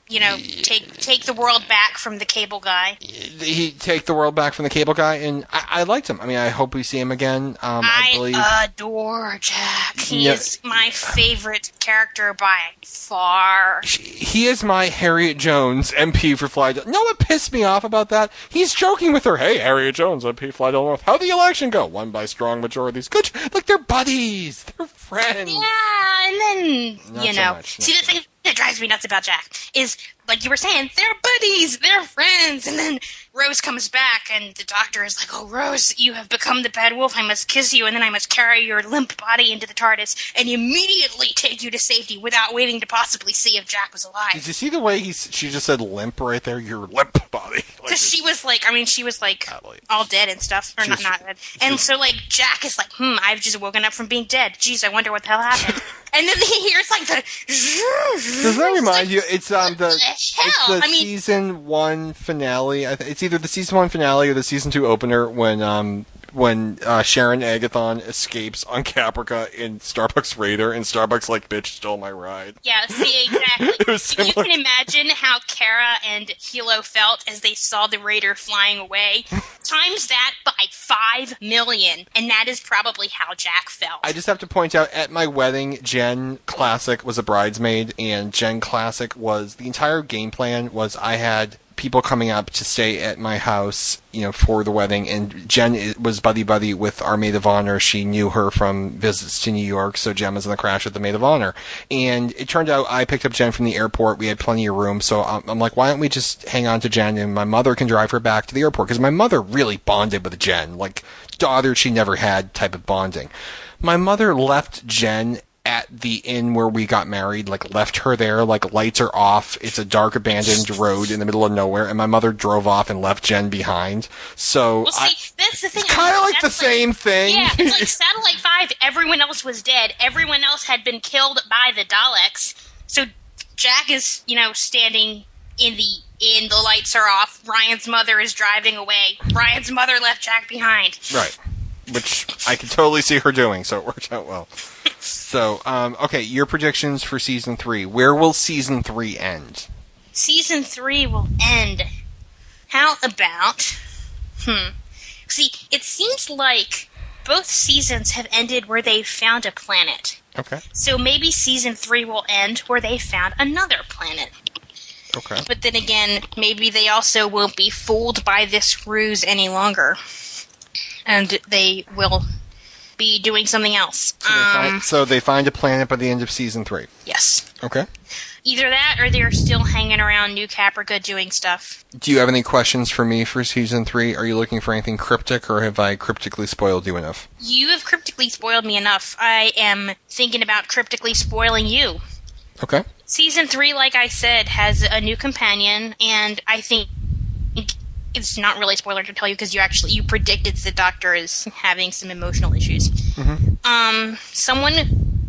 you know, take take the world back from the cable guy. He take the world back from the cable guy, and I, I liked him. I mean, I hope we see him again. Um, I, I believe. adore Jack. He Yeah. is my favorite character by far. he is my Harriet Jones MP for Fly. Del- no, what pissed me off about that? He's joking with her. Hey, Harriet Jones, MP Flydale North. How'd the election go? Won by strong majorities. Good. Like they're buddies. They're friends. Yeah, and then Not you so know, much, see not the thing that drives me nuts about Jack is like you were saying, they're buddies, they're friends, and then Rose comes back, and the doctor is like, "Oh, Rose, you have become the bad wolf. I must kiss you, and then I must carry your limp body into the TARDIS and immediately take you to safety without waiting to possibly see if Jack was alive." Did you see the way he? She just said limp right there. Your limp body. [laughs] Like Because she was like, I mean, she was like all dead and stuff, or not, was- not dead. And so like Jack is like, hmm, I've just woken up from being dead. Jeez, I wonder what the hell happened. [laughs] and then he hears like the. Does that [laughs] remind you? It's um the the it's the I mean- season one finale. It's either the season one finale or the season two opener when um when uh, Sharon Agathon escapes on Caprica in Starbuck's Raider and Starbuck's like bitch stole my ride. Yeah, see exactly. [laughs] It was If you can imagine how Kara and Helo felt as they saw the raider flying away. [laughs] times that by five million, and that is probably how Jack felt. I just have to point out at my wedding, Jen Classic was a bridesmaid, and Jen Classic was the entire game plan was I had people coming up to stay at my house, you know, for the wedding, and Jen was buddy buddy with our maid of honor. She knew her from visits to New York, so Jen was in the crash with the maid of honor. And it turned out I picked up Jen from the airport. We had plenty of room, so I'm, I'm like, why don't we just hang on to Jen, and my mother can drive her back to the airport because my mother really bonded with Jen, like daughter she never had type of bonding. My mother left Jen at the inn where we got married, like left her there, like lights are off. It's a dark abandoned road in the middle of nowhere, and my mother drove off and left Jen behind. So Well, I, that's the thing. kind of like the That's same thing. Yeah, it's like [laughs] Satellite Five. Everyone else was dead. Everyone else had been killed by the Daleks. So Jack is, you know, standing in the inn. The lights are off. Ryan's mother is driving away. Ryan's mother left Jack behind. Right. Which I can totally see her doing, so it worked out well. So, um, okay, your predictions for season three. Where will season three end? Season three will end. How about? Hmm. See, it seems like both seasons have ended where they found a planet. Okay. So maybe season three will end where they found another planet. Okay. But then again, maybe they also won't be fooled by this ruse any longer. And they will be doing something else. So they, Um, find, so they find a planet by the end of season three. yes. Okay. Either that or they're still hanging around New Caprica doing stuff. Do you have any questions for me for season three? Are you looking for anything cryptic, or have I cryptically spoiled you enough? You have cryptically spoiled me enough. I am thinking about cryptically spoiling you. Okay. Season three, like I said, has a new companion, and I think it's not really a spoiler to tell you because you actually you predicted the Doctor is having some emotional issues. Um, someone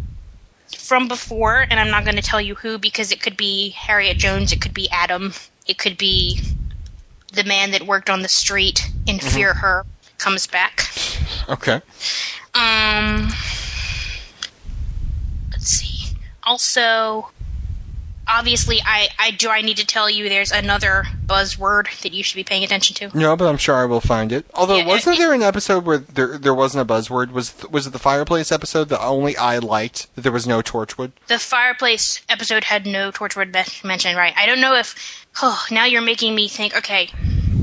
from before, and I'm not going to tell you who because it could be Harriet Jones, it could be Adam, it could be the man that worked on the street in Fear Her comes back. Okay. Um, let's see. Also, obviously, I, I do. I need to tell you, there's another buzzword that you should be paying attention to. No, but I'm sure I will find it. Although, Yeah, wasn't it- there an episode where there there wasn't a buzzword? Was was it the fireplace episode that only I liked? That there was no torchwood. The fireplace episode had no torchwood me- mentioned, right? I don't know if. Oh, now you're making me think. Okay,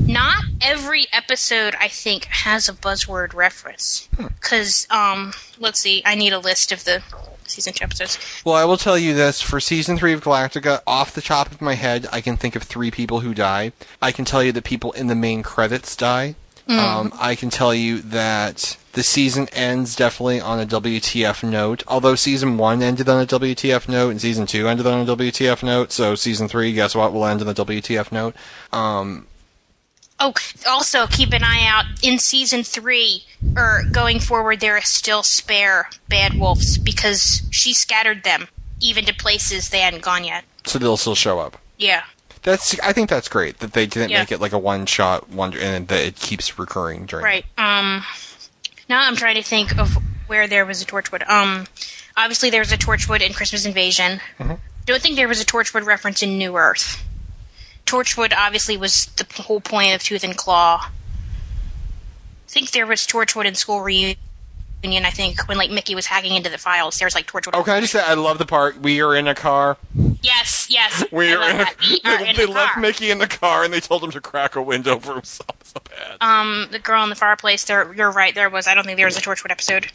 not every episode I think has a buzzword reference. Because um, let's see. I need a list of the season two episodes. Well, I will tell you this: for season three of Galactica, off the top of my head, I can think of three people who die. I can tell you that people in the main credits die. Um, I can tell you that the season ends definitely on a WTF note. Although season one ended on a WTF note and season two ended on a WTF note, so season three, guess what, will end on a WTF note. Um, Oh, also keep an eye out in season three, or going forward. There are still spare bad wolves because she scattered them even to places they hadn't gone yet. so they'll still show up. Yeah, That's I think that's great that they didn't Yeah. make it like a one shot wonder and that it keeps recurring during. right. Um, now I'm trying to think of where there was a Torchwood. Um, obviously there was a Torchwood in Christmas Invasion. Don't think there was a Torchwood reference in New Earth. Torchwood obviously was the whole point of Tooth and Claw. I think there was Torchwood in School Reunion. I think when like Mickey was hacking into the files, there was like Torchwood. Oh, can I just say I love the part we are in a car. Yes, yes. [laughs] We are in a. We are they, in they left car. Mickey in the car and they told him to crack a window for himself. So bad. Um, the girl in the fireplace. There, you're right. There was. I don't think there was a Torchwood episode.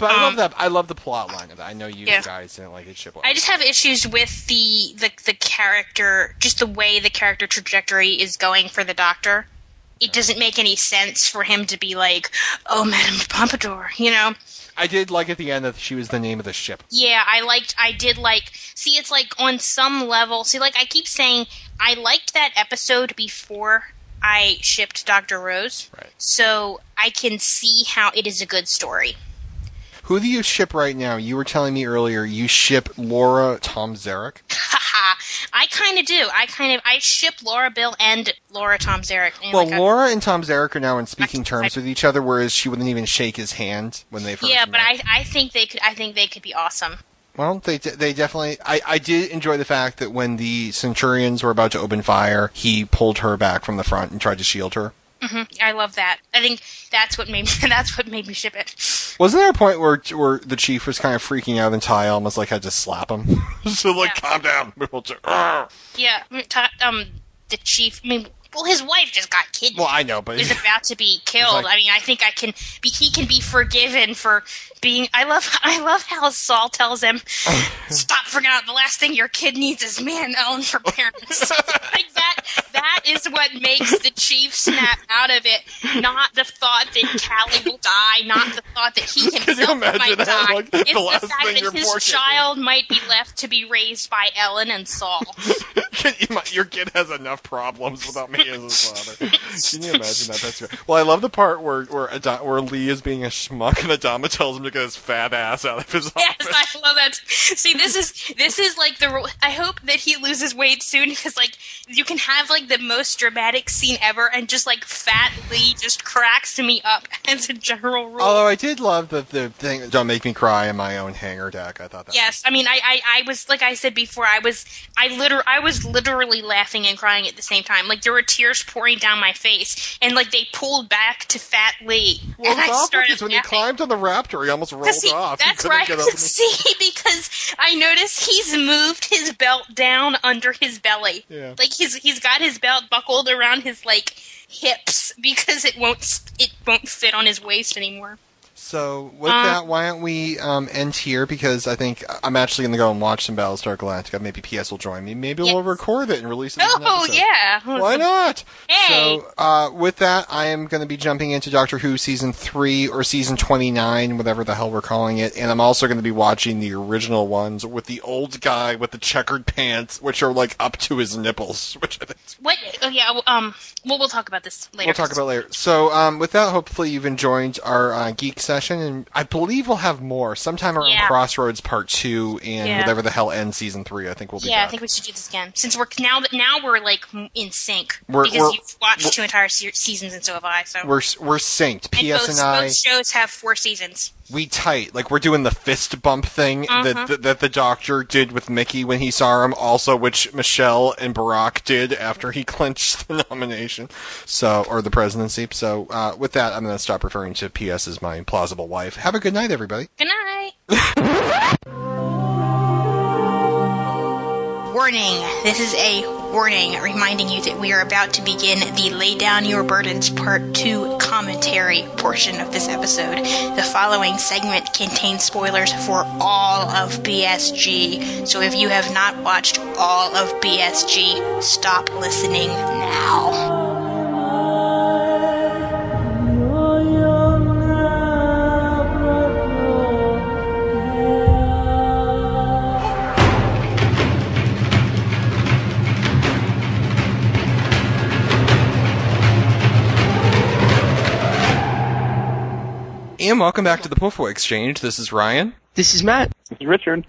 But I love um, that. I love the plot line of that. I know you Yeah. guys didn't like it. Ship I just have issues with the, the the character, just the way the character trajectory is going for the Doctor. It doesn't make any sense for him to be like, "Oh, Madame Pompadour," you know. I did like at the end that she was the name of the ship. Yeah, I liked. I did like. See, it's like on some level. See, like I keep saying, I liked that episode before I shipped Doctor Rose. Right. So I can see how it is a good story. Who do you ship right now? You were telling me earlier you ship Laura Tom Zarek. Haha. [laughs] I kind of do. I kind of I ship Laura Bill and Laura Tom Zarek. And Well, like, I- Laura and Tom Zarek are now in speaking I- terms with each other, whereas she wouldn't even shake his hand when they first yeah, met. but I I think they could I think they could be awesome. Well, they they definitely. I, I did enjoy the fact that when the Centurions were about to open fire, he pulled her back from the front and tried to shield her. Hmm I love that. I think that's what made me [laughs] that's what made me ship it. Wasn't there a point where where the chief was kind of freaking out and Tigh almost like had to slap him? [laughs] so like, Yeah. calm down. Yeah, I mean, ta- um, the chief. I mean, well, his wife just got kidnapped. Well, I know, but he's [laughs] about to be killed. like- I mean, I think I can be. He can be forgiven for being. I love. [laughs] I love how Saul tells him, [laughs] "Stop forgetting the last thing your kid needs is man owned for parents." like that. That is what makes the chief snap out of it. Not the thought that Cally will die, not the thought that he himself might that? die. Like, it's last the fact that his child might be left to be raised by Ellen and Saul. Can you, your kid has enough problems without me as his father. Can you imagine that? That's great. Well, I love the part where where, Adon- where Lee is being a schmuck and Adama tells him to get his fat ass out of his Yes, office. I love that. See, this is this is like the. I hope that he loses weight soon because like you can have like the most dramatic scene ever, and just like Fat Lee just cracks me up [laughs] as a general rule. Although I did love the the thing don't make me cry in my own hangar deck. I thought that. Yes, I mean, I, I, I was like I said before, I was, I liter, I was literally laughing and crying at the same time. Like there were tears pouring down my face, and like they pulled back to Fat Lee, Well, and I started when he climbed on the raptor, he almost rolled he- off. That's right. get up in [laughs] See, because I noticed he's moved his belt down under his belly. Yeah. Like he's he's got his belt buckled around his like hips because it won't it won't fit on his waist anymore. So with Uh, that, why don't we um, end here? Because I think I'm actually going to go and watch some Battlestar Galactica. Maybe PS will join me. Maybe we'll record it and release it. Oh yeah. Why not? Hey. So, uh, with that, I am going to be jumping into Doctor Who season three or season twenty-nine, whatever the hell we're calling it, and I'm also going to be watching the original ones with the old guy with the checkered pants, which are like up to his nipples, [laughs] which I think What? Oh yeah. well, Um. Well, we'll talk about this later. We'll talk about it later. So, um, with that, hopefully you've enjoyed our uh, geek session, and I believe we'll have more sometime around Yeah. Crossroads Part Two and Yeah. whatever the hell ends Season Three. I think we'll be Yeah, I think we should do this again since we're now now we're like in sync We're- because we're- you've watched two entire se- seasons and so have I. So we're we're synced. and PS both, and I, both shows have four seasons. we tight. Like we're doing the fist bump thing Uh-huh. that, that that the Doctor did with Mickey when he saw him. Also, which Michelle and Barack did after he [laughs] clinched the nomination. So, or the presidency. So, uh, with that, I'm going to stop referring to PS as my plausible wife. Have a good night, everybody. Good night. [laughs] Warning. This is a warning reminding you that we are about to begin the Lay Down Your Burdens Part 2 commentary portion of this episode. The following segment contains spoilers for all of BSG, so if you have not watched all of BSG, stop listening now. And welcome back to the Poufwa Exchange. This is Ryan. This is Matt. This is Richard.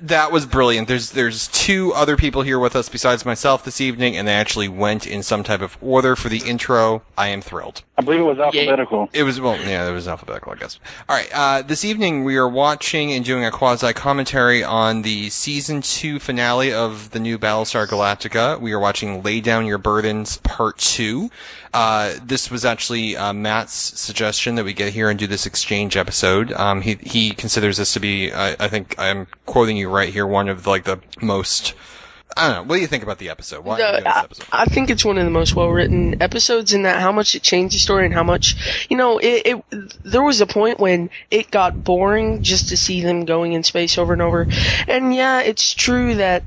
That was brilliant. There's there's two other people here with us besides myself this evening, and they actually went in some type of order for the intro. I am thrilled. I believe it was alphabetical. It was well, yeah, it was alphabetical, I guess. All right, uh, this evening we are watching and doing a quasi commentary on the season two finale of the new Battlestar Galactica. We are watching "Lay Down Your Burdens" Part Two. Uh, this was actually uh, Matt's suggestion that we get here and do this exchange episode. Um, he he considers this to be, I, I think I'm quoting you right here, one of like the most. I don't know. What do you think about the episode? Why doing I, episode? I think it's one of the most well written episodes in that how much it changed the story and how much you know it, it there was a point when it got boring just to see them going in space over and over and yeah it's true that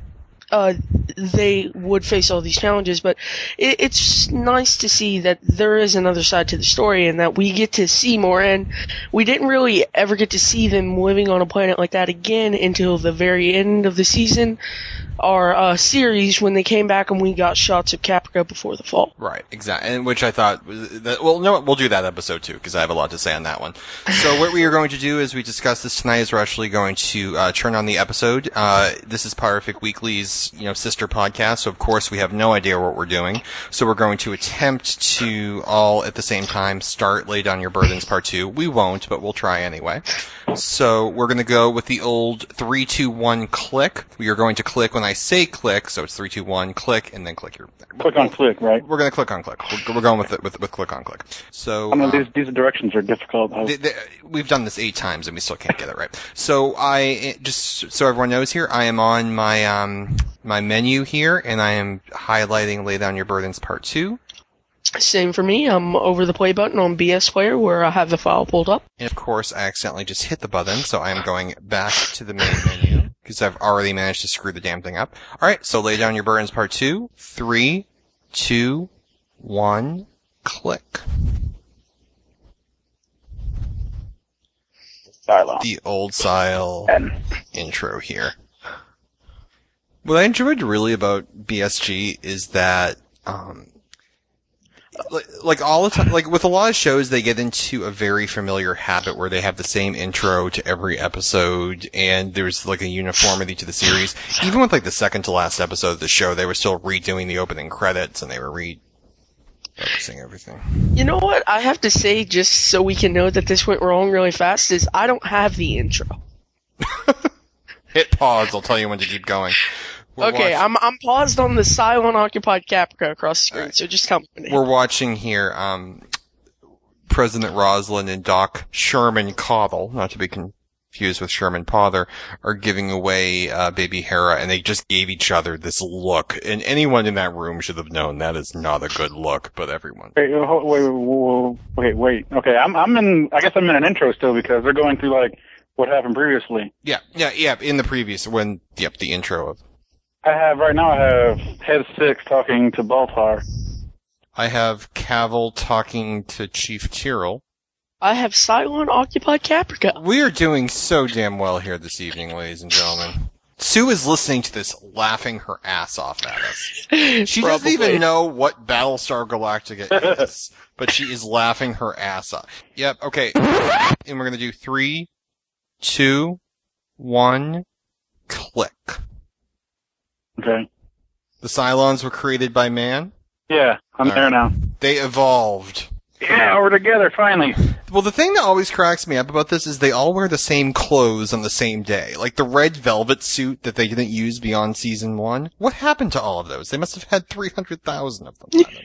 uh, they would face all these challenges, but it, it's nice to see that there is another side to the story and that we get to see more. And we didn't really ever get to see them living on a planet like that again until the very end of the season, our uh, series, when they came back and we got shots of Caprica before the fall. Right, exactly, and which I thought that. Well, no, we'll do that episode too because I have a lot to say on that one. So [laughs] what we are going to do as we discuss this tonight is we're actually going to uh, turn on the episode. Uh, this is Perfect Weekly's you know sister podcast, so of course we have no idea what we're doing. So we're going to attempt to all at the same time start "Lay Down Your Burdens" Part Two. We won't, but we'll try anyway. So we're going to go with the old three, two, one, click. We are going to click when I say click, so it's three, two, one, click, and then click your. Click on click, right? We're going to click on click. We're, we're going with it with, with click on click. So I mean, uh, these, these directions are difficult. I- th- th- we've done this eight times and we still can't get it right. So I just so everyone knows here, I am on my um my menu here, and I am highlighting "Lay Down Your Burdens" Part Two. Same for me. I'm over the play button on BS Player where I have the file pulled up. And of course, I accidentally just hit the button, so I am going back to the main menu because I've already managed to screw the damn thing up. All right, so "Lay Down Your Burdens" Part Two. Three, two, one, click. The old style And intro here. What I enjoyed really about BSG is that, um, like, like all the time, like with a lot of shows, they get into a very familiar habit where they have the same intro to every episode, and there's like a uniformity to the series. Even with like the second to last episode of the show, they were still redoing the opening credits and they were re focusing everything. You know what? I have to say, just so we can know that this went wrong really fast, is I don't have the intro. [laughs] Hit pause. I'll tell you when to keep going. We're okay, watch- I'm I'm paused on the Cylon occupied Caprica across the screen, so just come. We're watching here, um, President Roslin and Doc Sherman Cottle, not to be confused with Sherman Potter, are giving away, uh, baby Hera, and they just gave each other this look. And anyone in that room should have known that is not a good look, but everyone. wait, wait, wait, wait, wait, wait. Okay, I'm I'm in. I guess I'm in an intro still because they're going through like what happened previously. Yeah, yeah, yeah, in the previous, when, yep, the intro of, I have right now. I have Head Six talking to Baltar. I have Cavil talking to Chief Tyrol. I have Cylon occupied Caprica. We are doing so damn well here this evening, ladies and gentlemen. Sue is listening to this, laughing her ass off at us. She doesn't even know what Battlestar Galactica is, but she is laughing her ass off. Yep, okay. [laughs] And we're gonna do three, two, one, click. Okay. The Cylons were created by man. Yeah, I'm All there right. now. They evolved. Yeah, we're together finally. Well, the thing that always cracks me up about this is they all wear the same clothes on the same day. Like the red velvet suit that they didn't use beyond season one. What happened to all of those? They must have had 300,000 of them. I don't know.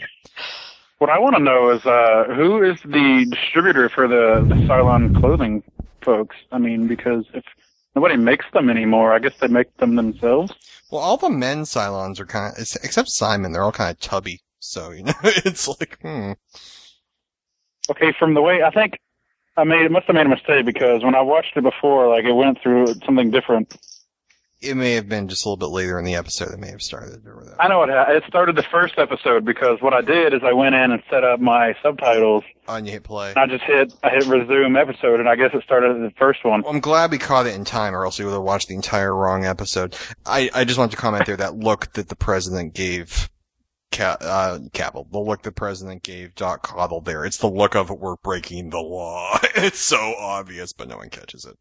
What I want to know is uh, who is the distributor for the, the Cylon clothing folks? I mean, because if nobody makes them anymore, I guess they make them themselves. Well, all the men Cylons are kind of, except Simon, they're all kind of tubby. So, you know, [laughs] it's like, hmm. Okay, from the way I think I made, must have made a mistake because when I watched it before, like it went through something different. It may have been just a little bit later in the episode it may have started or whatever. I know it. It started the first episode because what I did is I went in and set up my subtitles. On you hit play. And I just hit I hit resume episode, and I guess it started the first one. Well, I'm glad we caught it in time, or else we would have watched the entire wrong episode. I, I just wanted to comment there that look that the president gave Ca- uh, Cavil, the look the president gave Doc Cottle there. It's the look of we're breaking the law. [laughs] it's so obvious, but no one catches it.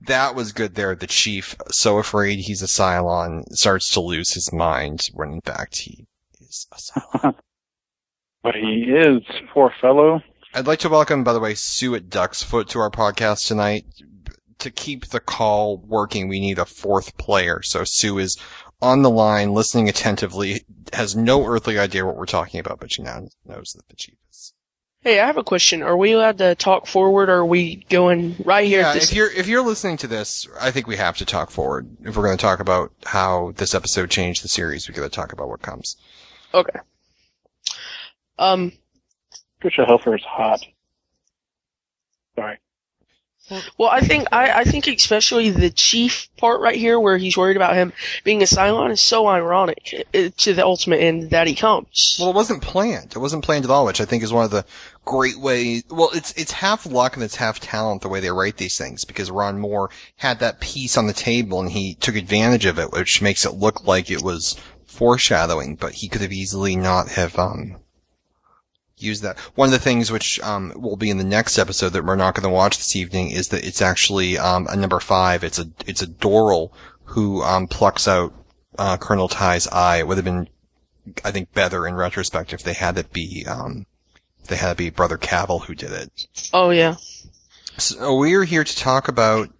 That was good there. The chief, so afraid he's a Cylon, starts to lose his mind when in fact he is a Cylon. [laughs] But he is poor fellow. I'd like to welcome, by the way, Sue at Ducksfoot to our podcast tonight. To keep the call working, we need a fourth player. So Sue is on the line, listening attentively, has no earthly idea what we're talking about, but she now knows that the chief is. Hey, I have a question. Are we allowed to talk forward, or are we going right here? Yeah, this if you're if you're listening to this, I think we have to talk forward. If we're going to talk about how this episode changed the series, we got to talk about what comes. okay. Um, Tricia Helfer is hot. Sorry. Well, I think I, I think especially the chief part right here, where he's worried about him being a Cylon, is so ironic uh, to the ultimate end that he comes. Well, it wasn't planned. It wasn't planned at all, which I think is one of the great way. Well, it's it's half luck and it's half talent the way they write these things because Ron Moore had that piece on the table and he took advantage of it, which makes it look like it was foreshadowing, but he could have easily not have um used that. One of the things which um will be in the next episode that we're not going to watch this evening is that it's actually um a number five. It's a it's a Doral who um plucks out uh Colonel Tigh's eye. It would have been I think better in retrospect if they had it be um they had to be Brother Cavil who did it. Oh yeah. So we're here to talk about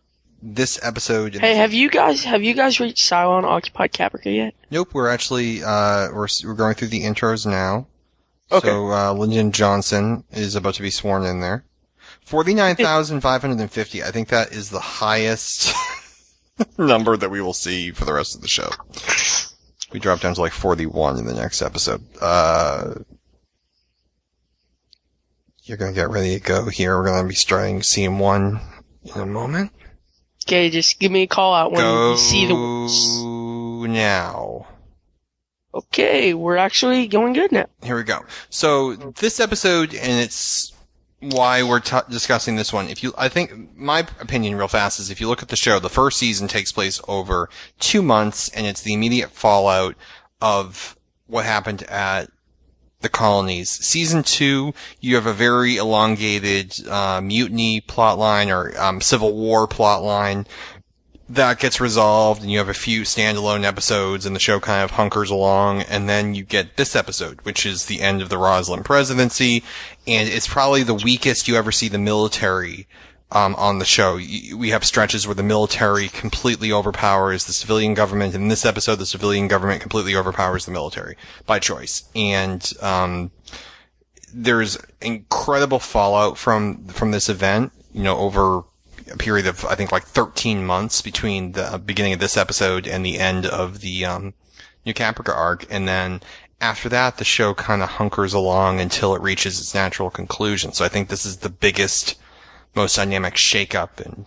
this episode. Hey, have you guys have you guys reached Cylon occupied Caprica yet? Nope, we're actually uh we're we're going through the intros now. Okay. So uh Lyndon Johnson is about to be sworn in there. Forty nine thousand five hundred and fifty. I think that is the highest [laughs] number that we will see for the rest of the show. We drop down to like forty one in the next episode. Uh you're gonna get ready to go here. We're gonna be starting scene one in a moment. Okay, just give me a call out when Go you see the now. Okay, we're actually going good now. Here we go. So this episode, and it's why we're t- discussing this one. If you, I think my opinion, real fast, is if you look at the show, the first season takes place over two months, and it's the immediate fallout of what happened at the colonies. Season two, you have a very elongated uh, mutiny plotline or um, civil war plotline that gets resolved, and you have a few standalone episodes, and the show kind of hunkers along, and then you get this episode, which is the end of the Roslin presidency, and it's probably the weakest you ever see the military um, on the show. We have stretches where the military completely overpowers the civilian government. In this episode, the civilian government completely overpowers the military by choice, and um, there's incredible fallout from from this event. You know, over a period of I think like 13 months between the beginning of this episode and the end of the um, New Caprica arc, and then after that, the show kind of hunkers along until it reaches its natural conclusion. So I think this is the biggest, most dynamic shakeup and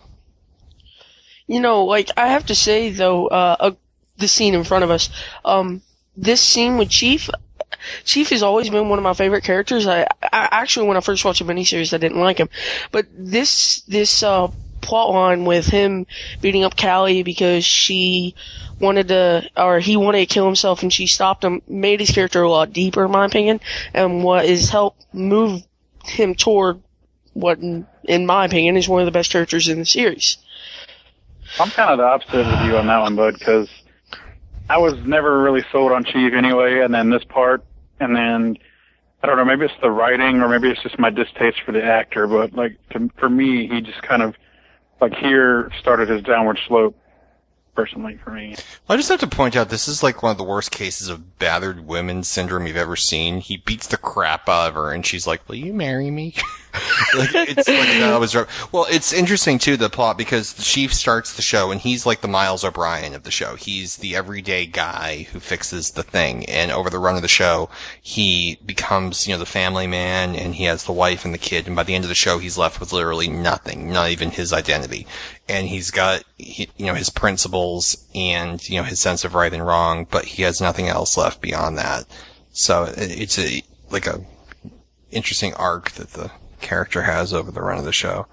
You know, like I have to say though, uh, uh the scene in front of us, um, this scene with Chief, Chief has always been one of my favorite characters. I, I actually, when I first watched the miniseries, I didn't like him, but this this uh, plot line with him beating up Cally because she wanted to, or he wanted to kill himself and she stopped him, made his character a lot deeper, in my opinion, and what has helped move him toward what, in, in my opinion, is one of the best characters in the series. I'm kind of the opposite of you on that one, bud, because I was never really sold on Chief anyway, and then this part, and then I don't know, maybe it's the writing or maybe it's just my distaste for the actor, but like to, for me, he just kind of like here started his downward slope. Personally, for me, I just have to point out this is like one of the worst cases of battered women syndrome you've ever seen. He beats the crap out of her, and she's like, "Will you marry me?" [laughs] [laughs] like it's like that was. Well, it's interesting too the plot because the chief starts the show, and he's like the Miles O'Brien of the show. He's the everyday guy who fixes the thing, and over the run of the show, he becomes you know the family man, and he has the wife and the kid, and by the end of the show, he's left with literally nothing, not even his identity and he's got you know his principles and you know his sense of right and wrong, but he has nothing else left beyond that. So it's a like a interesting arc that the character has over the run of the show.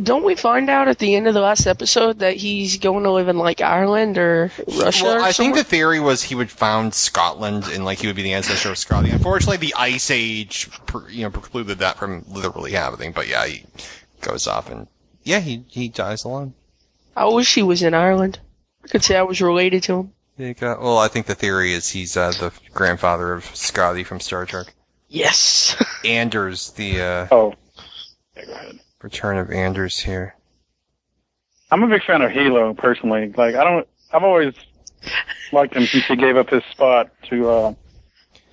Don't we find out at the end of the last episode that he's going to live in like Ireland or Russia? well, or I think the theory was he would found Scotland and like he would be the ancestor of Scotland. Unfortunately, the Ice Age you know precluded that from literally happening. But yeah, he goes off and yeah, he he dies alone. I wish he was in Ireland. I could say I was related to him. There. Well, I think the theory is he's uh, the grandfather of Scotty from Star Trek. Yes. [laughs] Anders, the uh, oh, yeah, go ahead. return of Anders here. I'm a big fan of Helo personally. Like I don't, I've always liked him since he gave up his spot to uh,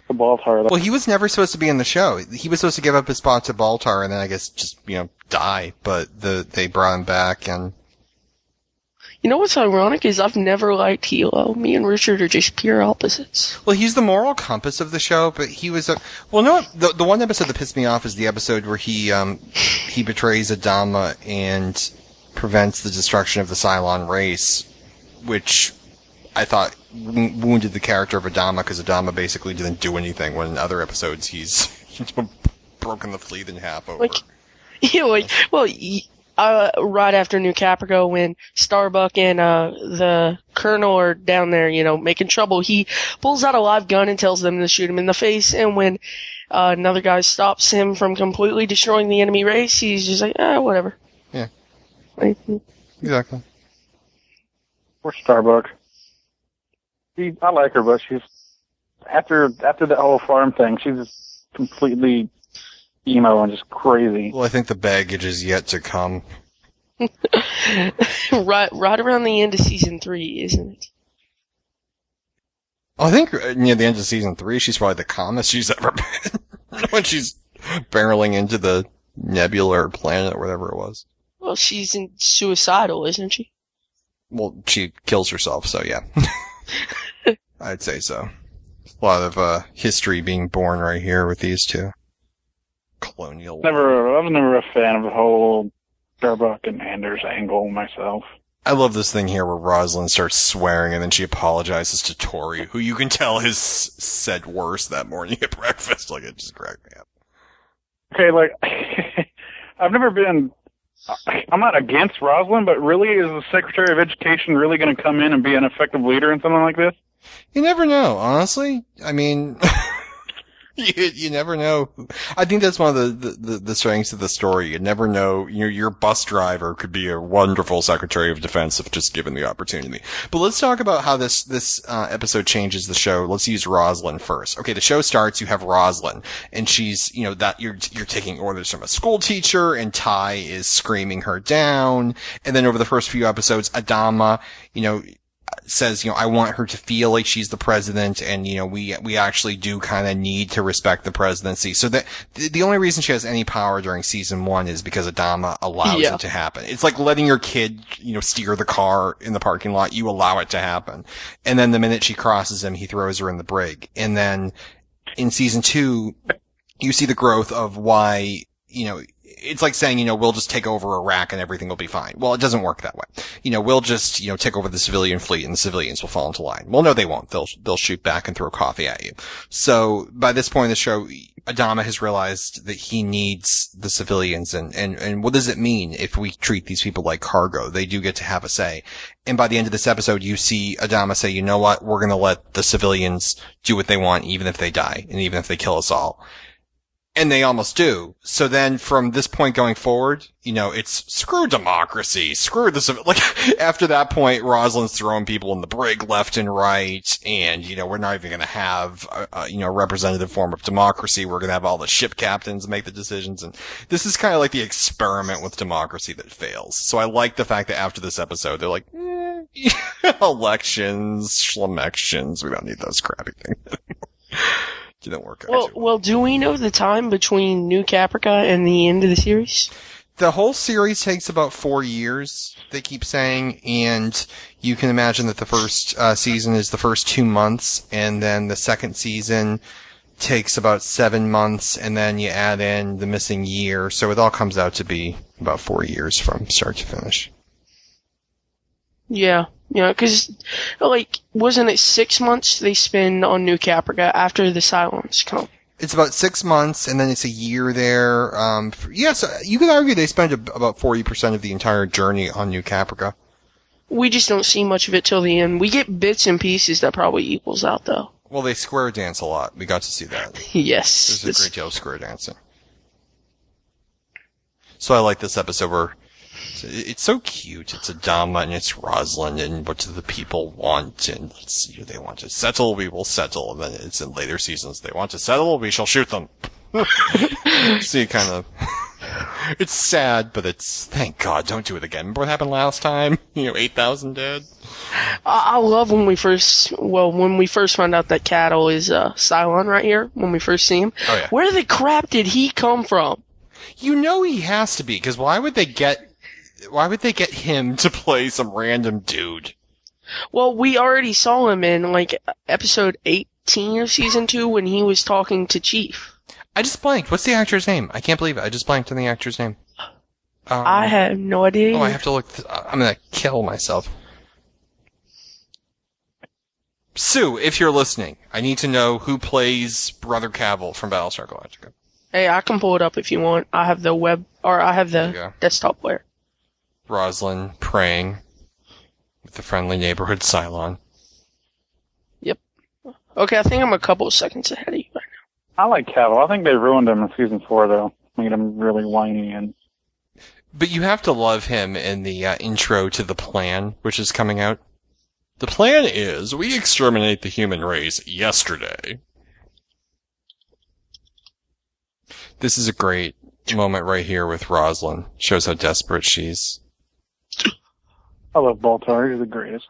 the Baltar. Well, he was never supposed to be in the show. He was supposed to give up his spot to Baltar and then I guess just you know die. But the they brought him back and You know what's ironic is I've never liked Helo. Me and Richard are just pure opposites. Well, he's the moral compass of the show, but he was a well. No, the the one episode that pissed me off is the episode where he um he betrays Adama and prevents the destruction of the Cylon race, which I thought wo- wounded the character of Adama because Adama basically didn't do anything. When in other episodes he's, [laughs] he's broken the fleet in half over. Like, [laughs] you know, like, well, y- uh, right after New Caprica, when Starbuck and uh, the Colonel are down there, you know, making trouble, he pulls out a live gun and tells them to shoot him in the face. And when uh, another guy stops him from completely destroying the enemy race, he's just like, ah, whatever. Yeah. Like, Exactly. Or Starbuck. She, I like her, but she's after after the whole farm thing, she's just completely emo and just crazy. Well, I think the baggage is yet to come. [laughs] right, right around the end of season three, isn't it? I think uh, near the end of season three, she's probably the calmest she's [laughs] ever been [laughs] when she's barreling into the nebula or planet or whatever it was. Well, she's in suicidal, isn't she? Well, she kills herself, so yeah. I'd say so. A lot of uh, history being born right here with these two. Colonial. Never, I was never a fan of the whole Starbuck and Anders angle myself. I love this thing here where Roslin starts swearing and then she apologizes to Tory, who you can tell has said worse that morning at [laughs] breakfast. Like, it just cracked me up. Okay, like [laughs] I've never been. I'm not against Roslin, but really, is the Secretary of Education really going to come in and be an effective leader in something like this? You never know, honestly. I mean, [laughs] [laughs] you, you never know. I think that's one of the, the, the, strengths of the story. You never know. You know, your bus driver could be a wonderful Secretary of Defense if just given the opportunity. But let's talk about how this, this, uh, episode changes the show. Let's use Roslin first. Okay, the show starts, you have Roslin, and she's, you know, that, you're, you're taking orders from a school teacher, and Tigh is screaming her down. And then over the first few episodes, Adama, you know, says, you know, I want her to feel like she's the president and, you know, we, we actually do kind of need to respect the presidency. So that, the, the only reason she has any power during season one is because Adama allows Yeah. it to happen. It's like letting your kid, you know, steer the car in the parking lot. You allow it to happen. And then the minute she crosses him, he throws her in the brig. And then in season two, you see the growth of why, you know, it's like saying, you know, we'll just take over Iraq and everything will be fine. Well, it doesn't work that way. You know, we'll just, you know, take over the civilian fleet and the civilians will fall into line. Well, no, they won't. They'll, they'll shoot back and throw coffee at you. So by this point in the show, Adama has realized that he needs the civilians and, and, and what does it mean if we treat these people like cargo? They do get to have a say. And by the end of this episode, you see Adama say, you know what? We're going to let the civilians do what they want, even if they die and even if they kill us all. And they almost do. So then from this point going forward, you know, it's screw democracy, screw the, like, [laughs] after that point, Roslin's throwing people in the brig left and right, and, you know, we're not even gonna have, a, a, you know, representative form of democracy. We're gonna have all the ship captains make the decisions, and this is kind of like the experiment with democracy that fails. So I like the fact that after this episode, they're like, eh, [laughs] elections, schlemections, we don't need those crappy things. [laughs] Didn't work out. Well, well, do we know the time between New Caprica and the end of the series? the whole series takes about four years, they keep saying, and you can imagine that the first uh, season is the first two months, and then the second season takes about seven months, and then you add in the missing year, so it all comes out to be about four years from start to finish. Yeah, yeah, because like, wasn't it six months they spend on New Caprica after the Cylons come? It's about six months, and then it's a year there. Um, for, yes, you could argue they spend about forty percent of the entire journey on New Caprica. We just don't see much of it till the end. We get bits and pieces that probably equals out though. Well, they square dance a lot. We got to see that. [laughs] Yes, There's a great deal of square dancing. So I like this episode where it's- so cute. It's Adama and it's Roslin and what do the people want and it's, you know, they want to settle, we will settle. And then it's in later seasons, they want to settle, we shall shoot them. [laughs] See, kind of, [laughs] it's sad, but it's, thank God, don't do it again. Remember what happened last time? [laughs] You know, 8,000 dead? I, I love when we first, well, when we first found out that Cattle is uh, Cylon right here. When we first see him, Oh yeah. where the crap did he come from? You know he has to be, because why would they get, why would they get him to play some random dude? Well, we already saw him in like episode 18 of season two when he was talking to Chief. I just blanked. What's the actor's name? I can't believe it. I just blanked on the actor's name. Um, I have no idea. Oh, I have to look. Th- I'm gonna kill myself. Sue, if you're listening, I need to know who plays Brother Cavil from Battlestar Galactica. Hey, I can pull it up if you want. I have the web, or I have the desktop player. Roslin praying with the friendly neighborhood Cylon. Yep. Okay, I think I'm a couple of seconds ahead of you right I like Cavil. I think they ruined him in season four, though. Made him really whiny and But you have to love him in the uh, intro to the plan, which is coming out. The plan is we exterminate the human race yesterday. This is a great moment right here with Roslin. Shows how desperate she's. I love Baltar. He's the greatest.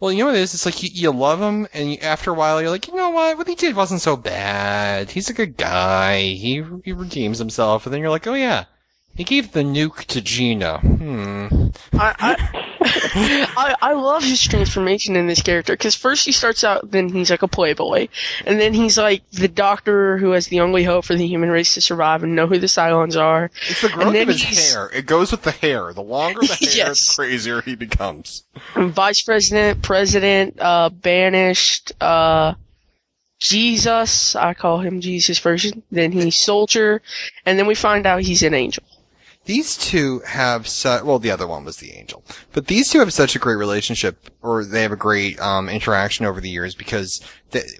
Well, you know what it is? It's like you, you love him, and you, after a while, you're like, you know what? What he did wasn't so bad. He's a good guy. He he redeems himself, and then you're like, oh yeah, he gave the nuke to Gina. Hmm. I, I, I, I love his transformation in this character because first he starts out, then he's like a playboy, and then he's like the doctor who has the only hope for the human race to survive and know who the Cylons are. It's the growth of his hair. It goes with the hair. The longer the [laughs] hair, Yes. the crazier he becomes. Vice president, president, uh, banished, uh, Jesus, I call him Jesus version. Then he's soldier, and then we find out he's an angel. These two have well, the other one was the angel, but these two have such a great relationship, or they have a great um, interaction over the years because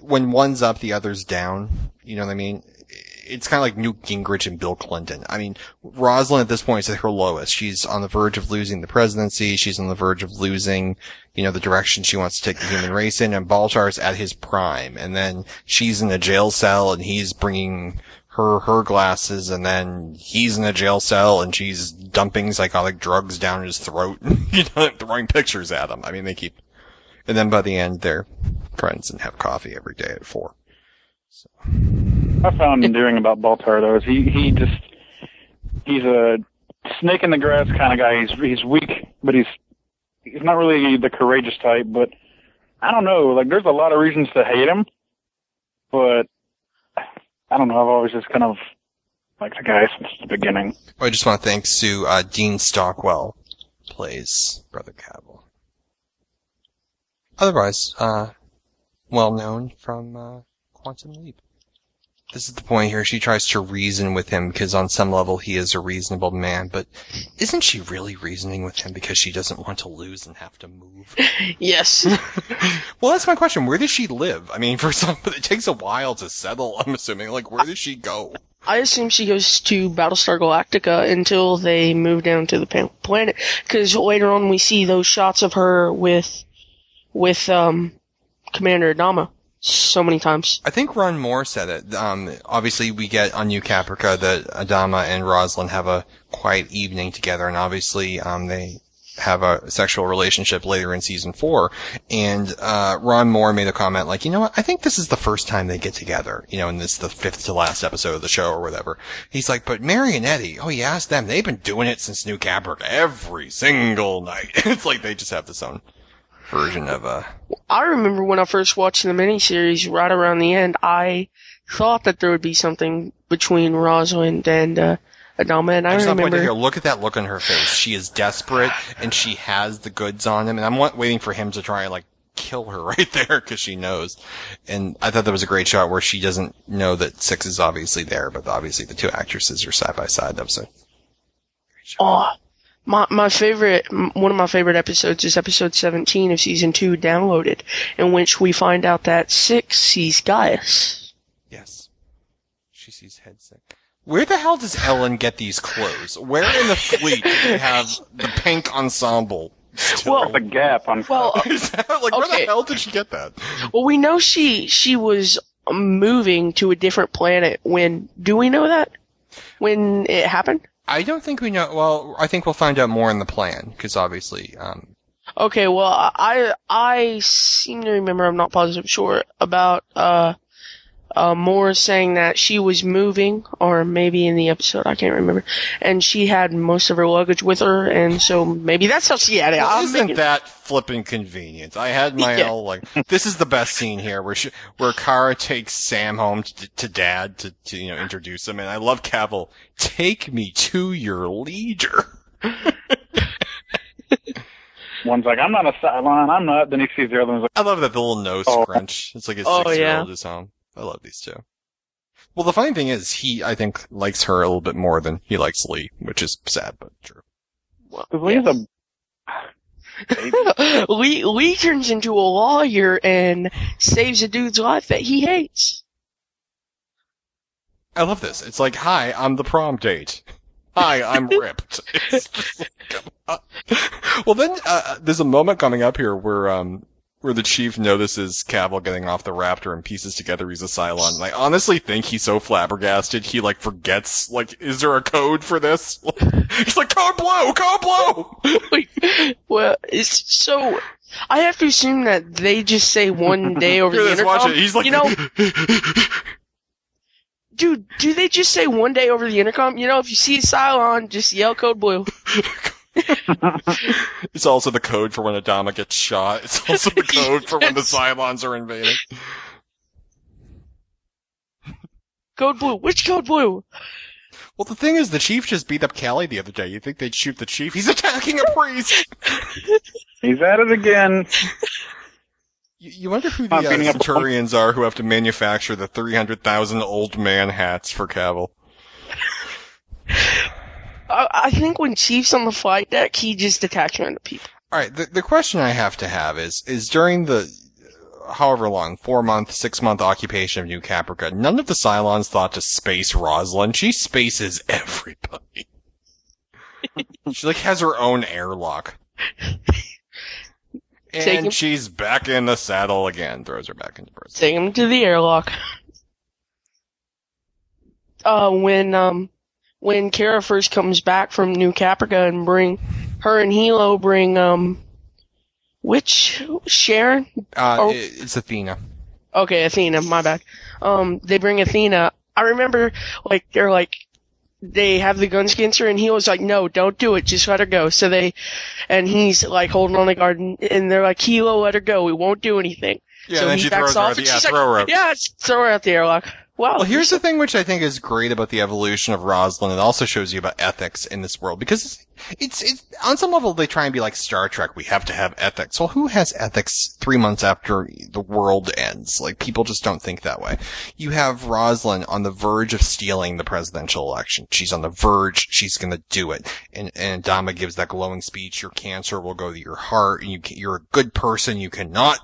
when one's up, the other's down. You know what I mean? It's kind of like Newt Gingrich and Bill Clinton. I mean, Roslin at this point is at her lowest. She's on the verge of losing the presidency. She's on the verge of losing, you know, the direction she wants to take the human race in. And Baltar's at his prime. And then she's in a jail cell and he's bringing her, her glasses and then he's in a jail cell and she's dumping psychotic drugs down his throat, [laughs] you know, throwing pictures at him. I mean, they keep, and then by the end they're friends and have coffee every day at four. So. I found endearing about Baltar though is he he just he's a snake in the grass kind of guy. He's he's weak, but he's he's not really the courageous type. But I don't know. Like there's a lot of reasons to hate him, but I don't know. I've always just kind of liked the guy since the beginning. I just want to thank Sue, uh, Dean Stockwell plays Brother Cavil. Otherwise, uh, well known from, uh, Quantum Leap. This is the point here. She tries to reason with him because on some level he is a reasonable man, but isn't she really reasoning with him because she doesn't want to lose and have to move? [laughs] Yes. [laughs] well, that's my question. Where does she live? I mean, [laughs] for some, it takes a while to settle, I'm assuming. Like, where does she go? I assume she goes to Battlestar Galactica until they move down to the planet. Because later on we see those shots of her with, with um, Commander Adama so many times. I think Ron Moore said it. Um, obviously, we get on New Caprica that Adama and Roslin have a quiet evening together, and obviously, um, they have a sexual relationship later in season four. And uh, Ron Moore made a comment like, you know what? I think this is the first time they get together. You know, and this is the fifth to last episode of the show or whatever. He's like, but Mary and Eddie, oh, you ask them. They've been doing it since New Caprica every single night. [laughs] it's like they just have this own version of a. I remember when I first watched the miniseries, right around the end, I thought that there would be something between Roslin and uh, Adama, and I, I just want to point remember. here, look at that look on her face. She is desperate and she has the goods on him. And I'm waiting for him to try and like kill her [laughs] right there because she knows. And I thought that was a great shot where she doesn't know that Six is obviously there, but obviously the two actresses are side by side. That was a Oh, my my favorite, one of my favorite episodes is episode 17 of season two, downloaded, in which we find out that Six sees Gaius. Yes. She sees Head Six. Where the hell does Ellen get these clothes? Where in the fleet do they have the pink ensemble? Still? Well, the gap on. Well, [laughs] like where the hell did she get that? Well, we know she she was um, moving to a different planet. When do we know that? When it happened? I don't think we know. Well, I think we'll find out more in the plan because obviously, um, Okay, well, I I seem to remember. I'm not positive, sure about uh, uh, Moore saying that she was moving, or maybe in the episode, I can't remember, and she had most of her luggage with her, and so maybe that's how she had it. Well, I'm isn't making- that flipping convenient? I had my Yeah. whole like. This is the best scene here, where she, where Kara takes Sam home to, to Dad to, to you know introduce him, and I love Cavil. Take me to your leader. [laughs] One's like, I'm not a sideline, I'm not. Then he sees the other one's like, I love that little nose Oh. crunch. It's like his Oh, six year yeah. old is home. I love these two. Well, the funny thing is, he I think likes her a little bit more than he likes Lee, which is sad but true. Because Lee's a [laughs] Lee Lee turns into a lawyer and saves a dude's life that he hates. I love this. It's like, hi, I'm the prom date. Hi, I'm [laughs] ripped. It's just like, uh, well, then uh, there's a moment coming up here where um where the chief notices Cavil getting off the Raptor and pieces together he's a Cylon. And I honestly think he's so flabbergasted he like forgets like, is there a code for this? [laughs] he's like, code blue, code blue. Well, it's so. I have to assume that they just say one day over Here, the intercom. watch it. He's like, you know, [laughs] dude, do they just say one day over the intercom? You know, if you see a Cylon, just yell code blue. [laughs] [laughs] It's also the code for when Adama gets shot. It's also the [laughs] code for when the Cylons are invading. Code blue. Which code blue? Well, the thing is, the chief just beat up Callie the other day. You think they'd shoot the chief? He's attacking a priest. [laughs] He's at it again. You, you wonder who the I'm uh, Centurions are who have to manufacture the 300,000 old man hats for Cavil. I, I think when Chief's on the flight deck, he just attacks random people. Alright, the, the question I have to have is, is during the, however long, four month, six month occupation of New Caprica, none of the Cylons thought to space Roslin. She spaces [laughs] everybody. [laughs] she like has her own airlock. And him- she's back in the saddle again, throws her back into prison. Take him to the airlock. Uh, when, um, when Kara first comes back from New Caprica and bring, her and Helo bring, um, which, Sharon? Uh, it's Athena. Okay, Athena, my bad. Um, they bring Athena. I remember, like, they're like, they have the guns against her, and he was like, no, don't do it, just let her go. So they, and he's like holding on the guard, and, they're like, Helo, let her go, we won't do anything. Yeah, so then he she backs throws off, and yeah, she's like, her. Yeah, throw her out the airlock. Wow. Well, here's the thing which I think is great about the evolution of Roslin. It also shows you about ethics in this world because it's, it's, on some level they try and be like Star Trek. We have to have ethics. Well, who has ethics three months after the world ends? Like people just don't think that way. You have Roslin on the verge of stealing the presidential election. She's on the verge. She's going to do it. And, and Dama gives that glowing speech. Your cancer will go to your heart and you, can, you're a good person. You cannot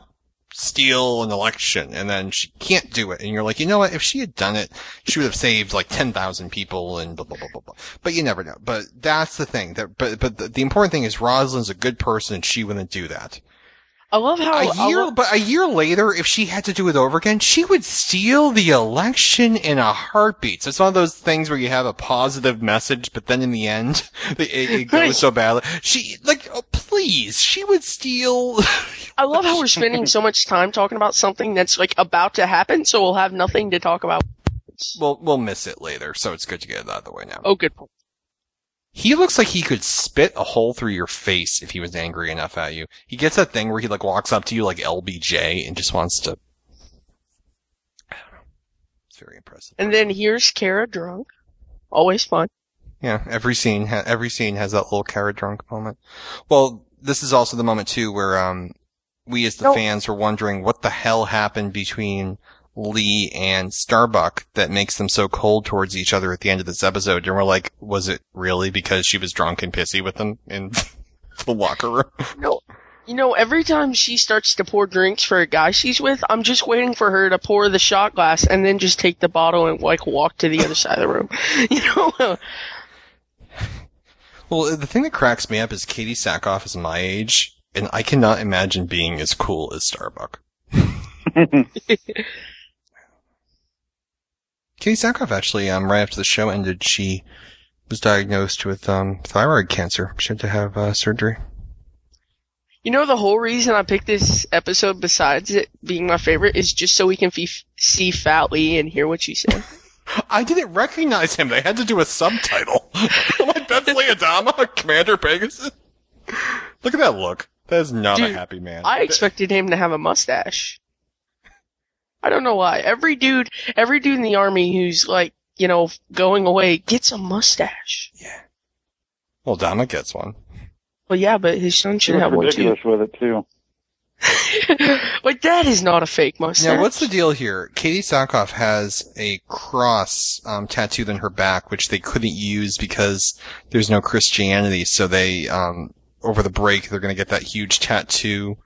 steal an election and then she can't do it. And you're like, you know what? If she had done it, she would have saved like 10,000 people and blah, blah, blah, blah, blah. But you never know. But that's the thing that, but, but the, the important thing is Roslin's a good person and she wouldn't do that. I love how A year, but a year later, if she had to do it over again, she would steal the election in a heartbeat. So it's one of those things where you have a positive message, but then in the end, [laughs] it, it goes so badly. She, like, oh, please, she would steal. I love how we're spending so much time talking about something that's like about to happen, so we'll have nothing to talk about. We'll, we'll miss it later, so it's good to get it out of the way now. Oh, good point. He looks like he could spit a hole through your face if he was angry enough at you. He gets that thing where he like walks up to you like LBJ and just wants to. I don't know. It's very impressive. And then here's Kara drunk. Always fun. Yeah, every scene, ha- every scene has that little carrot drunk moment. Well, this is also the moment too where, um, we as the No. fans were wondering what the hell happened between Lee and Starbuck that makes them so cold towards each other at the end of this episode. And we're like, was it really because she was drunk and pissy with them in [laughs] the locker room? No. You know, every time she starts to pour drinks for a guy she's with, I'm just waiting for her to pour the shot glass and then just take the bottle and like walk to the other side of the room. [laughs] You know? Well, the thing that cracks me up is Katee Sackhoff is my age, and I cannot imagine being as cool as Starbuck. [laughs] Katee Sackhoff actually, um, right after the show ended, she was diagnosed with um, thyroid cancer. She had to have uh, surgery. You know, the whole reason I picked this episode, besides it being my favorite, is just so we can fe- see Fat Lee and hear what she said. [laughs] I didn't recognize him. They had to do a subtitle. I'm like, that's Lee Adama, Commander Pegasus. Look at that look. That is not a happy man. I expected him to have a mustache. I don't know why. Every dude, every dude in the army who's like, you know, going away gets a mustache. Yeah. Well, Donna gets one. Well, yeah, but his son should have one too. ridiculous with it too. [laughs] Like that is not a fake mustache. Now, what's the deal here? Katee Sackhoff has a cross um, tattooed on her back, which they couldn't use because there's no Christianity. So they, um, over the break, they're going to get that huge tattoo.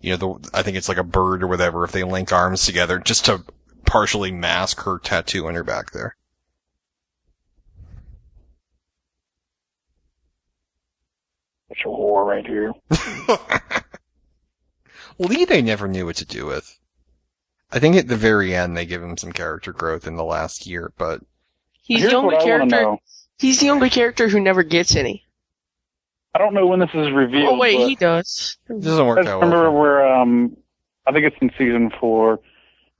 You know, the, I think it's like a bird or whatever. If they link arms together, just to partially mask her tattoo on her back there. It's a whore right here. [laughs] Lee, they never knew what to do with. I think at the very end they give him some character growth in the last year, but He's Here's the only what I wanna character. He's the only character who never gets any. I don't know when this is revealed. Oh wait, but he does. it doesn't work I just out well. remember where um, I think it's in season four,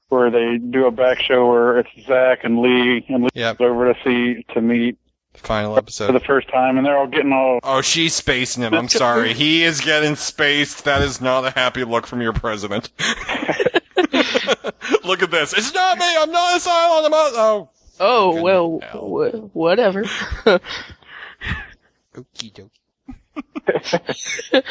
where they do a back show where it's Zak and Lee, and Lee Yep. goes over to see to meet Final episode for the first time, and they're all getting all. Oh, she's spacing him. I'm sorry. [laughs] He is getting spaced. That is not a happy look from your president. [laughs] look at this. It's not me. I'm not a Cylon. I'm not. Oh. Oh well, wh- whatever. [laughs] Okie dokie. [laughs]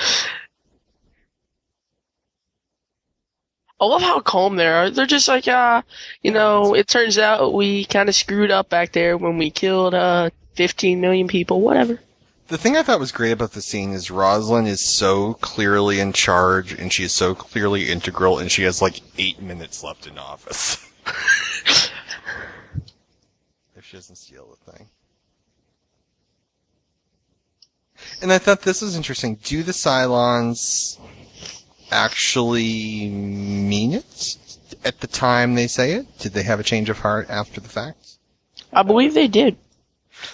I love how calm they are. They're just like, uh, you know, it turns out we kind of screwed up back there when we killed uh 15 million people. Whatever. The thing I thought was great about the scene is Roslin is so clearly in charge and she is so clearly integral and she has like eight minutes left in office. [laughs] if she doesn't steal the thing. And I thought this was interesting. Do the Cylons actually mean it at the time they say it? Did they have a change of heart after the fact? I believe they did.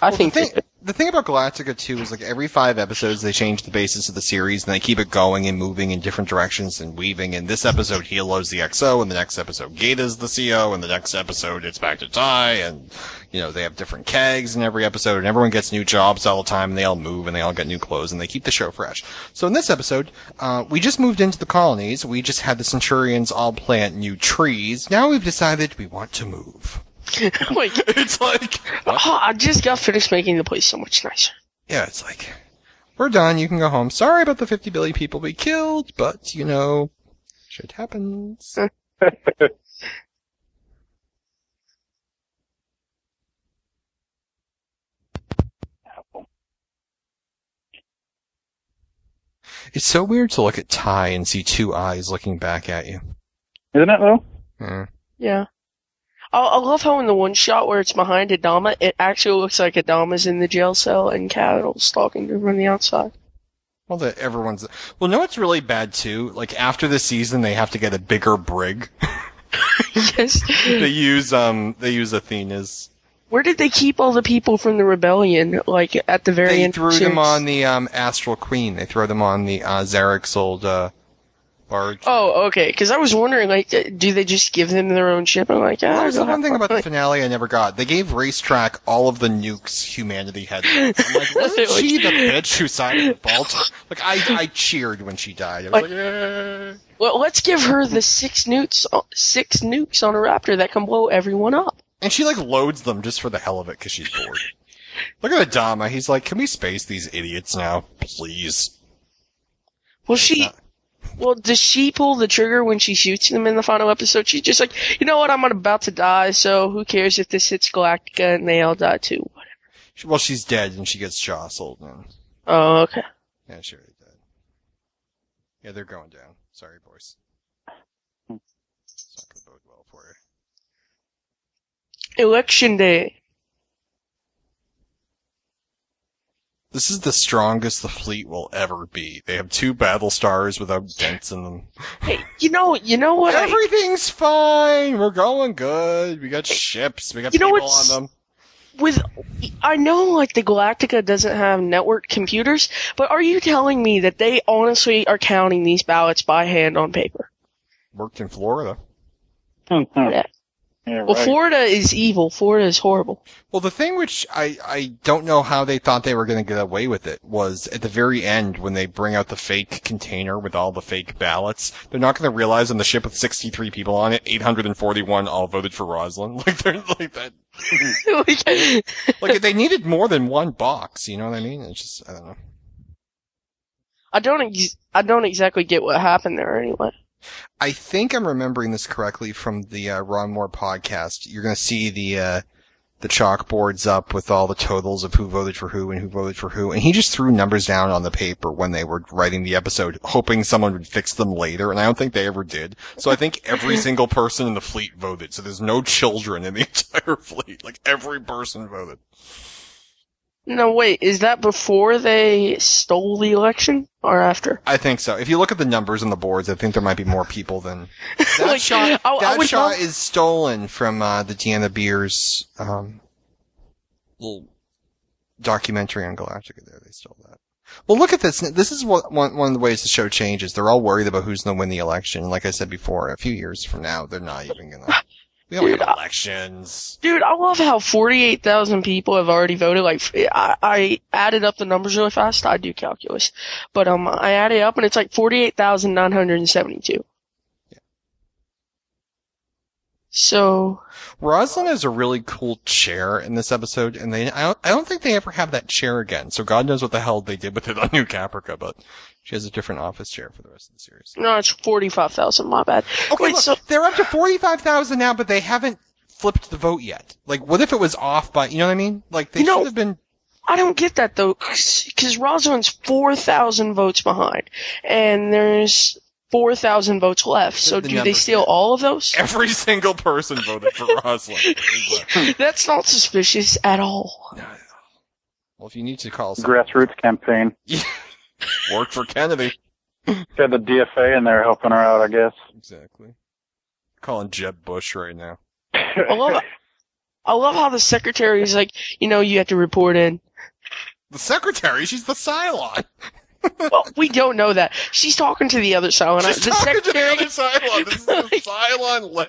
I Well, think the thing, the thing about Galactica 2 is like every five episodes they change the basis of the series and they keep it going and moving in different directions and weaving. And this episode, Helo's the XO, and the next episode, Gaeta's the CO, and the next episode, it's back to Tigh, and, you know, they have different kegs in every episode, and everyone gets new jobs all the time, and they all move, and they all get new clothes, and they keep the show fresh. So in this episode, uh, we just moved into the colonies, we just had the Centurions all plant new trees, now we've decided we want to move. [laughs] like, [laughs] it's like, oh, I just got finished making the place so much nicer. Yeah, it's like, we're done, you can go home. Sorry about the 50 billion people we killed, but, you know, shit happens. [laughs] It's so weird to look at Tigh and see two eyes looking back at you. Isn't it though? Hmm. Yeah. Yeah. I, I love how in the one shot where it's behind Adama, it actually looks like Adama's in the jail cell and Cattle's talking to him from the outside. Well, that everyone's. Well, no, it's really bad too. Like after the season, they have to get a bigger brig. [laughs] yes. they use um, they use Athena's. Where did they keep all the people from the rebellion? Like at the very They end. of threw the them on the um, Astral Queen. They throw them on the uh, Zarek's old uh, barge. Oh, okay. Because I was wondering, like, uh, do they just give them their own ship? I'm like, ah, Well, that was the one thing about the finale I never got. They gave Racetrack all of the nukes humanity had. I'm like, [laughs] wasn't she the [laughs] bitch who signed the bolt? Like, I, I cheered when she died. I was Like- like, eh. Well, let's give her the six nukes, six nukes on a Raptor that can blow everyone up. And she like loads them just for the hell of it because she's bored. Look at Adama. He's like, can we space these idiots now, please? Well, she, well, does she pull the trigger when she shoots them in the final episode? She's just like, you know what, I'm about to die, so who cares if this hits Galactica and they all die too? Whatever. Well, she's dead and she gets jostled. And, Oh, okay. yeah, she already dead. Yeah, they're going down. Sorry, boys. Hmm. It's not gonna bode well for you. Election day. This is the strongest the fleet will ever be. They have two battle stars without dents in them. Hey, you know, you know what? I- Everything's fine. We're going good. We got ships. We got You people what's- on them. with I know like the Galactica doesn't have network computers, but are you telling me that they honestly are counting these ballots by hand on paper? Worked in Florida. Oh, oh. Yeah. Yeah, Well, right. Florida is evil. Florida is horrible. Well, the thing which I, I don't know how they thought they were going to get away with it was at the very end when they bring out the fake container with all the fake ballots, they're not going to realize on the ship with 63 people on it, 841 all voted for Roslin. [laughs] Like they're like that. [laughs] [laughs] like they needed more than one box, you know what I mean? It's just, I don't know. I don't ex- I don't exactly get what happened there anyway. I think I'm remembering this correctly from the uh, Ron Moore podcast. You're going to see the uh, the chalkboards up with all the totals of who voted for who and who voted for who, and he just threw numbers down on the paper when they were writing the episode, hoping someone would fix them later. And I don't think they ever did. So I think every [laughs] single person in the fleet voted. So there's no children in the [laughs] entire fleet. Like every person voted. No, wait, is that before they stole the election or after? I think so. If you look at the numbers on the boards, I think there might be more people than [laughs] that Like, shot. I- I that would shot love- is stolen from uh, the D'Anna Biers um, little documentary on Galactica. There, they stole that. Well, look at this. This is what one one of the ways the show changes. They're all worried about who's going to win the election. Like I said before, a few years from now, they're not even gonna. [laughs] We don't Dude, have I- elections. Dude, I love how 48,000 people have already voted. Like, I, I added up the numbers really fast. I do calculus. But, um, I added up and it's like 48,972. So, Roslin has a really cool chair in this episode, and they I don't, I don't think they ever have that chair again. So God knows what the hell they did with it on New Caprica, but she has a different office chair for the rest of the series. no, it's 45,000, my bad. Okay, Wait, look, so, they're up to forty five thousand now, but they haven't flipped the vote yet. Like, what if it was off by? You know what I mean? Like, they You know- should have been. I don't get that though, cause Roslin's 4,000 votes behind. And there's 4,000 votes left. So The do they steal yeah. all of those? [laughs] Every single person voted for Roslin. [laughs] That's not suspicious at all. Well, if you need to call some Grassroots campaign. [laughs] work for Kennedy, Got the DFA in there helping her out, I guess. exactly. Calling Jeb Bush right now. I love, I love how the secretary is like, you know, you have to report in. The secretary, she's the Cylon. Well, we don't know that. She's talking to the other Cylon. She's the talking to the other Cylon. This is a [laughs] Cylon-led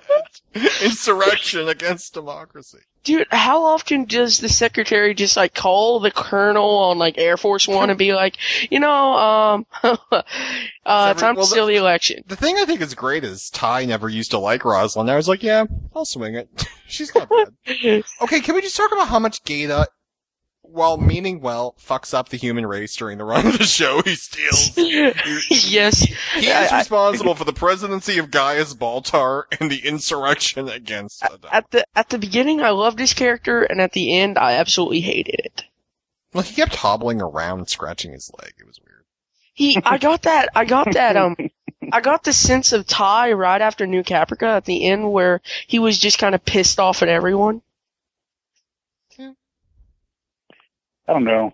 insurrection against democracy. dude, how often does the secretary just like call the colonel on like Air Force One and be like, you know, um, [laughs] uh, every- time well, to steal the election? The thing I think is great is Tigh never used to like Roslin. I was like, yeah, I'll swing it. [laughs] She's not bad. Okay, can we just talk about how much Gaeta, while meaning well, fucks up the human race during the run of the show? He steals. [laughs] yes, He I- is I- responsible for the presidency of Gaius Baltar and the insurrection against Adama. at the at the beginning, I loved his character, and at the end, I absolutely hated it. Well, he kept hobbling around, scratching his leg. It was weird. He, I got that, I got that, um, [laughs] I got the sense of Tigh right after New Caprica at the end where he was just kind of pissed off at everyone. I don't know.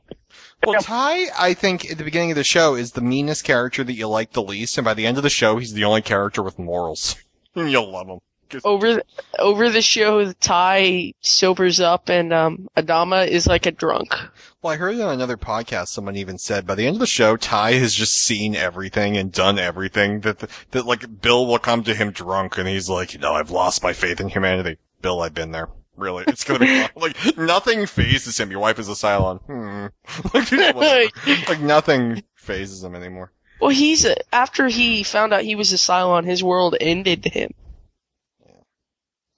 Well, Tigh, I think at the beginning of the show is the meanest character that you like the least, and by the end of the show, he's the only character with morals. [laughs] You'll love him. 'Cause- Over, the, over the show, Tigh sobers up and, um, Adama is like a drunk. Well, I heard on another podcast someone even said by the end of the show, Tigh has just seen everything and done everything that, that like Bill will come to him drunk and he's like, you know, I've lost my faith in humanity. Bill, I've been there. Really, it's gonna be [laughs] fun. like nothing phases him. Your wife is a Cylon. Hmm. [laughs] like, just whatever. like nothing phases him anymore. Well, he's, after he found out he was a Cylon, his world ended to him.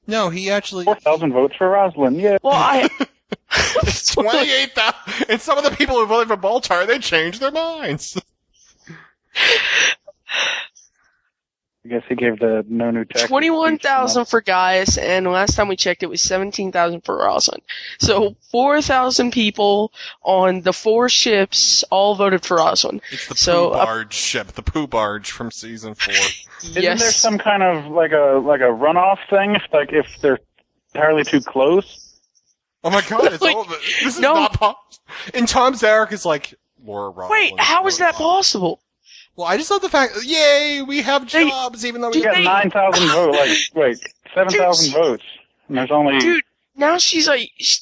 No, he actually. 4,000 votes for Roslin, yeah. Well, I, [laughs] Twenty-eight thousand. And some of the people who voted for Baltar, they changed their minds. I guess he gave the no new tax. 21,000 for Gaius, and last time we checked it was 17,000 for Roslin. So 4,000 people on the four ships all voted for Roslin. It's the So, poo uh, barge ship, the poo barge from season four. [laughs] Isn't yes. there some kind of like a like a runoff thing? If like if they're entirely too close. Oh my god, it's Like, [laughs] all, this is no. not possible. And Tom Zarek is like, Laura Roslin. Wait, how is that possible? Well, I just love the fact, yay, we have They- jobs, even though we You got Hey. nine thousand [laughs] votes. Like wait, seven thousand votes, and there's only Dude, now she's like, sh-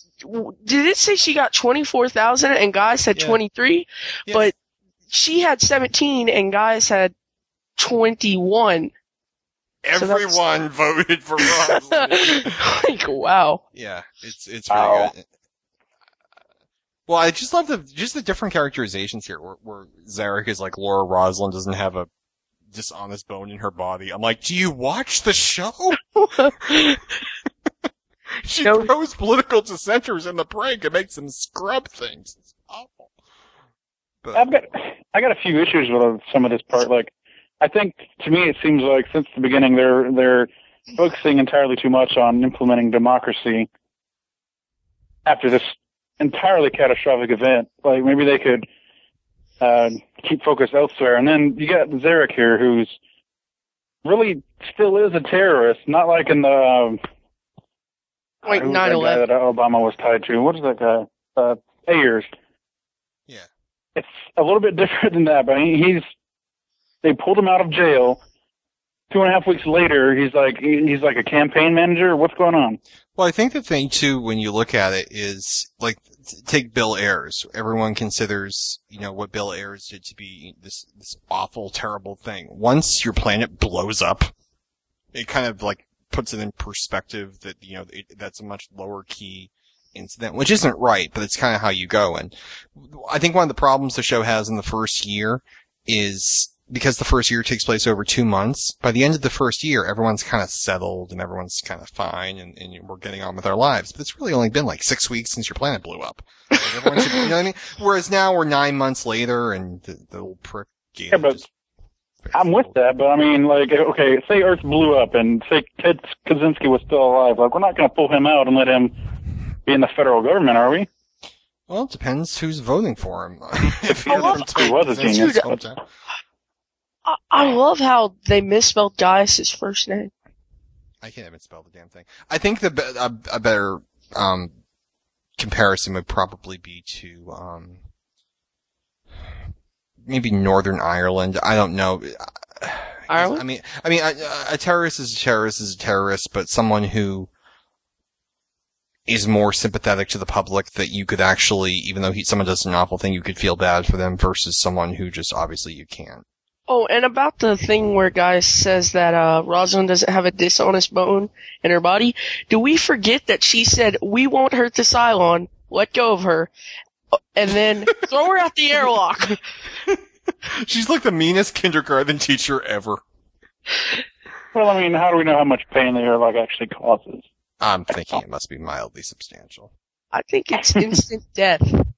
did it say she got 24,000 and Gaius had Yeah. 23? Yeah. But she had 17 and Gaius had 21. so everyone voted for Roslin. [laughs] like, wow. yeah, it's, it's very Wow. good. Well, I just love the, just the different characterizations here, where, where Zarek is like, Laura Roslin doesn't have a dishonest bone in her body. I'm like, do you watch the show? [laughs] She No. throws political dissenters in the prank and makes them scrub things. It's awful. But, I've got I got a few issues with some of this part. Like, I think to me it seems like since the beginning they're they're focusing entirely too much on implementing democracy after this entirely catastrophic event. Like maybe they could uh, keep focus elsewhere. And then you got Zarek here, who's really still is a terrorist, not like in the um, Like who was that guy 9/11. that Obama was tied to. What is that guy? Uh, Ayers. yeah. It's a little bit [laughs] different than that, but he's they pulled him out of jail. Two and a half weeks later, he's like he's like a campaign manager. What's going on? Well, I think the thing too, when you look at it, is like t- take Bill Ayers. Everyone considers, you know, what Bill Ayers did to be this this awful, terrible thing. Once your planet blows up, it kind of like puts it in perspective that, you know, it, that's a much lower key incident, which isn't right, but it's kind of how you go. And I think one of the problems the show has in the first year is because the first year takes place over two months, by the end of the first year, everyone's kind of settled and everyone's kind of fine and, and we're getting on with our lives. But it's really only been like six weeks since your planet blew up. [laughs] Like everyone's, you know what I mean? Whereas now we're nine months later and the, the little prick Yeah, but I'm with that, but I mean, like, okay, say Earth blew up and say Ted Kaczynski was still alive. Like, we're not going to pull him out and let him be in the federal government, are we? Well, it depends who's voting for him. [laughs] if He was a genius. I, I love how they misspelled Gaius' first name. I can't even spell the damn thing. I think the be- a, a better um, comparison would probably be to um, maybe Northern Ireland. I don't know. [sighs] Ireland? I mean, I mean, a, a terrorist is a terrorist is a terrorist, but someone who is more sympathetic to the public that you could actually, even though he, someone does an awful thing, you could feel bad for them versus someone who just obviously you can't. Oh, and about the thing where Gaius says that uh, Rosalind doesn't have a dishonest bone in her body, do we forget that she said, we won't hurt the Cylon, let go of her, and then [laughs] throw her out the airlock? [laughs] She's like the meanest kindergarten teacher ever. Well, I mean, how do we know how much pain the airlock actually causes? I'm thinking it must be mildly substantial. I think it's instant death. [laughs]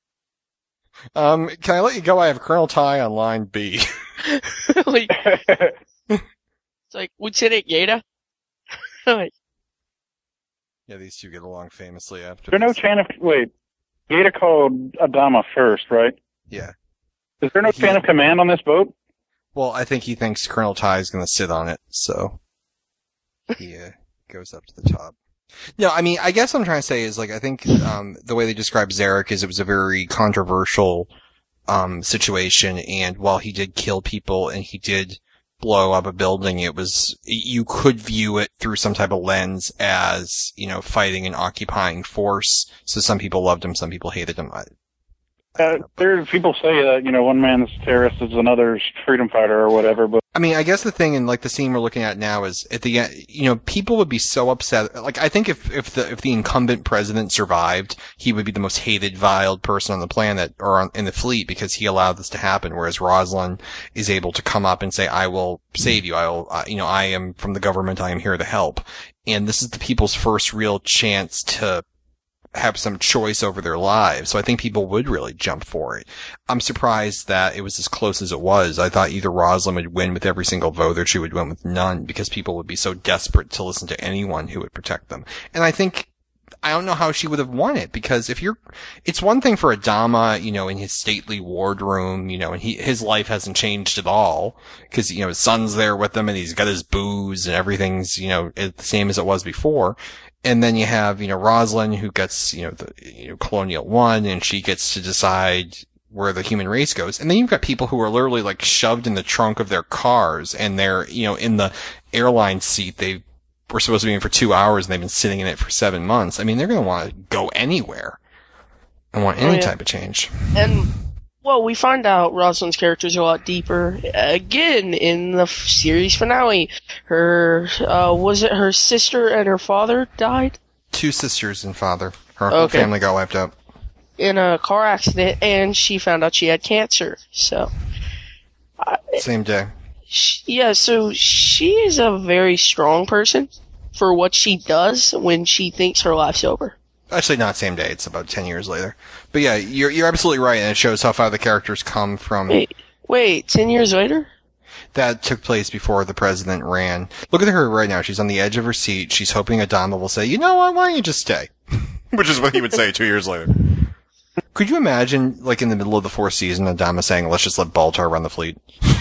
Um, can I let you go? I have Colonel Tigh on line B. [laughs] like, it's like Lieutenant Yada. [laughs] like, yeah, these two get along famously after. Is there no this. chain of wait? Gaeta called Adama first, right? Yeah. Is there no chain of command on this boat? Well, I think he thinks Colonel Tigh is going to sit on it, so he uh, goes up to the top. No, I mean, I guess what I'm trying to say is like I think um, the way they describe Zarek is it was a very controversial um, situation, and while he did kill people and he did blow up a building, it was you could view it through some type of lens as you know fighting an occupying force. So some people loved him, some people hated him. Uh, there, people say that you know one man's terrorist is another's freedom fighter or whatever, but I mean, I guess the thing in like the scene we're looking at now is at the end, you know, people would be so upset. Like, I think if, if the, if the incumbent president survived, he would be the most hated, viled person on the planet or on, in the fleet because he allowed this to happen. Whereas Rosalind is able to come up and say, I will save you. I will, uh, you know, I am from the government. I am here to help. And this is the people's first real chance to have some choice over their lives. So I think people would really jump for it. I'm surprised that it was as close as it was. I thought either Rosalind would win with every single vote or she would win with none because people would be so desperate to listen to anyone who would protect them. And I think I don't know how she would have won it because if you're, it's one thing for Adama, you know, in his stately wardroom, you know, and he, his life hasn't changed at all because, you know, his son's there with him and he's got his booze and everything's, you know, the same as it was before. And then you have, you know, Rosalind who gets, you know, the, you know, Colonial One and she gets to decide where the human race goes. And then you've got people who are literally like shoved in the trunk of their cars and they're, you know, in the airline seat. They were supposed to be in for two hours and they've been sitting in it for seven months. I mean, they're going to want to go anywhere and want Oh, any yeah. type of change. and well, we find out Rosalind's character is a lot deeper again in the f- series finale. Her, uh, was it her sister and her father died Two sisters and father. Her whole Okay. family got wiped out. in a car accident, and she found out she had cancer. So, Same day. Sh- yeah, so she is a very strong person for what she does when she thinks her life's over. Actually, not same day. It's about 10 years later. But yeah, you're, you're absolutely right. And it shows how far the characters come from. Wait, wait, ten years later? that took place before the president ran. Look at her right now. She's on the edge of her seat. She's hoping Adama will say, you know what, why don't you just stay? [laughs] Which is what he would say two years later. Could you imagine, like in the middle of the fourth season, Adama saying, let's just let Baltar run the fleet? [laughs]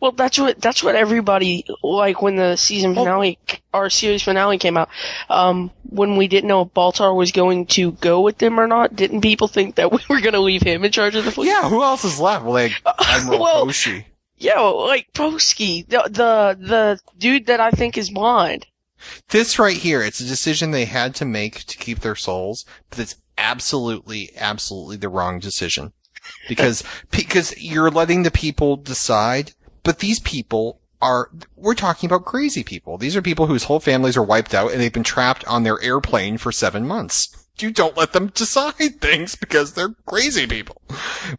Well, that's what that's what everybody like when the season finale or series finale came out. Um, when we didn't know if Baltar was going to go with them or not, didn't people think that we [laughs] were going to leave him in charge of the fleet? Yeah, who else is left? Like [laughs] Admiral well, Hoshi. Yeah, like Posky, the the the dude that I think is blind. This right here, it's a decision they had to make to keep their souls, but it's absolutely, absolutely the wrong decision. Because, because you're letting the people decide, but these people are, we're talking about crazy people. These are people whose whole families are wiped out and they've been trapped on their airplane for seven months. You don't let them [laughs] decide things because they're crazy people.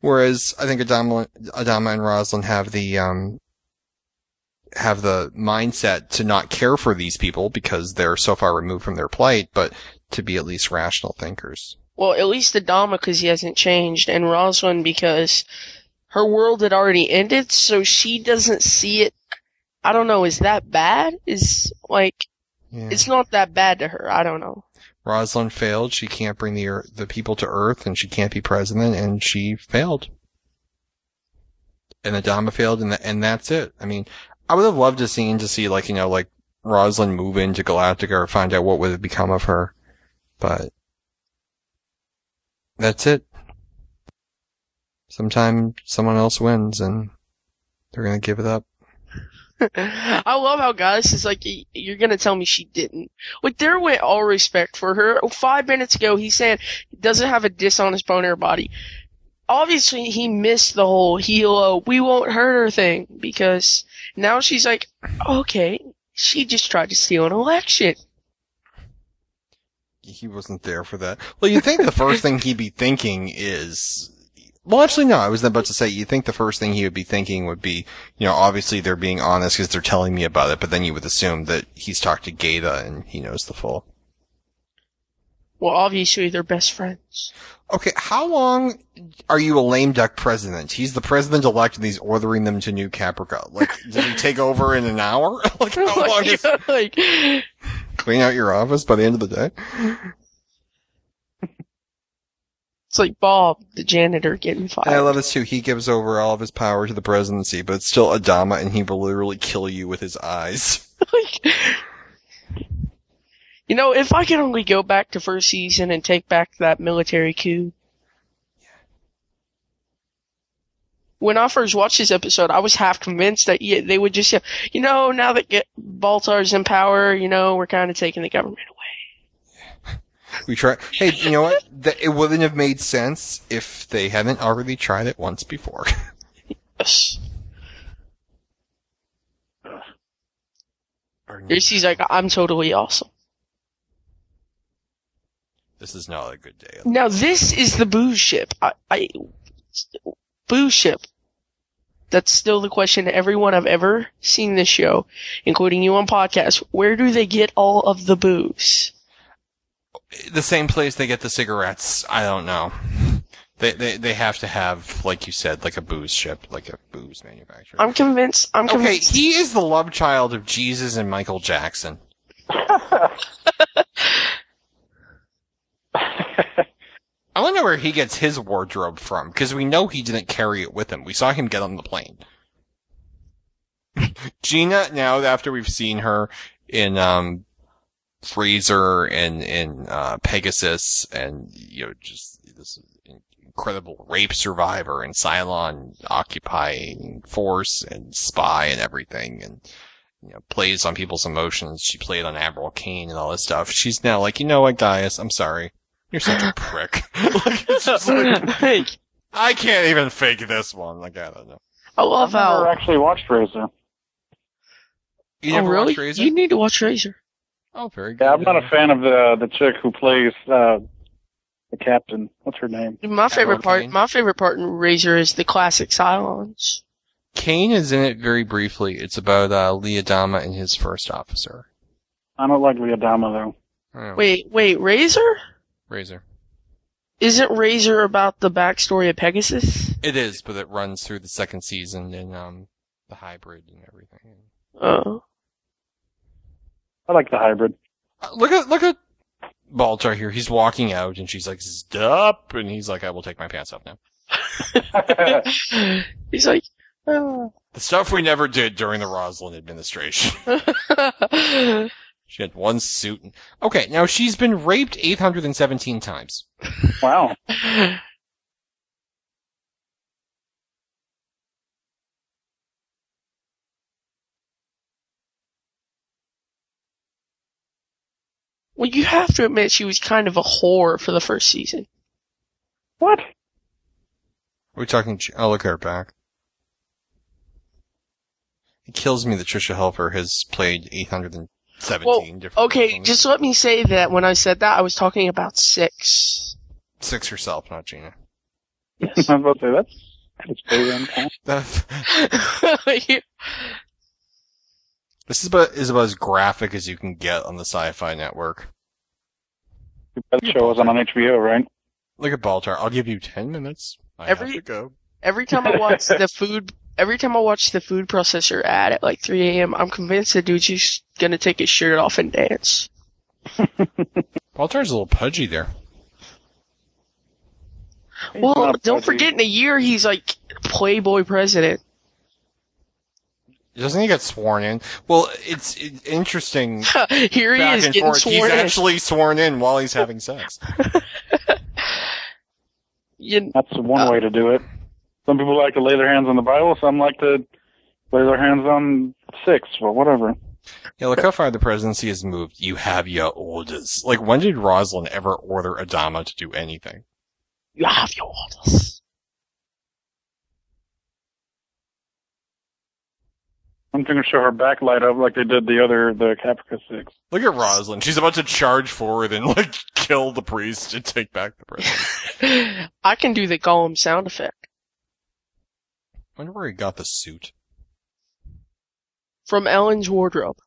Whereas I think Adama, Adama and Rosalind have the, um, have the mindset to not care for these people because they're so far removed from their plight, but to be at least rational thinkers. Well, at least Adama because he hasn't changed, and Rosalind because her world had already ended, so she doesn't see it. I don't know. Is that bad? Is like, Yeah. it's not that bad to her. I don't know. Rosalind failed. She can't bring the the people to Earth, and she can't be president, and she failed. And Adama failed, and th- and that's it. I mean, I would have loved to seen to see like you know like Rosalind move into Galactica or find out what would have become of her, but that's it. Sometime someone else wins, and they're gonna give it up. [laughs] I love how Goddess is like, you're gonna tell me she didn't. Like, there went all respect for her. Five minutes ago, he said he doesn't have a dishonest bone in her body. Obviously, he missed the whole Helo, oh, we won't hurt her thing, because now she's like, okay, she just tried to steal an election. He wasn't there for that. Well, you think the first thing he'd be thinking is, well, actually, no, I was about to say, you think the first thing he would be thinking would be, you know, obviously they're being honest because they're telling me about it, but then you would assume that he's talked to Gaeta and he knows the full. Well, obviously, they're best friends. Okay, how long are you a lame duck president? He's the president elect and he's ordering them to New Caprica. Like, did he take over in an hour? [laughs] like, how [laughs] long is [laughs] like, clean out your office by the end of the day? it's like Bob, the janitor, getting fired. And I love this too. He gives over all of his power to the presidency, but it's still Adama, and he will literally kill you with his eyes. [laughs] You know, if I could only go back to first season and take back that military coup. When I first watched this episode, I was half convinced that yeah, they would just, say, you know, now that get, Baltar's in power, you know, we're kind of taking the government away. [laughs] We try. Hey, you know what? That it wouldn't have made sense if they hadn't already tried it once before. [laughs] Yes. He's like, I'm totally awesome. this is not a good day. Now this is the booze ship. I, I booze ship. That's still the question to everyone I've ever seen this show, including you on podcast. Where do they get all of the booze? The same place they get the cigarettes. I don't know. They they they have to have, like you said, like a booze ship, like a booze manufacturer. I'm convinced. I'm convinced. Okay, convinced. he is the love child of Jesus and Michael Jackson. [laughs] [laughs] [laughs] I wonder where he gets his wardrobe from, because we know he didn't carry it with him. We saw him get on the plane. [laughs] Gina, now after we've seen her in um Razor and in uh Pegasus and you know just this incredible rape survivor and Cylon occupying force and spy and everything and you know plays on people's emotions. She played on Admiral Cain and all this stuff. She's now like, you know what, Gaius, I'm sorry. You're such a prick. [laughs] like, it's just like, I can't even fake this one. Like, I don't know. I love how I've never actually watched Razor. You oh, never really? watched Razor? You need to watch Razor. Oh, very good. Yeah, I'm not a fan of the the chick who plays uh, the captain. What's her name? My favorite part. Cain? My favorite part in Razor is the classic Cylons. Cain is in it very briefly. It's about uh, Lee Adama and his first officer. I don't like Lee Adama though. Oh, Wait, wait, Razor? Razor. Isn't Razor about the backstory of Pegasus? It is, but it runs through the second season and um the hybrid and everything. Oh. I like the hybrid. Uh, look at look at Baltar here. He's walking out and she's like, "Stop!" And he's like, "I will take my pants off now." [laughs] He's like, oh. The stuff we never did during the Roslin administration. [laughs] she had one suit. And... Okay, now she's been raped 817 times. Wow. well, you have to admit she was kind of a whore for the first season. What? Are we talking? I'll look at her back. It kills me that Tricia Helfer has played 817 Well, different okay, versions. just let me say that when I said that, I was talking about six. Six yourself, not Gina. Yes. [laughs] I was about to say that's that's pretty uncommon. [laughs] [laughs] This is about is about as graphic as you can get on the Sci-Fi Network. That show was on HBO, right? Look at Baltar. I'll give you ten minutes. I Every- have to go. Every time I watch the food, every time I watch the food processor ad at like 3 a.m., I'm convinced the dude's just gonna take his shirt off and dance. [laughs] Paul Baltar's a little pudgy there. Well, don't pudgy. forget in a year he's like Playboy president. Doesn't he get sworn in? Well, it's, it's interesting. [laughs] Here he is getting forth. sworn He's in. actually sworn in while he's having sex. [laughs] You- That's one way to do it. Some people like to lay their hands on the Bible. Some like to lay their hands on six or whatever. Yeah, look how far the presidency has moved. You have your orders. Like, when did Rosalind ever order Adama to do anything? You have your orders. I'm going to show her backlight up like they did the other, the Caprica Six. Look at Rosalind. She's about to charge forward and, like, [laughs] kill the priest and take back the president. [laughs] I can do the Gollum sound effect I wonder where he got the suit. From Ellen's wardrobe.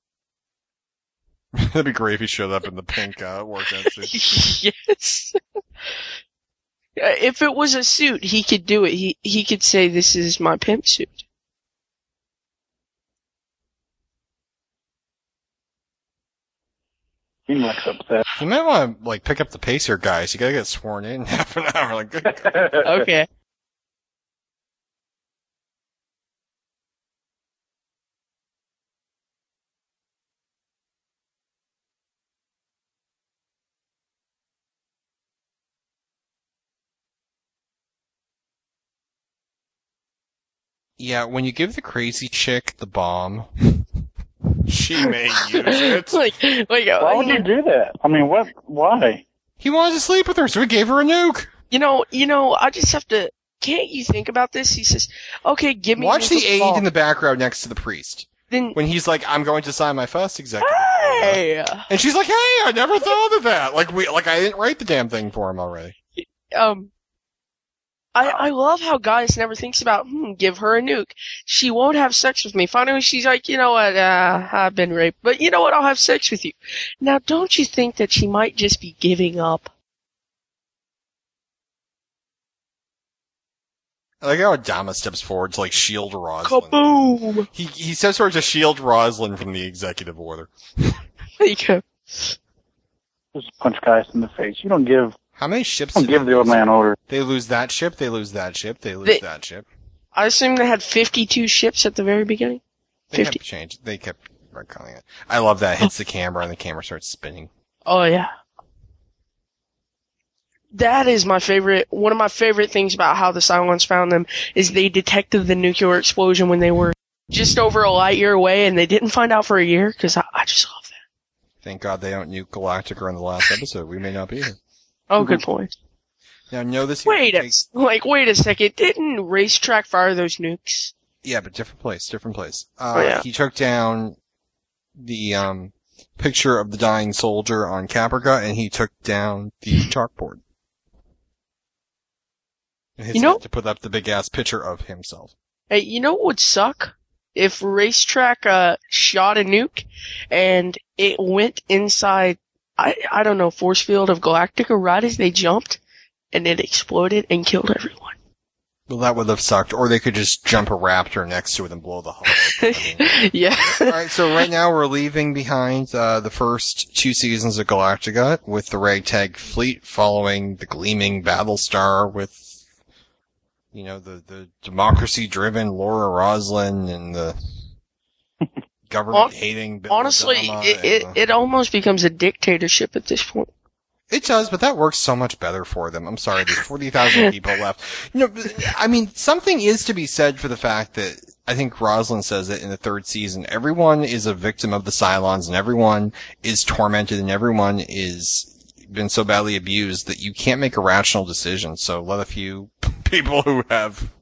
[laughs] That'd be great if he showed up in the pink, uh, workout suit. [laughs] yes. Uh, if it was a suit, he could do it. He he could say, "This is my pimp suit." He looks upset. You might want to, like, pick up the pace here, guys. You gotta get sworn in in half an hour. Like. [laughs] Okay. Yeah, when you give the crazy chick the bomb, she may use it. [laughs] like, like, Why would you do that? I mean, what? Why? He wanted to sleep with her, so he gave her a nuke. you know, you know, I just have to. Can't you think about this? He says, "Okay, give me." Watch the aide ball." in the background next to the priest. Then, When he's like, I'm going to sign my first executive. hey, And she's like, hey, I never thought of that. Like, we, like, I didn't write the damn thing for him already. um, I I love how Gaius never thinks about hmm, give her a nuke. She won't have sex with me. Finally, she's like, you know what? Uh, I've been raped, but you know what? I'll have sex with you. Now, don't you think that she might just be giving up? I like how Adama steps forward to, like, shield Rosalind. Kaboom! He, he steps forward to shield Rosalind from the executive order. Like, uh, Just punch Gaius in the face. You don't give. How many ships Don't did give the old man orders. They lose that ship, they lose that ship, they lose They- that ship. I assume they had 52 ships at the very beginning. They 50. kept changing. They kept retconning it. I love that. Hits the camera and the camera starts spinning. Oh yeah. That is my favorite. One of my favorite things about how the Cylons found them is they detected the nuclear explosion when they were just over a light year away, and they didn't find out for a year. Because I, I just love that. Thank God they don't nuke Galactica in the last episode. We may not be here. Oh, good point. Now, know this here Wait a takes- like, wait a second. Didn't racetrack fire those nukes? Yeah, but different place, different place. Uh, Oh, yeah. he took down the, um, picture of the dying soldier on Caprica and he took down the [laughs] chalkboard. And You know- had to put up the big ass picture of himself. Hey, you know what would suck? If racetrack uh shot a nuke and it went inside I I don't know, force field of Galactica right as they jumped and it exploded and killed everyone. Well, that would have sucked. Or they could just jump a raptor next to it and blow the hull. I mean, [laughs] yeah. Alright, so right now we're leaving behind uh, the first two seasons of Galactica with the ragtag fleet following the gleaming Battlestar with, you know, the, the democracy-driven Laura Roslin and the government-hating Bill Honestly, it, it, and the- it almost becomes a dictatorship at this point. It does, but that works so much better for them. I'm sorry, there's 40,000 [laughs] people left. You know, I mean, something is to be said for the fact that I think Rosalind says it in the third season. Everyone is a victim of the Cylons and everyone is tormented and everyone is been so badly abused that you can't make a rational decision. So let a few [laughs] people who have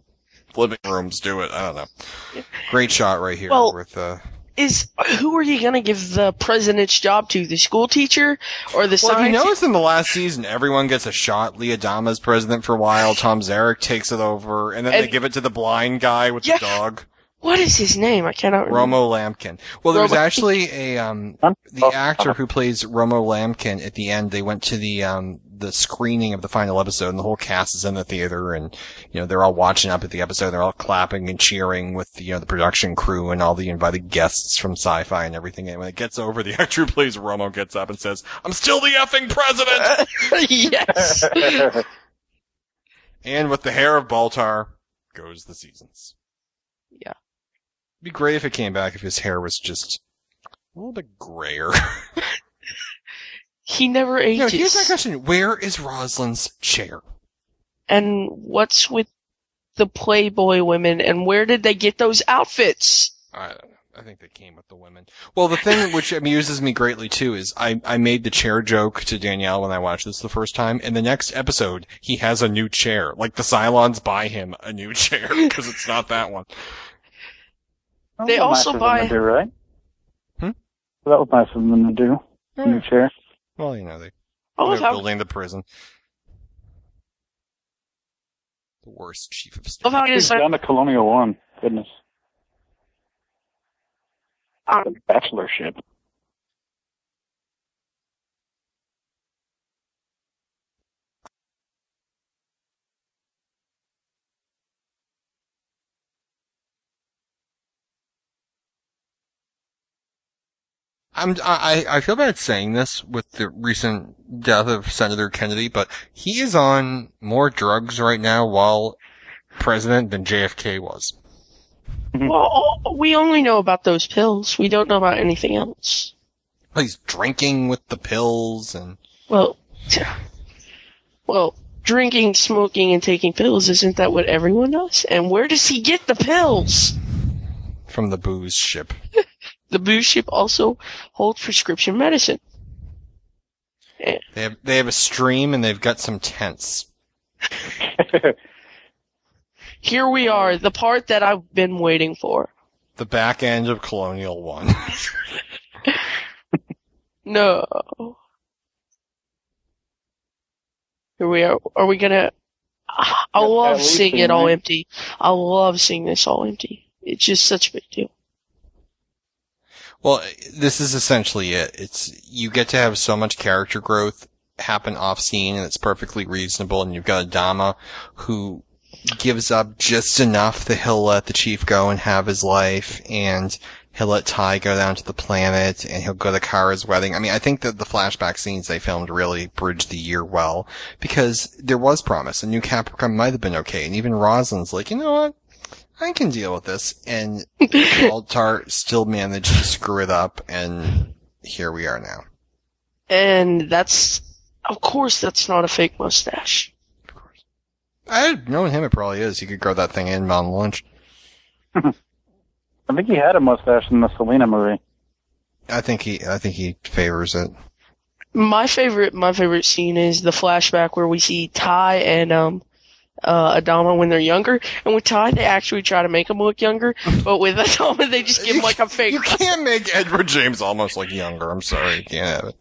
living rooms do it. I don't know. Great shot right here Well- with uh Is who are you gonna give the president's job to? The school teacher or the Well, if you notice in the last season, everyone gets a shot. Lee Adama's president for a while. [sighs] Tom Zarek takes it over, and then they give it to the blind guy with Yeah. the dog, what is his name? I cannot remember. Romo Lampkin. Well, there was actually a um the actor who plays Romo Lampkin at the end. They went to the um the screening of the final episode, and the whole cast is in the theater, and you know they're all watching up at the episode. They're all clapping and cheering with you know the production crew and all the invited guests from Sci-Fi and everything. And when it gets over, the [laughs] actor who plays Romo gets up and says, "I'm still the effing president." [laughs] yes. [laughs] And with the hair of Baltar goes the seasons. Be great if it came back if his hair was just a little bit grayer. He never [laughs] you No, ages. here's my question. Where is Rosalind's chair? and what's with the Playboy women? And where did they get those outfits? I don't know. I think they came with the women. Well, the thing which [laughs] amuses me greatly too is I, I made the chair joke to Danielle when I watched this the first time. In the next episode, he has a new chair. Like the Cylons buy him a new chair [laughs] because it's not that one. That They also nice buy- to do, right? Hmm? That was nice of them to do. New chair. Well, you know, they, I love they're how building the prison. The worst chief of love staff. how he He's down to Colonial One. Goodness. Bachelorship. I'm, I, I feel bad saying this with the recent death of Senator Kennedy, but he is on more drugs right now while president than JFK was. Mm-hmm. Well, we only know about those pills. We don't know about anything else. He's drinking with the pills and Well, [sighs] well, drinking, smoking, and taking pills isn't that what everyone does? And where does he get the pills? from the booze ship. [laughs] The booze ship also holds prescription medicine. They have, they have a stream and they've got some tents. [laughs] Here we are, the part that I've been waiting for. The back end of Colonial One. [laughs] No. Here we are. Are we gonna? I love seeing it all empty. I love seeing this all empty. It's just such a big deal. Well, this is essentially it. It's, you get to have so much character growth happen off scene and it's perfectly reasonable and you've got Adama who gives up just enough that he'll let the chief go and have his life and he'll let Tigh go down to the planet and he'll go to Kara's wedding. I mean, I think that the flashback scenes they filmed really bridged the year well because there was promise. A new Caprica might have been okay. And even Rosalind's like, you know what? I can deal with this. And [laughs] Altar still managed to screw it up and here we are now. And that's, of course, that's not a fake mustache. Of course. I had known him, it probably is. He could grow that thing in on lunch. [laughs] I think he had a mustache in the Selena movie. I think he, I think he favors it. My favorite, my favorite scene is the flashback where we see Tigh and um, uh, Adama when they're younger. And with Tigh, they actually try to make him look younger, but with [laughs] Adama, they just give him like a fake. You can't make Edward James Olmos like younger. I'm sorry, you can't have it.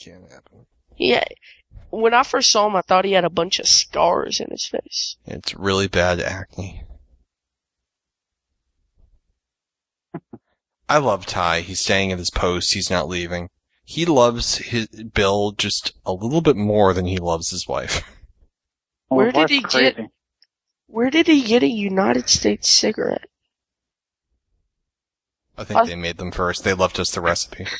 Can't happen. Yeah. When I first saw him, I thought he had a bunch of scars in his face. It's really bad acne. I love Tigh. He's staying at his post. He's not leaving. He loves his Bill just a little bit more than he loves his wife. Well, Where his did he crazy. get? Where did he get a United States cigarette? I think they made them first. They left us the recipe. [laughs]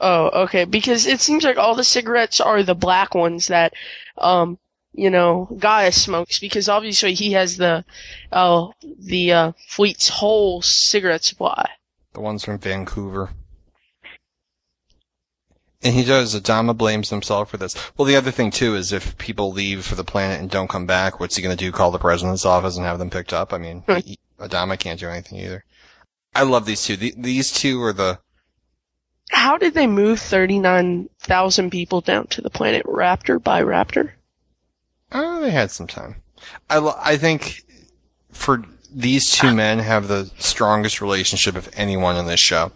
Oh, okay. Because it seems like all the cigarettes are the black ones that, um, you know, Gaius smokes. Because obviously he has the, uh, the uh, fleet's whole cigarette supply. The ones from Vancouver. And he does. Adama blames himself for this. Well, the other thing too is if people leave for the planet and don't come back, what's he going to do? Call the president's office and have them picked up? I mean, hmm. he, Adama can't do anything either. I love these two. The, these two are the. How did they move thirty nine thousand people down to the planet Raptor by Raptor? Oh, they had some time. I, lo- I think for these two ah. men have the strongest relationship of anyone in this show.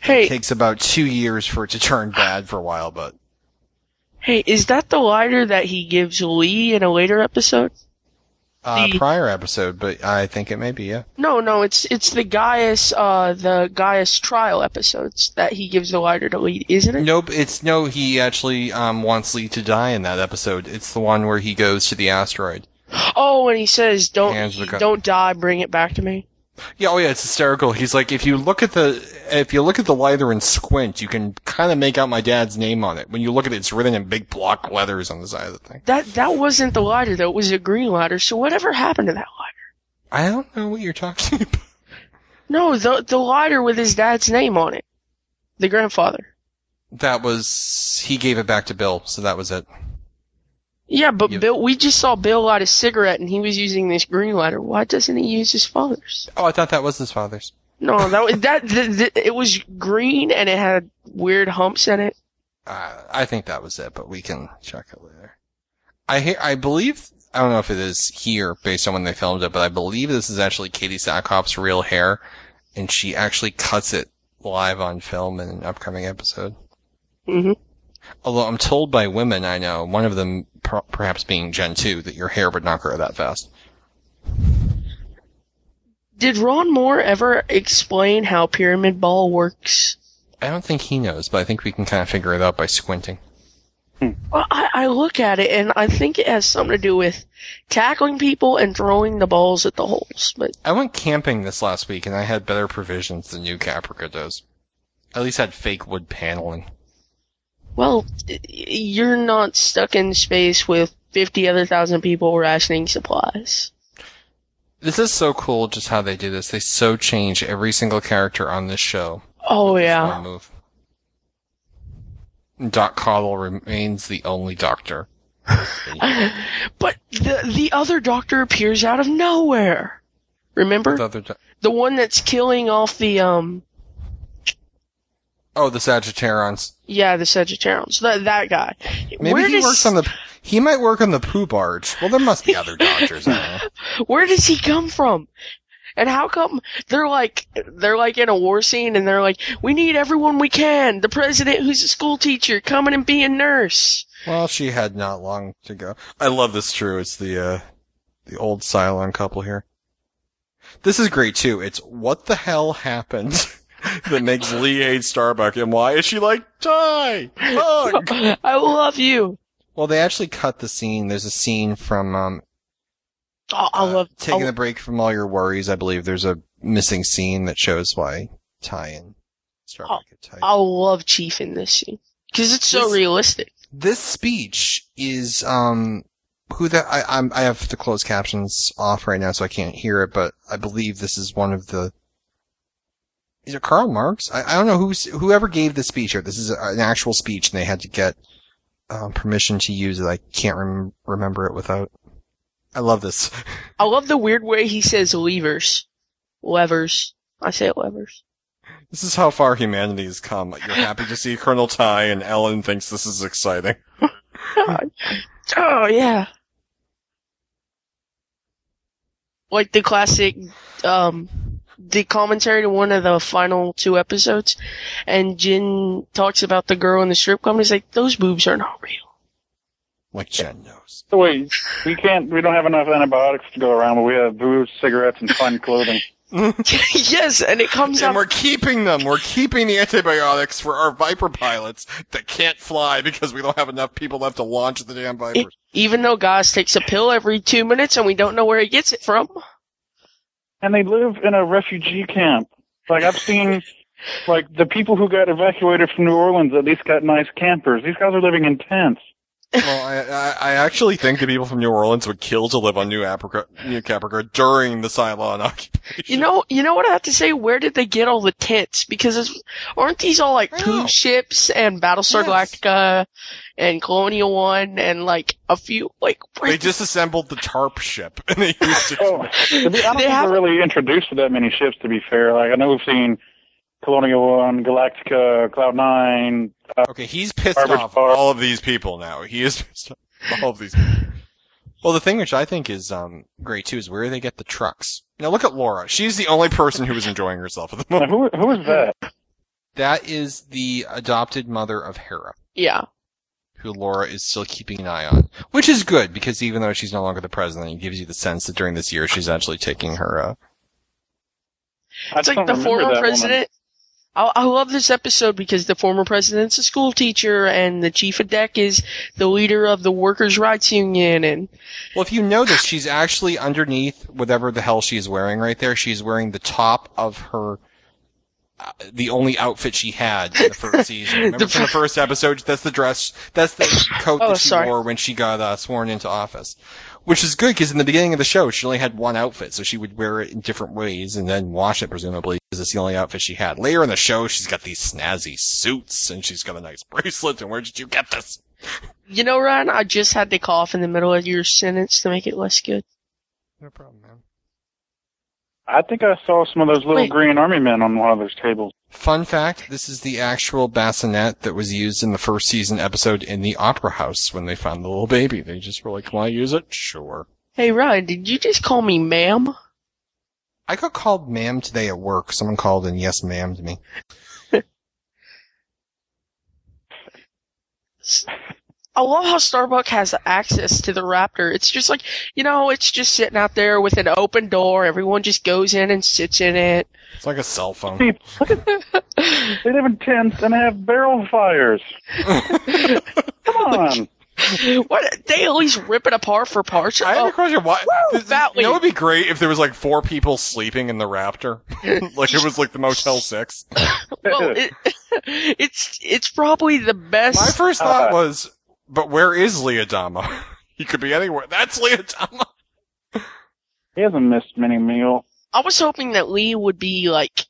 Hey, It takes about two years for it to turn bad for a while, but hey, is that the lighter that he gives Lee in a later episode? uh, The- prior episode, but I think it may be, yeah. No, no, it's it's the Gaius, uh, the Gaius trial episodes that he gives the lighter to Lee, isn't it? Nope, it's no, he actually, um, wants Lee to die in that episode. It's the one where he goes to the asteroid. Oh, and he says, "Don't Hands the gun. don't die, bring it back to me." Yeah, oh yeah, it's hysterical. He's like, if you look at the, if you look at the lighter and squint, you can kind of make out my dad's name on it. When you look at it, it's written in big block letters on the side of the thing. That that wasn't the lighter though; it was a green lighter. So whatever happened to that lighter? I don't know what you're talking [laughs] about. No, the the lighter with his dad's name on it, the grandfather. That was, he gave it back to Bill, so that was it. Yeah, but Bill, we just saw Bill light a cigarette, and he was using this green lighter. Why doesn't he use his father's? Oh, I thought that was his father's. No, that was that. The, the, it was green and it had weird humps in it. Uh, I think that was it, but we can check it later. I hear, I believe, I don't know if it is here based on when they filmed it, but I believe this is actually Katee Sackhoff's real hair, and she actually cuts it live on film in an upcoming episode. hmm Although I'm told by women I know, one of them per- perhaps being Gen 2, that your hair would not grow that fast. Did Ron Moore ever explain how Pyramid Ball works? I don't think he knows, but I think we can kind of figure it out by squinting. Hmm. Well, I, I look at it and I think it has something to do with tackling people and throwing the balls at the holes. But I went camping this last week and I had better provisions than New Caprica does. At least had fake wood paneling. Well, you're not stuck in space with fifty other thousand people rationing supplies. This is so cool just how they do this. They so change every single character on this show. Oh yeah, move. Doc Cottle remains the only doctor. [laughs] but the the other doctor appears out of nowhere. Remember The other doc- the one that's killing off the um oh, the Sagittarians. yeah the Sagittarians that that guy. Maybe where he does works on the. He might work on the poo barge. Well, there must be other [laughs] doctors. I where does he come from? And how come they're like they're like in a war scene and they're like, we need everyone we can. The president who's a school teacher coming and be a nurse. Well, she had not long to go. I love this. True, it's the uh, the old Cylon couple here. This is great too. It's what the hell happened [laughs] [laughs] that makes Lee hate Starbuck, and why is she like die hug? [laughs] I love you. Well, they actually cut the scene. There's a scene from um, Oh, I love taking I- a break from all your worries. I believe there's a missing scene that shows why Tigh and Starbuck get tight. I love Chief in this scene because it's so This- realistic. This speech is um who that I I'm I have the closed captions off right now so I can't hear it, but I believe this is one of the is it Karl Marx? I, I don't know who's whoever gave the speech here. This is an actual speech, and they had to get um, permission to use it. I can't rem- remember it without. I love this. I love the weird way he says levers, levers. I say levers. This is how far humanity has come. You're happy to see Colonel Tigh, and Ellen thinks this is exciting. [laughs] [laughs] Oh yeah. Like the classic, um, the commentary to one of the final two episodes, and Jin talks about the girl in the strip club, and he's like, "Those boobs are not real." Like Jen knows. So wait, we can't, we don't have enough antibiotics to go around, but we have booze, cigarettes, and fun clothing. [laughs] [laughs] yes, and it comes And out. we're keeping them. We're keeping the antibiotics for our Viper pilots that can't fly because we don't have enough people left to launch the damn Vipers. Even though Gaz takes a pill every two minutes, and we don't know where he gets it from. And they live in a refugee camp. Like I've seen, like the people who got evacuated from New Orleans at least got nice campers. These guys are living in tents. Well, I, I, I actually think the people from New Orleans would kill to live on New Africa, New Caprica during the Cylon occupation. You know, you know what I have to say? Where did they get all the tents? Because it's, aren't these all like poo ships and Battlestar Galactica and Colonial One and like a few like where They disassembled the TARP ship and they used it. [laughs] Oh, I don't think we're really introduced to that many ships. To be fair, like I know we've seen Colonial One, Galactica, Cloud Nine. Uh, Okay, he's pissed Garbage off Bar. all of these people now. He is [laughs] pissed off all of these people. Well, the thing which I think is um, great too is where they get the trucks. Now look at Laura. She's the only person who is enjoying herself at the moment. Who who is that? [laughs] That is the adopted mother of Hera, Yeah. who Laura is still keeping an eye on, which is good because even though she's no longer the president, it gives you the sense that during this year she's actually taking her. Uh, It's like the former that president. I, I love this episode because the former president's a school teacher and the chief of deck is the leader of the workers' rights union and well, if you notice, she's actually underneath whatever the hell she's wearing right there. She's wearing the top of her. Uh, the only outfit she had in the first [laughs] season. Remember from the first episode? That's the dress. That's the [coughs] coat Oh, that she sorry. wore when she got uh, sworn into office. Which is good because in the beginning of the show, she only had one outfit, so she would wear it in different ways and then wash it presumably because it's the only outfit she had. Later in the show, she's got these snazzy suits and she's got a nice [laughs] bracelet. And where did you get this? you know, Ryan, I just had to cough in the middle of your sentence to make it less good. No problem, man. I think I saw some of those little Wait. green army men on one of those tables. Fun fact, this is the actual bassinet that was used in the first season episode in the opera house when they found the little baby. They just were like, can I use it? Sure. Hey, Ryan, did you just call me ma'am? I got called ma'am today at work. Someone called and yes ma'am to me. [laughs] I love how Starbucks has access to the Raptor. It's just like, you know, it's just sitting out there with an open door. Everyone just goes in and sits in it. It's like a cell phone. See, look at they live in tents and have barrel fires. [laughs] Come on. What? They at least rip it apart for parts. I have Oh, a question. Why? Woo, this- that you know, way. it would be great if there was like four people sleeping in the Raptor, [laughs] like it was like the Motel Six. [laughs] well, it, it's it's probably the best. My first thought uh, was, but where is Lee Adama? [laughs] He could be anywhere. That's Lee Adama. He hasn't missed many meals. I was hoping that Lee would be like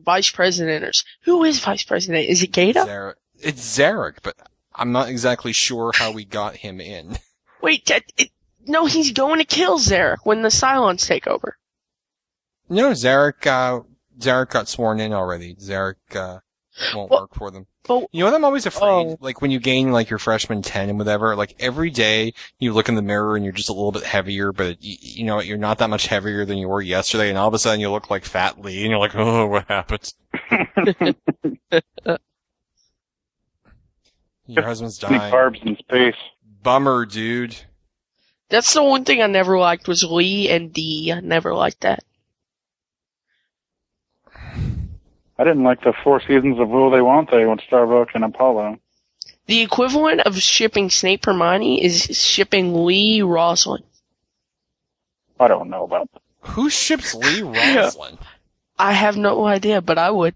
vice president or who is vice president? Is it Gaeta? Zarek. It's Zarek, but I'm not exactly sure how we got him in. [laughs] Wait, that, it, no, he's going to kill Zarek when the Cylons take over. No, Zarek, uh, Zarek got sworn in already. Zarek, uh, won't Well- work for them. But You know what I'm always afraid? Oh. Like when you gain like your freshman 10 and whatever, like every day you look in the mirror and you're just a little bit heavier, but you, you know, you're not that much heavier than you were yesterday and all of a sudden you look like Fat Lee and you're like, oh, what happened? [laughs] your husband's Any dying. carbs in space. Bummer, dude. that's the one thing I never liked was Lee and Dee. I never liked that. I didn't like the four seasons of Will They Won't They with Starbuck and Apollo. The equivalent of shipping Snape Hermione is shipping Lee Roslin. I don't know about that. Who ships Lee [laughs] Roslin? I have no idea, but I would.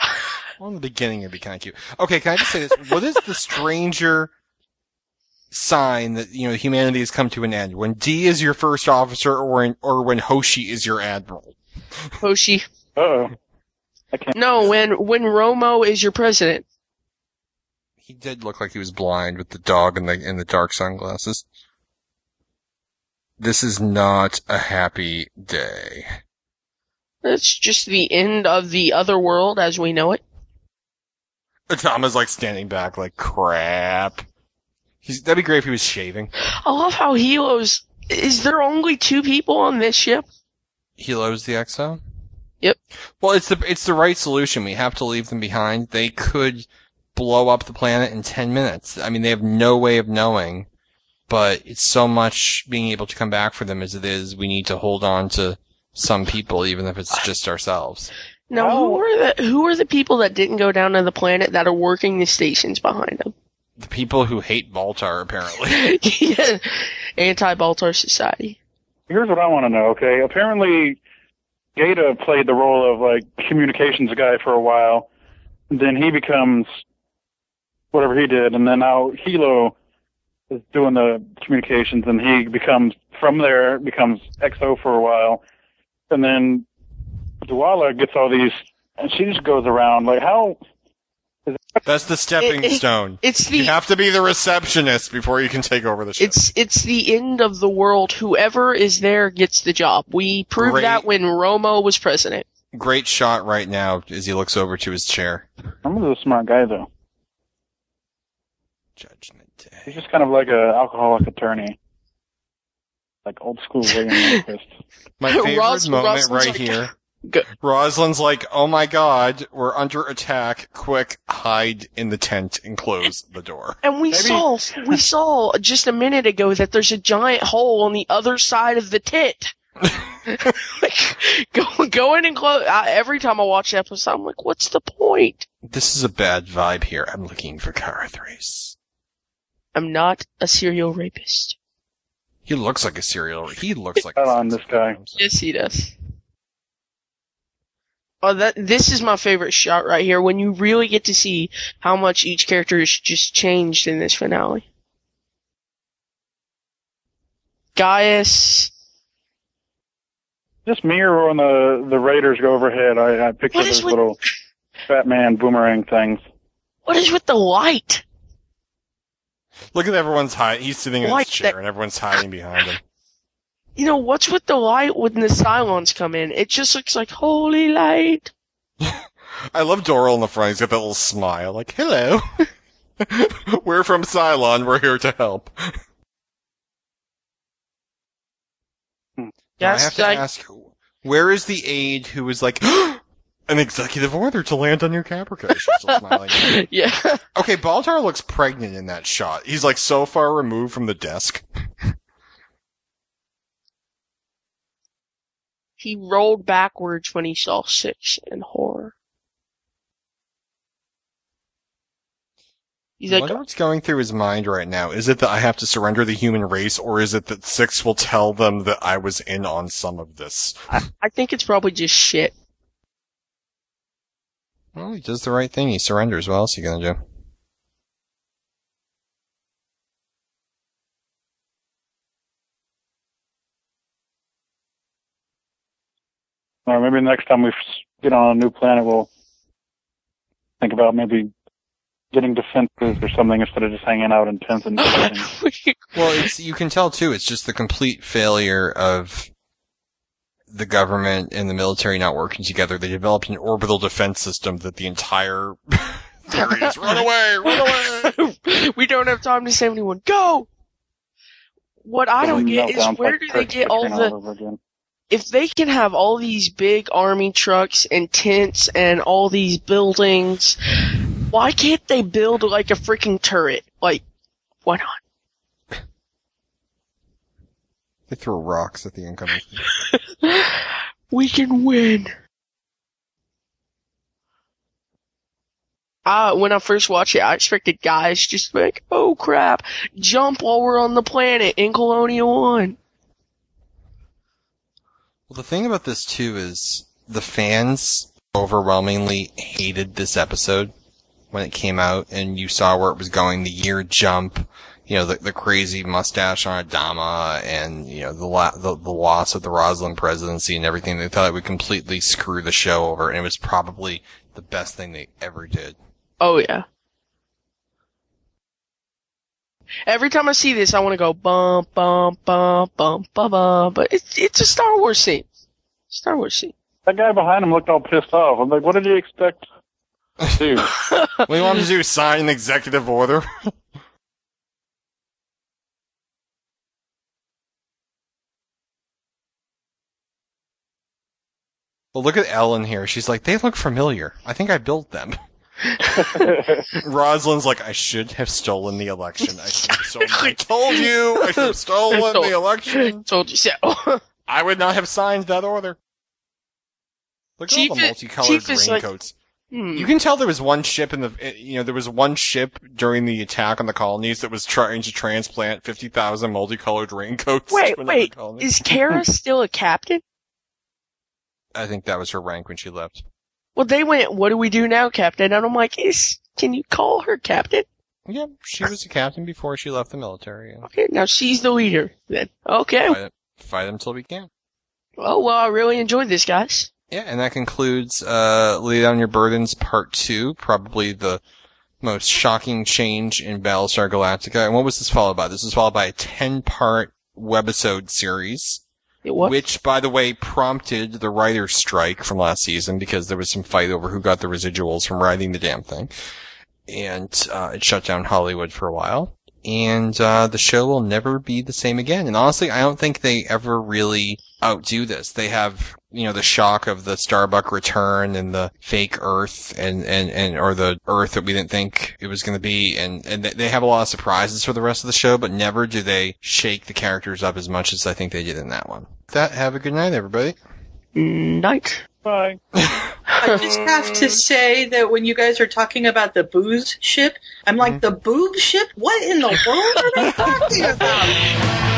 [laughs] Well, in the beginning, it'd be kind of cute. Okay, can I just say this? What is the stranger sign that you know humanity has come to an end? When Dee is your first officer, or when, or when Hoshi is your admiral? Hoshi. Uh-oh. I can't. No, when when Romo is your president. He did look like he was blind with the dog and the and the dark sunglasses. This is not a happy day. It's just the end of the other world as we know it. Tom is like standing back, like crap. He's, that'd be great if he was shaving. I love how Helo's. Is there only two people on this ship? Helo's the XO. Yep. Well, it's the it's the right solution. We have to leave them behind. They could blow up the planet in ten minutes. I mean, they have no way of knowing. But it's so much being able to come back for them as it is. We need to hold on to some people, even if it's just ourselves. Now, who are the who are the people that didn't go down to the planet that are working the stations behind them? The people who hate Baltar, apparently. [laughs] [laughs] yeah, anti-Baltar society. Here's what I want to know, okay? Apparently, Gaeta played the role of, like, communications guy for a while. Then he becomes whatever he did, and then now Helo is doing the communications, and he becomes, from there, becomes XO for a while. And then Dualla gets all these, and she just goes around, like, how... That's the stepping It- it- stone. It's the You have to be the receptionist before you can take over the ship. It's it's the end of the world. Whoever is there gets the job. We proved Great. that when Romo was president. Great shot right now as he looks over to his chair. I'm a smart guy, though. Judgment Day. He's just kind of like an alcoholic attorney, like old school William [laughs] Rehnquist. My favorite Ros- moment Roslin's right here. Go- Roslin's like, "Oh my god, we're under attack! Quick, hide in the tent and close the door." And we Maybe- saw we [laughs] saw just a minute ago that there's a giant hole on the other side of the tent. [laughs] like, go go in and close. I, every time I watch the episode, I'm like, what's the point? This is a bad vibe here. I'm looking for Kara Thrace. I'm not a serial rapist. He looks like a serial. He looks like Hold on, this guy. Yes, he does. Oh, that this is my favorite shot right here when you really get to see how much each character has just changed in this finale. Gaius, Just me or when the the Raiders go overhead, I, I picture What is those with- little fat man boomerang things. what is with the light? Look at everyone's hiding. He's sitting in Like his chair, that- and everyone's hiding behind him. You know, what's with the light when the Cylons come in? It just looks like holy light. [laughs] I love Doral in the front. He's got that little smile, like, "Hello, [laughs] we're from Cylon. We're here to help." Hmm. Now, I have to I- ask, where is the aide who was like, [gasps] an executive order to land on your Caprica? She's [laughs] still smiling. yeah. Okay, Baltar looks pregnant in that shot. He's like so far removed from the desk. He rolled backwards when he saw six in horror. He's I like, wonder what's going through his mind right now. Is it that I have to surrender the human race, or is it that Six will tell them that I was in on some of this? I think it's probably just shit. Well, he does the right thing. He surrenders. What else are you gonna do? Or maybe next time we get on a new planet, we'll think about maybe getting defenses or something instead of just hanging out in tents and buildings. [laughs] [laughs] Well, it's you can tell too. It's just the complete failure of the government and the military not working together. They developed an orbital defense system that the entire [laughs] theory is run away, run away. we don't have time to save anyone. Go! What I don't get is where do they get all the, over again. If they can have all these big army trucks and tents and all these buildings, why can't they build like a freaking turret? Like, why not? They throw rocks at the incoming. [laughs] We can win. Uh, when I first watched it, I expected guys just like, oh crap, jump while we're on the planet in Colonial One. Well, the thing about this too is the fans overwhelmingly hated this episode when it came out, and you saw where it was going. The year jump, you know, the, the crazy mustache on Adama, and you know the, la- the the loss of the Roslin presidency and everything. They thought it would completely screw the show over, and it was probably the best thing they ever did. Oh yeah. Every time I see this, I want to go bum bum bum bum bum bum. But it's it's a Star Wars scene. Star Wars scene. That guy behind him looked all pissed off. I'm like, what did you expect? Dude, [laughs] What do you want to do? Sign an executive order? [laughs] well, look at Ellen here. She's like, they look familiar. I think I built them. [laughs] Roslin's like, I should have stolen the election. I should have stolen. I told you, I should have stolen the election. Told you so. [laughs] I would not have signed that order. Look at all the multicolored Chief is like- raincoats. Hmm. You can tell there was one ship in the, you know, there was one ship during the attack on the colonies that was trying to transplant 50,000 multicolored raincoats. Wait, to wait. colony. Is Kara still a captain? I think that was her rank when she left. Well, they went. What do we do now, Captain? And I'm like, is can you call her Captain? Yeah, she was a captain before she left the military. Okay, now she's the leader. Then okay. Fight, fight until we can. Oh, well, I really enjoyed this, guys. Yeah, and that concludes, uh, Lay Down Your Burdens Part 2, probably the most shocking change in Battlestar Galactica. And what was this followed by? This was followed by a 10-part webisode series. It what? Which, by the way, prompted the writer's strike from last season because there was some fight over who got the residuals from writing the damn thing. And, uh, it shut down Hollywood for a while. and uh, the show will never be the same again. And honestly, I don't think they ever really outdo this. They have you know the shock of the Starbuck return and the fake Earth and and and or the Earth that we didn't think it was going to be, and and they have a lot of surprises for the rest of the show, but never do they shake the characters up as much as I think they did in that one. With that have a good night, everybody. Night. Bye. I just have to say that when you guys are talking about the booze ship, I'm like, mm-hmm. the boob ship? What in the world are they talking about? [laughs]